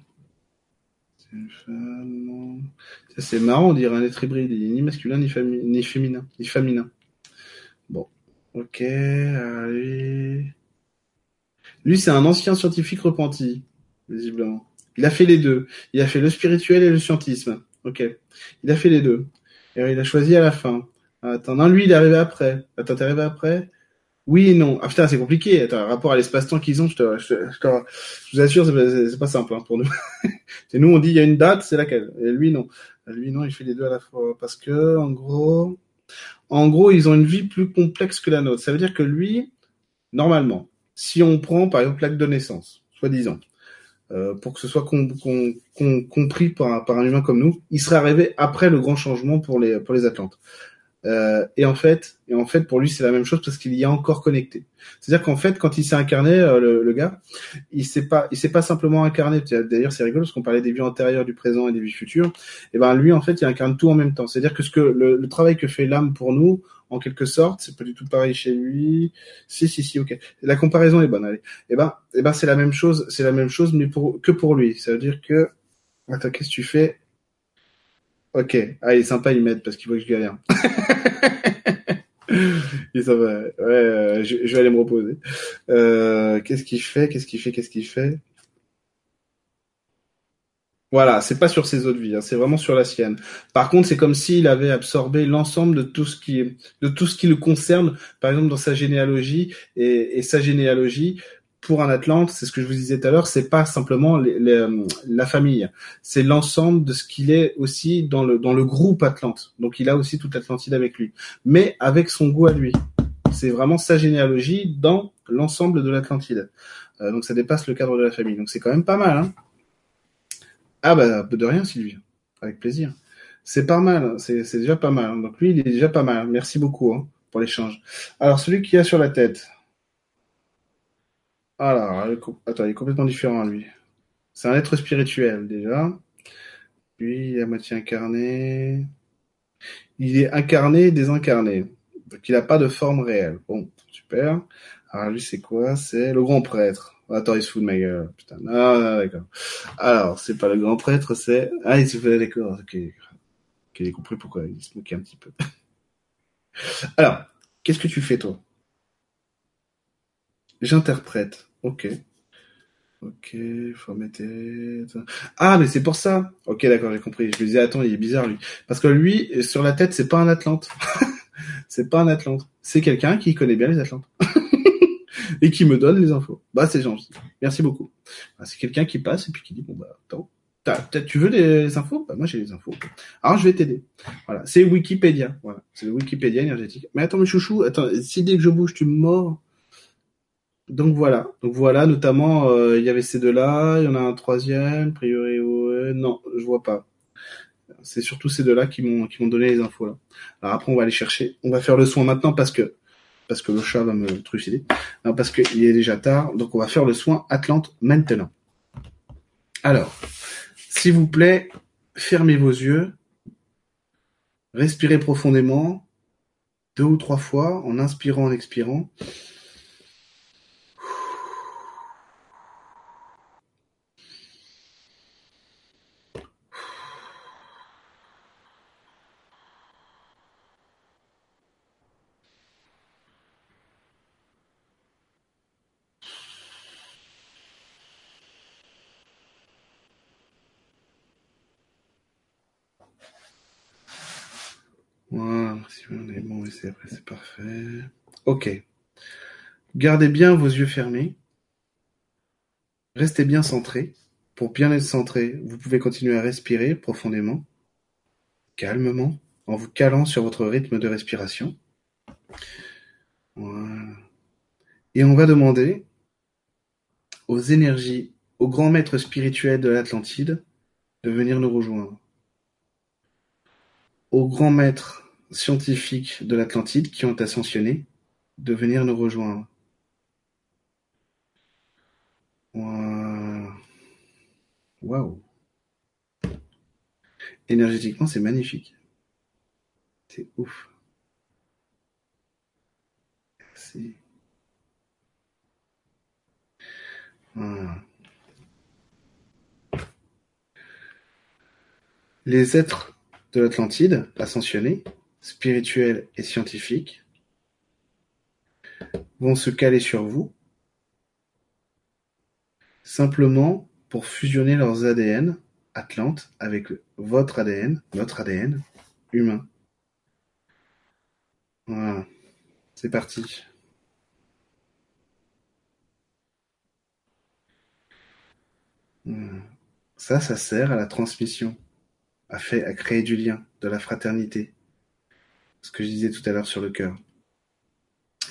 C'est marrant, on dirait un être hybride. Il est ni masculin, ni, ni féminin. Ni féminin. Bon. Ok, allez. Lui, c'est un ancien scientifique repenti, visiblement. Il a fait les deux. Il a fait le spirituel et le scientisme. Ok. Il a fait les deux. Et il a choisi à la fin. Attends, non, lui, il est arrivé après. Attends, t'es arrivé après? Oui et non. Ah putain, c'est compliqué. Attends, rapport à l'espace-temps qu'ils ont, je, te, je, je, vous assure, c'est pas, simple hein, pour nous. c'est nous, on dit il y a une date, c'est laquelle? Et lui, non. Lui, non, il fait les deux à la fois. Parce que, en gros, en gros, ils ont une vie plus complexe que la nôtre. Ça veut dire que lui, normalement, si on prend, par exemple, l'acte de naissance, soi-disant, euh, pour que ce soit compris par, un humain comme nous, il serait arrivé après le grand changement pour les pour les Atlantes. Euh, et en fait, et en fait, pour lui, c'est la même chose parce qu'il y a encore connecté. C'est-à-dire qu'en fait, quand il s'est incarné, euh, le, gars, il s'est pas, il s'est pas simplement incarné. D'ailleurs, c'est rigolo parce qu'on parlait des vies antérieures, du présent et des vies futures. Et ben, lui, en fait, il incarne tout en même temps. C'est-à-dire que ce que le, le travail que fait l'âme pour nous, en quelque sorte, c'est pas du tout pareil chez lui. Si, si, si, ok. La comparaison est bonne. Allez. Et ben, et ben, c'est la même chose, c'est la même chose, mais pour que pour lui. Ça veut dire que Attends, qu'est-ce que tu fais? Ok. Ah, il est sympa, il m'aide parce qu'il voit que je galère. Et ça va. Ouais, euh, je, je, vais aller me reposer. Euh, qu'est-ce qu'il fait? Qu'est-ce qu'il fait? Qu'est-ce qu'il fait? Voilà, c'est pas sur ses autres vies, hein, c'est vraiment sur la sienne. Par contre, c'est comme s'il avait absorbé l'ensemble de tout ce qui de tout ce qui le concerne, par exemple dans sa généalogie et, et sa généalogie pour un Atlante, c'est ce que je vous disais tout à l'heure, c'est pas simplement les, les, la famille, c'est l'ensemble de ce qu'il est aussi dans le dans le groupe Atlante. Donc il a aussi toute l'Atlantide avec lui, mais avec son goût à lui. C'est vraiment sa généalogie dans l'ensemble de l'Atlantide. Euh, donc ça dépasse le cadre de la famille. Donc c'est quand même pas mal. Hein ah bah de rien Sylvie, avec plaisir. C'est pas mal, hein. c'est déjà pas mal. Donc lui, il est déjà pas mal. Merci beaucoup hein, pour l'échange. Alors celui qui a sur la tête. Alors, attends, il est complètement différent lui. C'est un être spirituel déjà. Lui, il est à moitié incarné. Il est incarné, désincarné. Donc il n'a pas de forme réelle. Bon, super. Alors lui, c'est quoi? C'est le grand prêtre. Attends, il se fout de ma gueule. Putain. Non, non, d'accord. Alors, c'est pas le grand prêtre, c'est... Ah, il se fait d'accord. Ok. Ok, j'ai compris pourquoi il se moquait un petit peu. Alors, qu'est-ce que tu fais, toi? J'interprète. Ok. Ok, formater. Ah, mais c'est pour ça. Ok, d'accord, j'ai compris. Je me disais, attends, il est bizarre, lui. Parce que lui, sur la tête, c'est pas un Atlante. c'est pas un Atlante. C'est quelqu'un qui connaît bien les Atlantes. et qui me donne les infos. Bah, c'est gentil. Merci beaucoup. Bah, c'est quelqu'un qui passe et puis qui dit, bon, bah, attends, tu veux des infos? Bah, moi, j'ai les infos. Alors, je vais t'aider. Voilà. C'est Wikipédia. Voilà. C'est Wikipédia énergétique. Mais attends, mes chouchous, attends, si dès que je bouge, tu me mords. Donc voilà, donc voilà, notamment euh, il y avait ces deux-là, il y en a un troisième, priori ouais, non, je vois pas. C'est surtout ces deux-là qui m'ont qui m'ont donné les infos là. Alors après on va aller chercher, on va faire le soin maintenant parce que parce que le chat va me trucider. Parce qu'il est déjà tard, donc on va faire le soin Atlante maintenant. Alors, s'il vous plaît, fermez vos yeux, respirez profondément, deux ou trois fois, en inspirant, en expirant. C'est parfait. Ok. Gardez bien vos yeux fermés. Restez bien centré. Pour bien être centré, vous pouvez continuer à respirer profondément, calmement, en vous calant sur votre rythme de respiration. Et on va demander aux énergies, aux grands maîtres spirituels de l'Atlantide de venir nous rejoindre. Aux grands maîtres scientifiques de l'Atlantide qui ont ascensionné de venir nous rejoindre. Waouh. Énergétiquement, c'est magnifique. C'est ouf. Merci. Les êtres de l'Atlantide ascensionnés spirituels et scientifiques vont se caler sur vous simplement pour fusionner leurs ADN Atlante avec votre ADN, notre ADN humain. Voilà, c'est parti. Ça, ça sert à la transmission, à créer du lien, de la fraternité ce que je disais tout à l'heure sur le cœur,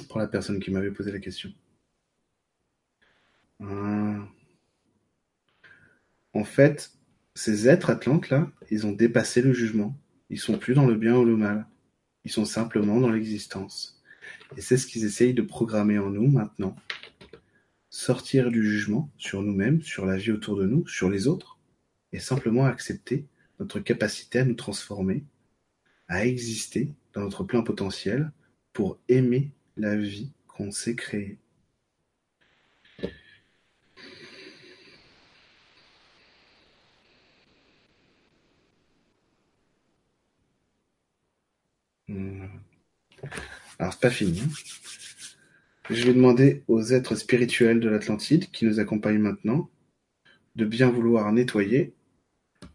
pour la personne qui m'avait posé la question. Ah. En fait, ces êtres atlantes-là, ils ont dépassé le jugement. Ils sont plus dans le bien ou le mal. Ils sont simplement dans l'existence. Et c'est ce qu'ils essayent de programmer en nous maintenant. Sortir du jugement sur nous-mêmes, sur la vie autour de nous, sur les autres, et simplement accepter notre capacité à nous transformer, à exister dans notre plein potentiel pour aimer la vie qu'on s'est créée. Hmm. Alors, c'est pas fini. Je vais demander aux êtres spirituels de l'Atlantide qui nous accompagnent maintenant de bien vouloir nettoyer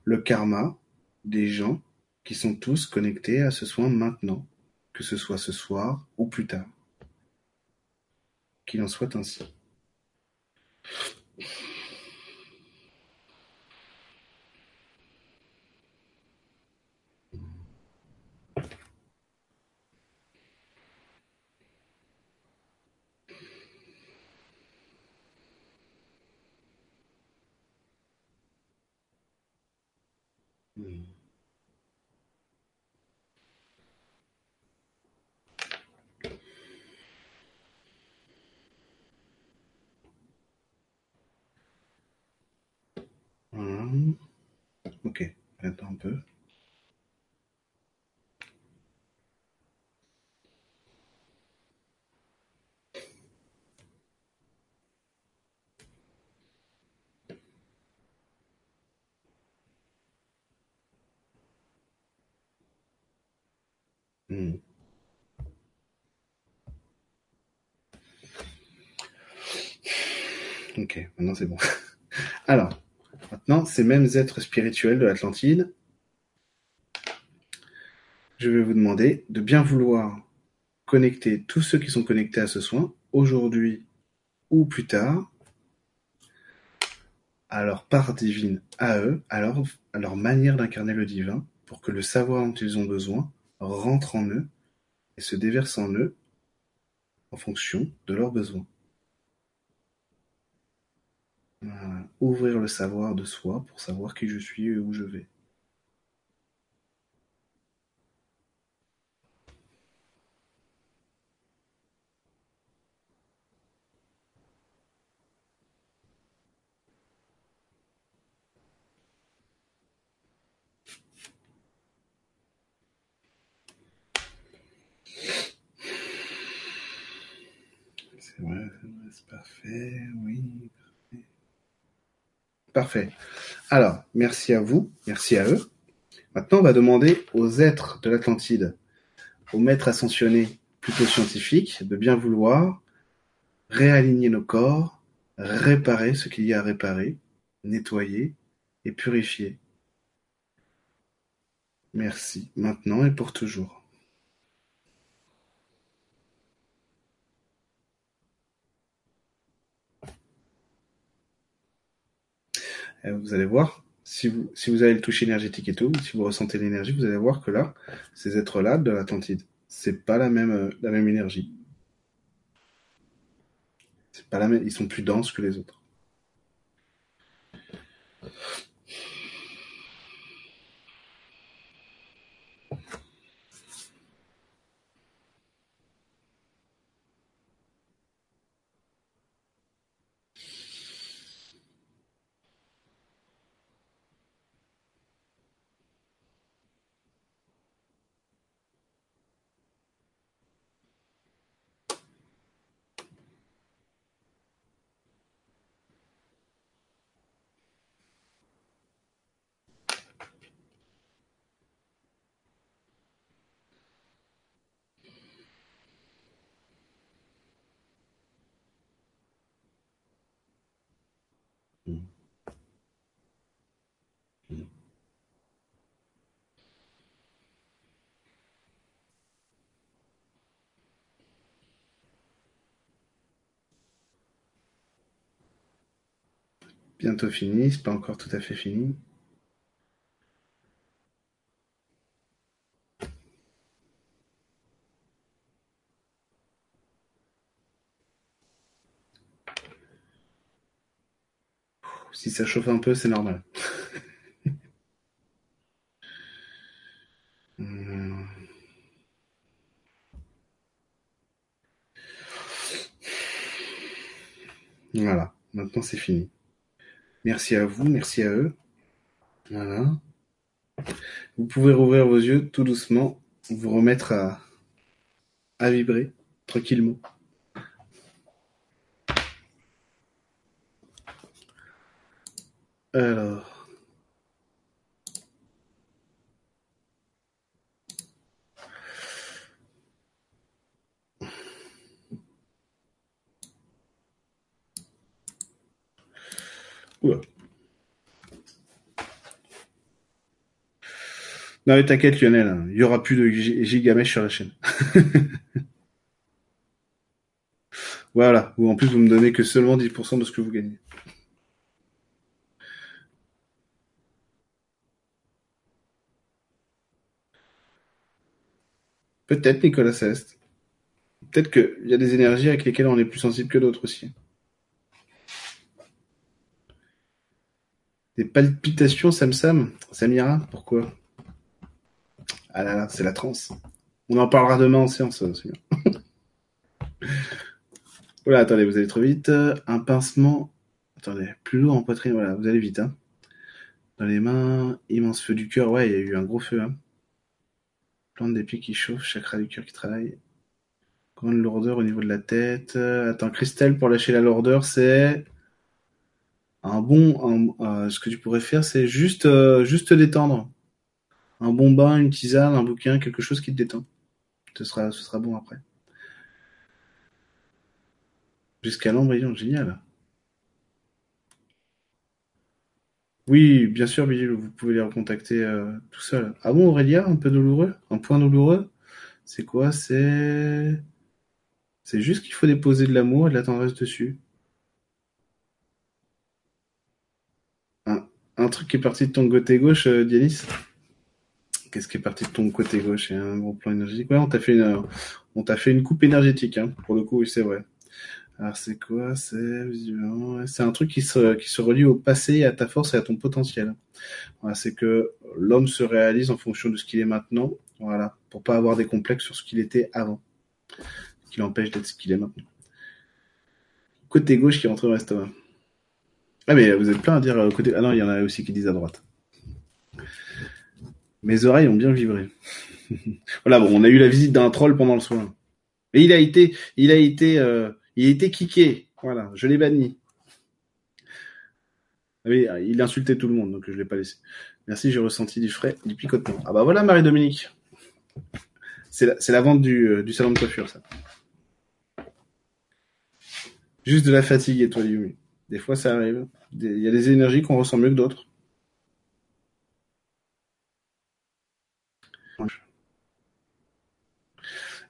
le karma des gens qui sont tous connectés à ce soin maintenant, que ce soit ce soir ou plus tard. Qu'il en soit ainsi. Hmm. Hum. Ok, attends un peu. Hmm. Ok, maintenant c'est bon. Alors, maintenant, ces mêmes êtres spirituels de l'Atlantide, je vais vous demander de bien vouloir connecter tous ceux qui sont connectés à ce soin, aujourd'hui ou plus tard, à leur part divine à eux, à leur, à leur manière d'incarner le divin, pour que le savoir dont ils ont besoin rentre en eux et se déverse en eux en fonction de leurs besoins. Voilà. Ouvrir le savoir de soi pour savoir qui je suis et où je vais. C'est vrai, c'est vrai, c'est parfait, oui. parfait. Alors, merci à vous, merci à eux. Maintenant, on va demander aux êtres de l'Atlantide, aux maîtres ascensionnés plutôt scientifiques, de bien vouloir réaligner nos corps, réparer ce qu'il y a à réparer, nettoyer et purifier. Merci, maintenant et pour toujours. Et vous allez voir, si vous, si vous avez le toucher énergétique et tout, si vous ressentez l'énergie, vous allez voir que là, ces êtres-là de l'Atlantide, c'est pas la même, euh, la même énergie. C'est pas la même, ils sont plus denses que les autres. Bientôt fini, c'est pas encore tout à fait fini. Si ça chauffe un peu, c'est normal. Hum. Voilà, maintenant c'est fini. Merci à vous, merci à eux. Voilà. Vous pouvez rouvrir vos yeux tout doucement, vous remettre à, à vibrer tranquillement. Alors. Non mais t'inquiète Lionel, hein. il y aura plus de gigamèche sur la chaîne. voilà, ou en plus vous me donnez que seulement 10% de ce que vous gagnez. Peut-être Nicolas Ceste. Peut-être qu'il y a des énergies avec lesquelles on est plus sensible que d'autres aussi. Des palpitations, Sam Sam? Samira Pourquoi? Ah là là, c'est la transe. On en parlera demain en séance, bien. voilà, attendez, vous allez trop vite. Un pincement. Attendez, plus lourd en poitrine, voilà, vous allez vite. Hein. Dans les mains, immense feu du cœur. Ouais, il y a eu un gros feu. Hein. Plante des pieds qui chauffent, chakra du cœur qui travaille. Grande lourdeur au niveau de la tête. Attends, Christelle, pour lâcher la lourdeur, c'est un bon. Euh, ce que tu pourrais faire, c'est juste, euh, juste te détendre. Un bon bain, une tisane, un bouquin, quelque chose qui te détend. Ce sera, ce sera bon après. Jusqu'à l'embryon, génial. Oui, bien sûr, Bidule, vous pouvez les recontacter euh, tout seul. Ah bon, Aurélia, un peu douloureux? Un point douloureux? C'est quoi? C'est... C'est juste qu'il faut déposer de l'amour et de la tendresse dessus. Un, truc qui est parti de ton côté gauche, euh, Dianis? Qu'est-ce qui est parti de ton côté gauche? Il un gros plan énergétique. Ouais, on t'a fait une, on t'a fait une coupe énergétique, hein. pour le coup, oui, c'est vrai. Alors c'est quoi? C'est c'est un truc qui se qui se relie au passé, à ta force et à ton potentiel. Voilà, c'est que l'homme se réalise en fonction de ce qu'il est maintenant, voilà, pour pas avoir des complexes sur ce qu'il était avant, qui l'empêche d'être ce qu'il est maintenant. Côté gauche qui rentre dans l'estomac. Ah mais vous êtes plein à dire euh, côté. Ah non, il y en a aussi qui disent à droite. Mes oreilles ont bien vibré. voilà, bon, on a eu la visite d'un troll pendant le soin. Et il a été, il a été. Euh, il était kické. Voilà, je l'ai banni. Ah oui, il insultait tout le monde, donc je ne l'ai pas laissé. Merci, j'ai ressenti du frais, du picotement. Ah bah voilà, Marie-Dominique. C'est la, vente euh, du, salon de coiffure, ça. Juste de la fatigue, et toi, Yumi. Des fois, ça arrive. Il y a des énergies qu'on ressent mieux que d'autres.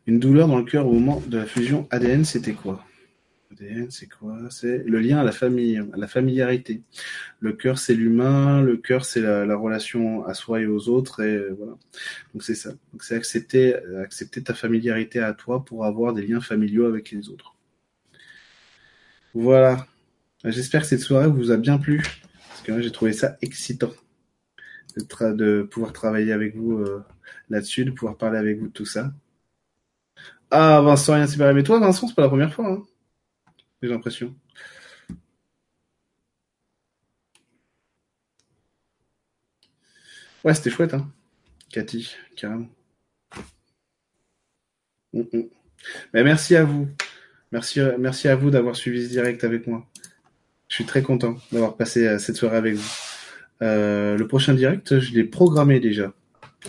Une douleur dans le cœur au moment de la fusion ADN, c'était quoi? C'est quoi? C'est le lien à la famille, à la familiarité. Le cœur, c'est l'humain. Le cœur, c'est la, relation à soi et aux autres. Et voilà. Donc c'est ça. Donc c'est accepter, accepter ta familiarité à toi pour avoir des liens familiaux avec les autres. Voilà. J'espère que cette soirée vous a bien plu parce que moi j'ai trouvé ça excitant de, pouvoir travailler avec vous euh, là-dessus, de pouvoir parler avec vous de tout ça. Ah Vincent, rien pas Mais toi Vincent, c'est pas la première fois. Hein j'ai l'impression. Ouais, c'était chouette, hein. Cathy, carrément. Mm, mm. Mais merci à vous. Merci, merci à vous d'avoir suivi ce direct avec moi. Je suis très content d'avoir passé euh, cette soirée avec vous. Euh, le prochain direct, je l'ai programmé déjà.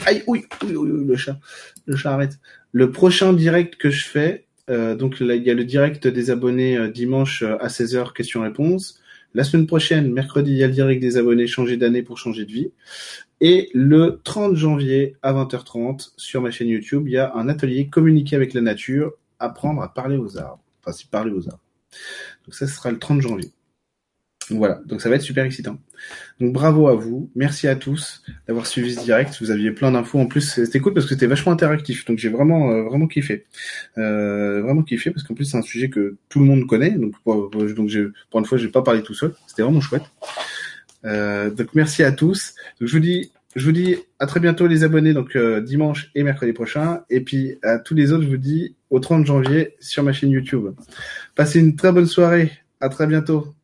Aïe, oui, oui, oui, le chat, le chat arrête. Le prochain direct que je fais, euh, donc là, il y a le direct des abonnés euh, dimanche euh, à 16h, questions-réponses. La semaine prochaine, mercredi, il y a le direct des abonnés changer d'année pour changer de vie. Et le 30 janvier à 20h30 sur ma chaîne YouTube, il y a un atelier communiquer avec la nature, apprendre à parler aux arbres. Enfin, si parler aux arbres. Donc ça, sera le 30 janvier. Voilà, donc ça va être super excitant. Donc bravo à vous, merci à tous d'avoir suivi ce direct. Vous aviez plein d'infos en plus, c'était cool parce que c'était vachement interactif. Donc j'ai vraiment euh, vraiment kiffé, euh, vraiment kiffé parce qu'en plus c'est un sujet que tout le monde connaît. Donc pour, donc pour une fois j'ai pas parlé tout seul, c'était vraiment chouette. Euh, donc merci à tous. Donc je vous dis je vous dis à très bientôt les abonnés donc euh, dimanche et mercredi prochain et puis à tous les autres je vous dis au 30 janvier sur ma chaîne YouTube. Passez une très bonne soirée. À très bientôt.